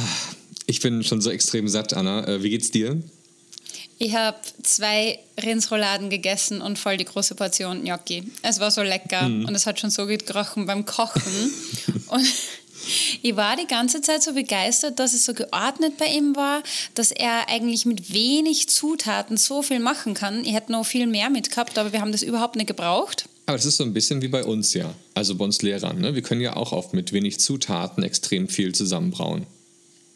ich bin schon so extrem satt, Anna. Äh, wie geht's dir? Ich habe zwei Rindsrouladen gegessen und voll die große Portion Gnocchi. Es war so lecker und es hat schon so gut gerochen beim Kochen. (laughs) und ich war die ganze Zeit so begeistert, dass es so geordnet bei ihm war, dass er eigentlich mit wenig Zutaten so viel machen kann. Ich hätte noch viel mehr mit gehabt, aber wir haben das überhaupt nicht gebraucht. Aber das ist so ein bisschen wie bei uns ja. Also bei uns Lehrern. Ne? Wir können ja auch oft mit wenig Zutaten extrem viel zusammenbrauen.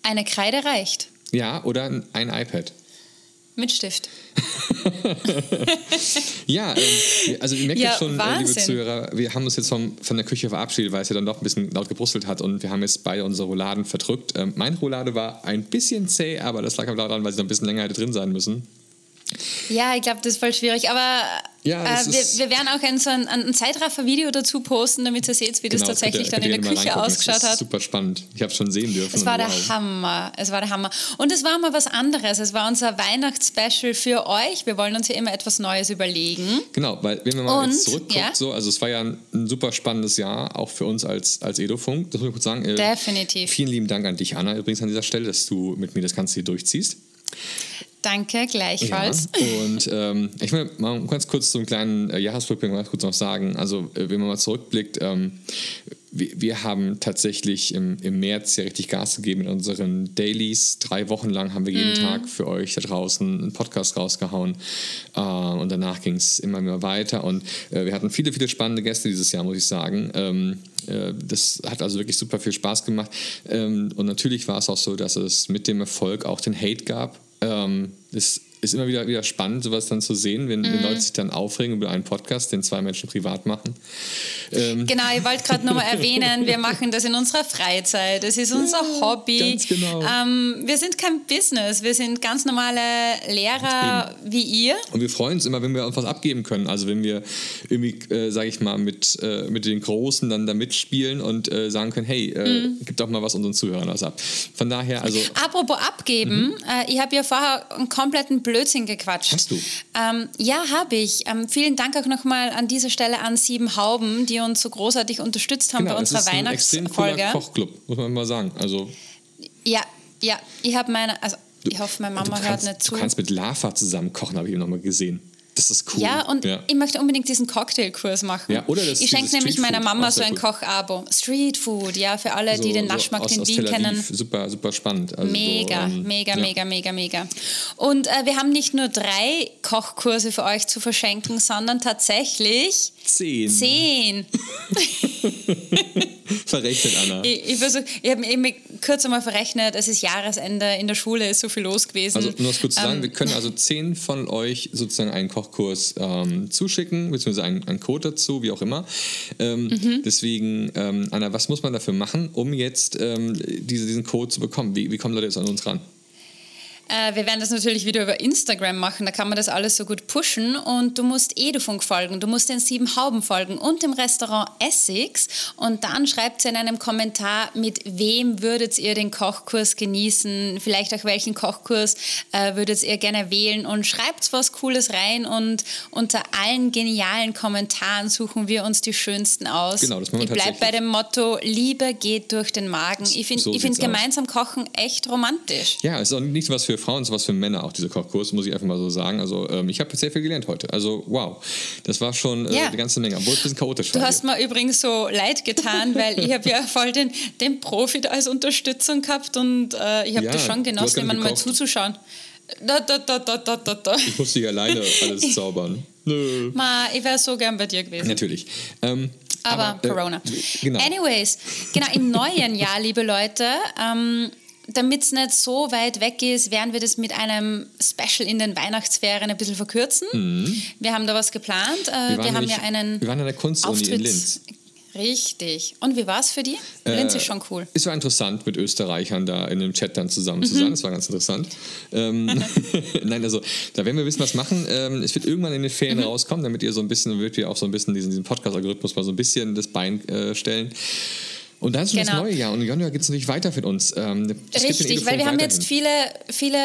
Eine Kreide reicht. Ja, oder ein iPad. Mit Stift. (laughs) Ja, ähm, also ihr merkt Ja, jetzt schon, äh, liebe Wahnsinn. Zuhörer, wir haben uns jetzt vom, von der Küche verabschiedet, weil es ja dann doch ein bisschen laut gebrustelt hat und wir haben jetzt beide unsere Rouladen verdrückt. Ähm, meine Roulade war ein bisschen zäh, aber das lag aber daran, weil sie noch ein bisschen länger hätte drin sein müssen. Ja, ich glaube, das ist voll schwierig. Aber Ja, äh, wir, wir werden auch ein, so ein, ein Zeitraffer-Video dazu posten, damit ihr seht, wie das Genau, tatsächlich könnt ihr- dann in der könnt Küche ausgeschaut Es ist hat. Super spannend. Ich habe es schon sehen dürfen. Es war und der wow. Hammer. Es war der Hammer. Und es war mal was anderes. Es war unser Weihnachtsspecial für euch. Wir wollen uns ja immer etwas Neues überlegen. Genau, weil wenn man mal jetzt Und, zurückguckt, ja. so, also es war ja ein, ein super spannendes Jahr, auch für uns als, als Edofunk. Das muss ich kurz sagen. Äh, Definitiv. Vielen lieben Dank an dich, Anna, übrigens an dieser Stelle, dass du mit mir das Ganze hier durchziehst. Danke, gleichfalls. Ja, und ähm, ich will mal ganz kurz einen kleinen äh, Jahresrückblick mal kurz noch sagen. Also, äh, wenn man mal zurückblickt, ähm, wir, wir haben tatsächlich im, im März ja richtig Gas gegeben in unseren Dailies. Drei Wochen lang haben wir jeden Tag für euch da draußen einen Podcast rausgehauen. Äh, und danach ging es immer mehr weiter. Und äh, wir hatten viele, viele spannende Gäste dieses Jahr, muss ich sagen. Ähm, äh, das hat also wirklich super viel Spaß gemacht. Ähm, und natürlich war es auch so, dass es mit dem Erfolg auch den Hate gab. Ähm, es ist immer wieder, wieder spannend, sowas dann zu sehen, wenn, wenn Leute sich dann aufregen über einen Podcast, den zwei Menschen privat machen. Ähm, Genau, ich wollte gerade nochmal erwähnen, wir machen das in unserer Freizeit. Es ist unser Hobby. ganz genau. Ähm, wir sind kein Business. Wir sind ganz normale Lehrer wie ihr. Und wir freuen uns immer, wenn wir was abgeben können. Also wenn wir irgendwie, äh, sage ich mal, mit, äh, mit den Großen dann da mitspielen und äh, sagen können, hey, äh, gib doch mal was unseren Zuhörern was ab. Von daher, also Apropos abgeben, äh, ich habe ja vorher einen kompletten Blödsinn gequatscht. Hast du? Ähm, ja, habe ich. Ähm, vielen Dank auch nochmal an dieser Stelle an Sieben Hauben, die uns so großartig unterstützt haben genau, bei unserer ist ein extrem cooler Weihnachtsfolge. Kochclub, muss man mal sagen. Also Ja, ja, ich habe meine, also ich hoffe, meine Mama hört kannst, nicht zu. du kannst mit Lava zusammen kochen, habe ich nochmal gesehen. Das ist cool. Ja, und ich möchte unbedingt diesen Cocktailkurs machen. Ja, oder das- ich schenke nämlich meiner Mama so ein gut. Kochabo. Street Food, ja, für alle, die den Naschmarkt aus, in Wien kennen. Super, super spannend. Also Mega, so, ähm, mega, ja. mega, mega, mega. Und äh, wir haben nicht nur drei Kochkurse für euch zu verschenken, sondern tatsächlich Zehn. zehn. (laughs) Verrechnet, Anna. Ich, ich, versuch- ich habe mir kurz einmal verrechnet, es ist Jahresende, in der Schule ist so viel los gewesen. Also nur was kurz zu sagen, Ähm, wir können also zehn von euch sozusagen einen Kochkurs ähm, zuschicken, beziehungsweise einen, einen Code dazu, wie auch immer. Ähm, Mhm. Deswegen, ähm, Anna, was muss man dafür machen, um jetzt ähm, diese, diesen Code zu bekommen? Wie, wie kommen Leute jetzt an uns ran? Äh, wir werden das natürlich wieder über Instagram machen, da kann man das alles so gut pushen und du musst Edufunk folgen, du musst den Sieben Hauben folgen und dem Restaurant Essex und dann schreibt ihr in einem Kommentar, mit wem würdet ihr den Kochkurs genießen, vielleicht auch welchen Kochkurs äh, würdet ihr gerne wählen und schreibt was Cooles rein und unter allen genialen Kommentaren suchen wir uns die schönsten aus. Genau, das machen wir Ich bleibe bei dem Motto, Liebe geht durch den Magen. Ich finde So ich find sieht's aus. gemeinsam kochen echt romantisch. Ja, es ist auch nicht was für Frauen, es ist was für Männer auch, dieser Kochkurs, muss ich einfach mal so sagen. Also ähm, ich habe sehr viel gelernt heute. Also wow, das war schon äh, Ja. eine ganze Menge, obwohl es ein bisschen chaotisch Du war. hast mir übrigens so leid getan, (laughs) weil ich habe ja voll den, den Profi da als Unterstützung gehabt und äh, ich habe Ja, das schon du genossen, jemandem mal zuzuschauen. Da, da, da, da, da, da. Ich musste hier alleine (laughs) alles zaubern. Nö. Ma, ich wäre so gern bei dir gewesen. Natürlich. Ähm, Aber, äh, Corona. genau. Anyways, genau, im neuen Jahr, liebe Leute, ähm, damit es nicht so weit weg ist, werden wir das mit einem Special in den Weihnachtsferien ein bisschen verkürzen. Wir haben da was geplant. Äh, wir, Mhm. waren haben nämlich- ja einen wir waren an der Kunstuni in Auftritts- Linz. Richtig. Und wie war es für die? Linz ist schon cool. Es war interessant, mit Österreichern da in einem Chat dann zusammen Mhm. zu sein. Das war ganz interessant. Ähm, (laughs) Nein, also da werden wir ein bisschen was machen. Ähm, es wird irgendwann in den Ferien Mhm. rauskommen, damit ihr so ein bisschen, wird wir auch so ein bisschen diesen, diesen Podcast-Algorithmus mal so ein bisschen das Bein äh, stellen. Und dann ist schon das Genau. neue Jahr und im Januar geht es natürlich weiter mit uns. Ähm, das Richtig, weil wir haben jetzt viele, viele,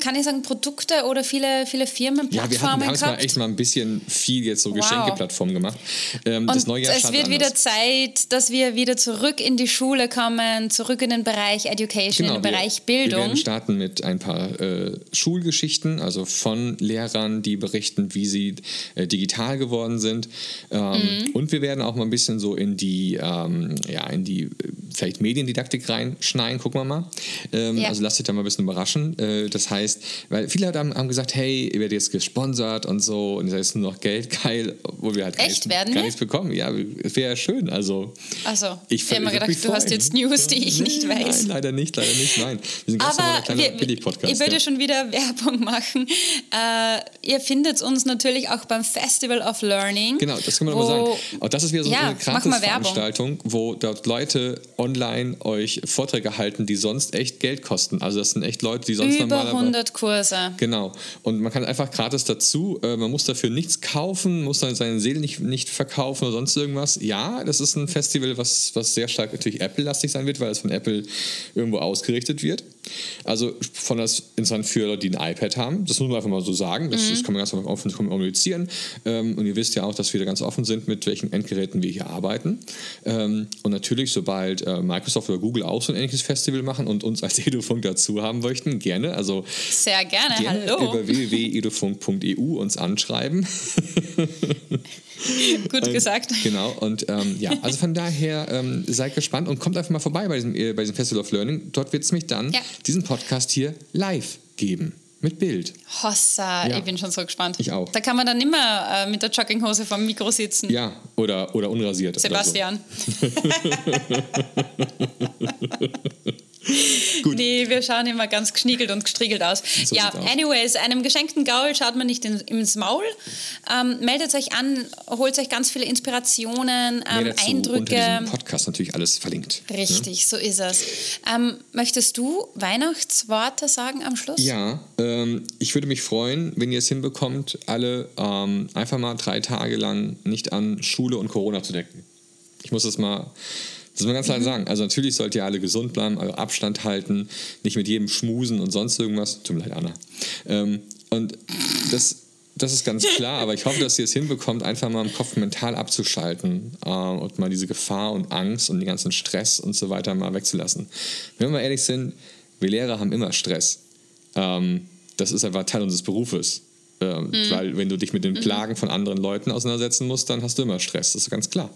kann ich sagen, Produkte oder viele, viele Firmen, Ja, wir, hatten, Plattformen wir haben jetzt mal echt mal ein bisschen viel jetzt so Wow. Geschenkeplattformen gemacht. Ähm, das Und neue Jahr es wird wieder anders. Zeit, dass wir wieder zurück in die Schule kommen, zurück in den Bereich Education, in den Genau, wir- Bereich Wir Bildung. werden starten mit ein paar äh, Schulgeschichten, also von Lehrern, die berichten, wie sie äh, digital geworden sind. Ähm, Mhm. Und wir werden auch mal ein bisschen so in die, ähm, ja, in die äh, vielleicht Mediendidaktik reinschneiden, gucken wir mal. Ähm, Ja. Also lasst euch da mal ein bisschen überraschen. Äh, das heißt, weil viele Leute haben, haben gesagt, hey, ihr werdet jetzt gesponsert und so und das ist nur noch Geld, geil, obwohl wir halt gar, Echt? nichts, Werden gar nichts bekommen. Ja, wäre ja schön. Also Also, ich, ich habe mir gedacht, du hast jetzt News, die ich nicht Nein, weiß. Nein, leider nicht, leider nicht, nein. Wir sind ganz Aber kleiner Billig-Podcast. ich würde ja. schon wieder (laughs) Werbung machen. Äh, ihr findet uns natürlich auch beim Festival of Learning. Genau, das kann man wo- mal sagen. Auch das ist wieder so Ja, eine Werbung. Gratis-Veranstaltung, wo dort Leute online euch Vorträge halten, die sonst echt Geld kosten. Also das sind echt Leute, die sonst Über normalerweise... 100 Kurse. Genau. Und man kann einfach gratis dazu, äh, man muss dafür nichts kaufen, muss dann seine Seele nicht, nicht verkaufen oder sonst irgendwas. Ja, das ist ein Festival, was, was sehr stark natürlich Apple-lastig sein wird, weil es von Apple irgendwo ausgerichtet wird. Also von das interessant für Leute, die ein iPad haben. Das muss man einfach mal so sagen. Das, das kann man ganz offen kommunizieren. Ähm, und ihr wisst ja auch, dass wir da ganz offen sind, mit welchen Endgeräten wir hier arbeiten. Ähm, und natürlich, sobald äh, Microsoft oder Google auch so ein ähnliches Festival machen und uns als (laughs) Edufunk dazu haben möchten, gerne. Also Sehr gerne. gerne Hallo. über www.edufunk.eu uns anschreiben. (laughs) Gut gesagt. Genau, und ähm, ja, also von daher ähm, seid gespannt und kommt einfach mal vorbei bei diesem, äh, bei diesem Festival of Learning. Dort wird es mich dann Ja. Diesen Podcast hier live geben. Mit Bild. Hossa, Ja. ich bin schon so gespannt. Ich auch. Da kann man dann immer äh, mit der Jogginghose vom Mikro sitzen. Ja, oder, oder unrasiert. Sebastian. (laughs) (laughs) (laughs) Gut. Nee, wir schauen immer ganz geschniegelt und gestriegelt aus. So ja, anyways, einem geschenkten Gaul schaut man nicht in, ins Maul. Ähm, meldet euch an, holt euch ganz viele Inspirationen, Mehr ähm, dazu Eindrücke. unter Podcast natürlich alles verlinkt. ne? Richtig, so ist es. Ähm, möchtest du Weihnachtsworte sagen am Schluss? Ja, ähm, ich würde mich freuen, wenn ihr es hinbekommt, alle ähm, einfach mal drei Tage lang nicht an Schule und Corona zu denken. Ich muss das mal, das mal ganz klar sagen. Also natürlich sollt ihr alle gesund bleiben, euren Abstand halten, nicht mit jedem schmusen und sonst irgendwas. Tut mir leid, Anna. Ähm, und das, das ist ganz klar, aber ich hoffe, dass ihr es hinbekommt, einfach mal im Kopf mental abzuschalten äh, und mal diese Gefahr und Angst und den ganzen Stress und so weiter mal wegzulassen. Wenn wir mal ehrlich sind, wir Lehrer haben immer Stress. Ähm, das ist einfach Teil unseres Berufes. Ähm, Weil wenn du dich mit den Plagen von anderen Leuten auseinandersetzen musst, dann hast du immer Stress, das ist ganz klar.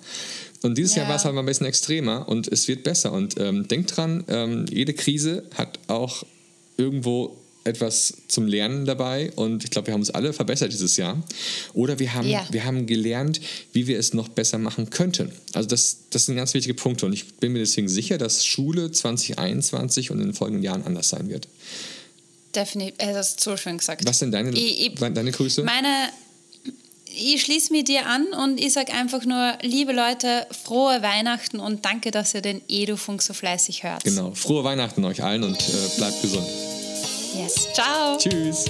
Und dieses Jahr Ja. war es halt mal ein bisschen extremer und es wird besser. Und ähm, denkt dran, ähm, jede Krise hat auch irgendwo etwas zum Lernen dabei und ich glaube, wir haben uns alle verbessert dieses Jahr. Oder wir haben, Ja. wir haben gelernt, wie wir es noch besser machen könnten. Also das, das sind ganz wichtige Punkte und ich bin mir deswegen sicher, dass Schule 2021 und in den folgenden Jahren anders sein wird. Definitiv, äh, das ist so schön gesagt. Was sind deine, Ich- ich- deine Grüße? Meine, ich schließe mich dir an und ich sage einfach nur, liebe Leute, frohe Weihnachten und danke, dass ihr den Edufunk so fleißig hört. Genau. Frohe Weihnachten euch allen und äh, bleibt gesund. Yes. Ciao. Tschüss.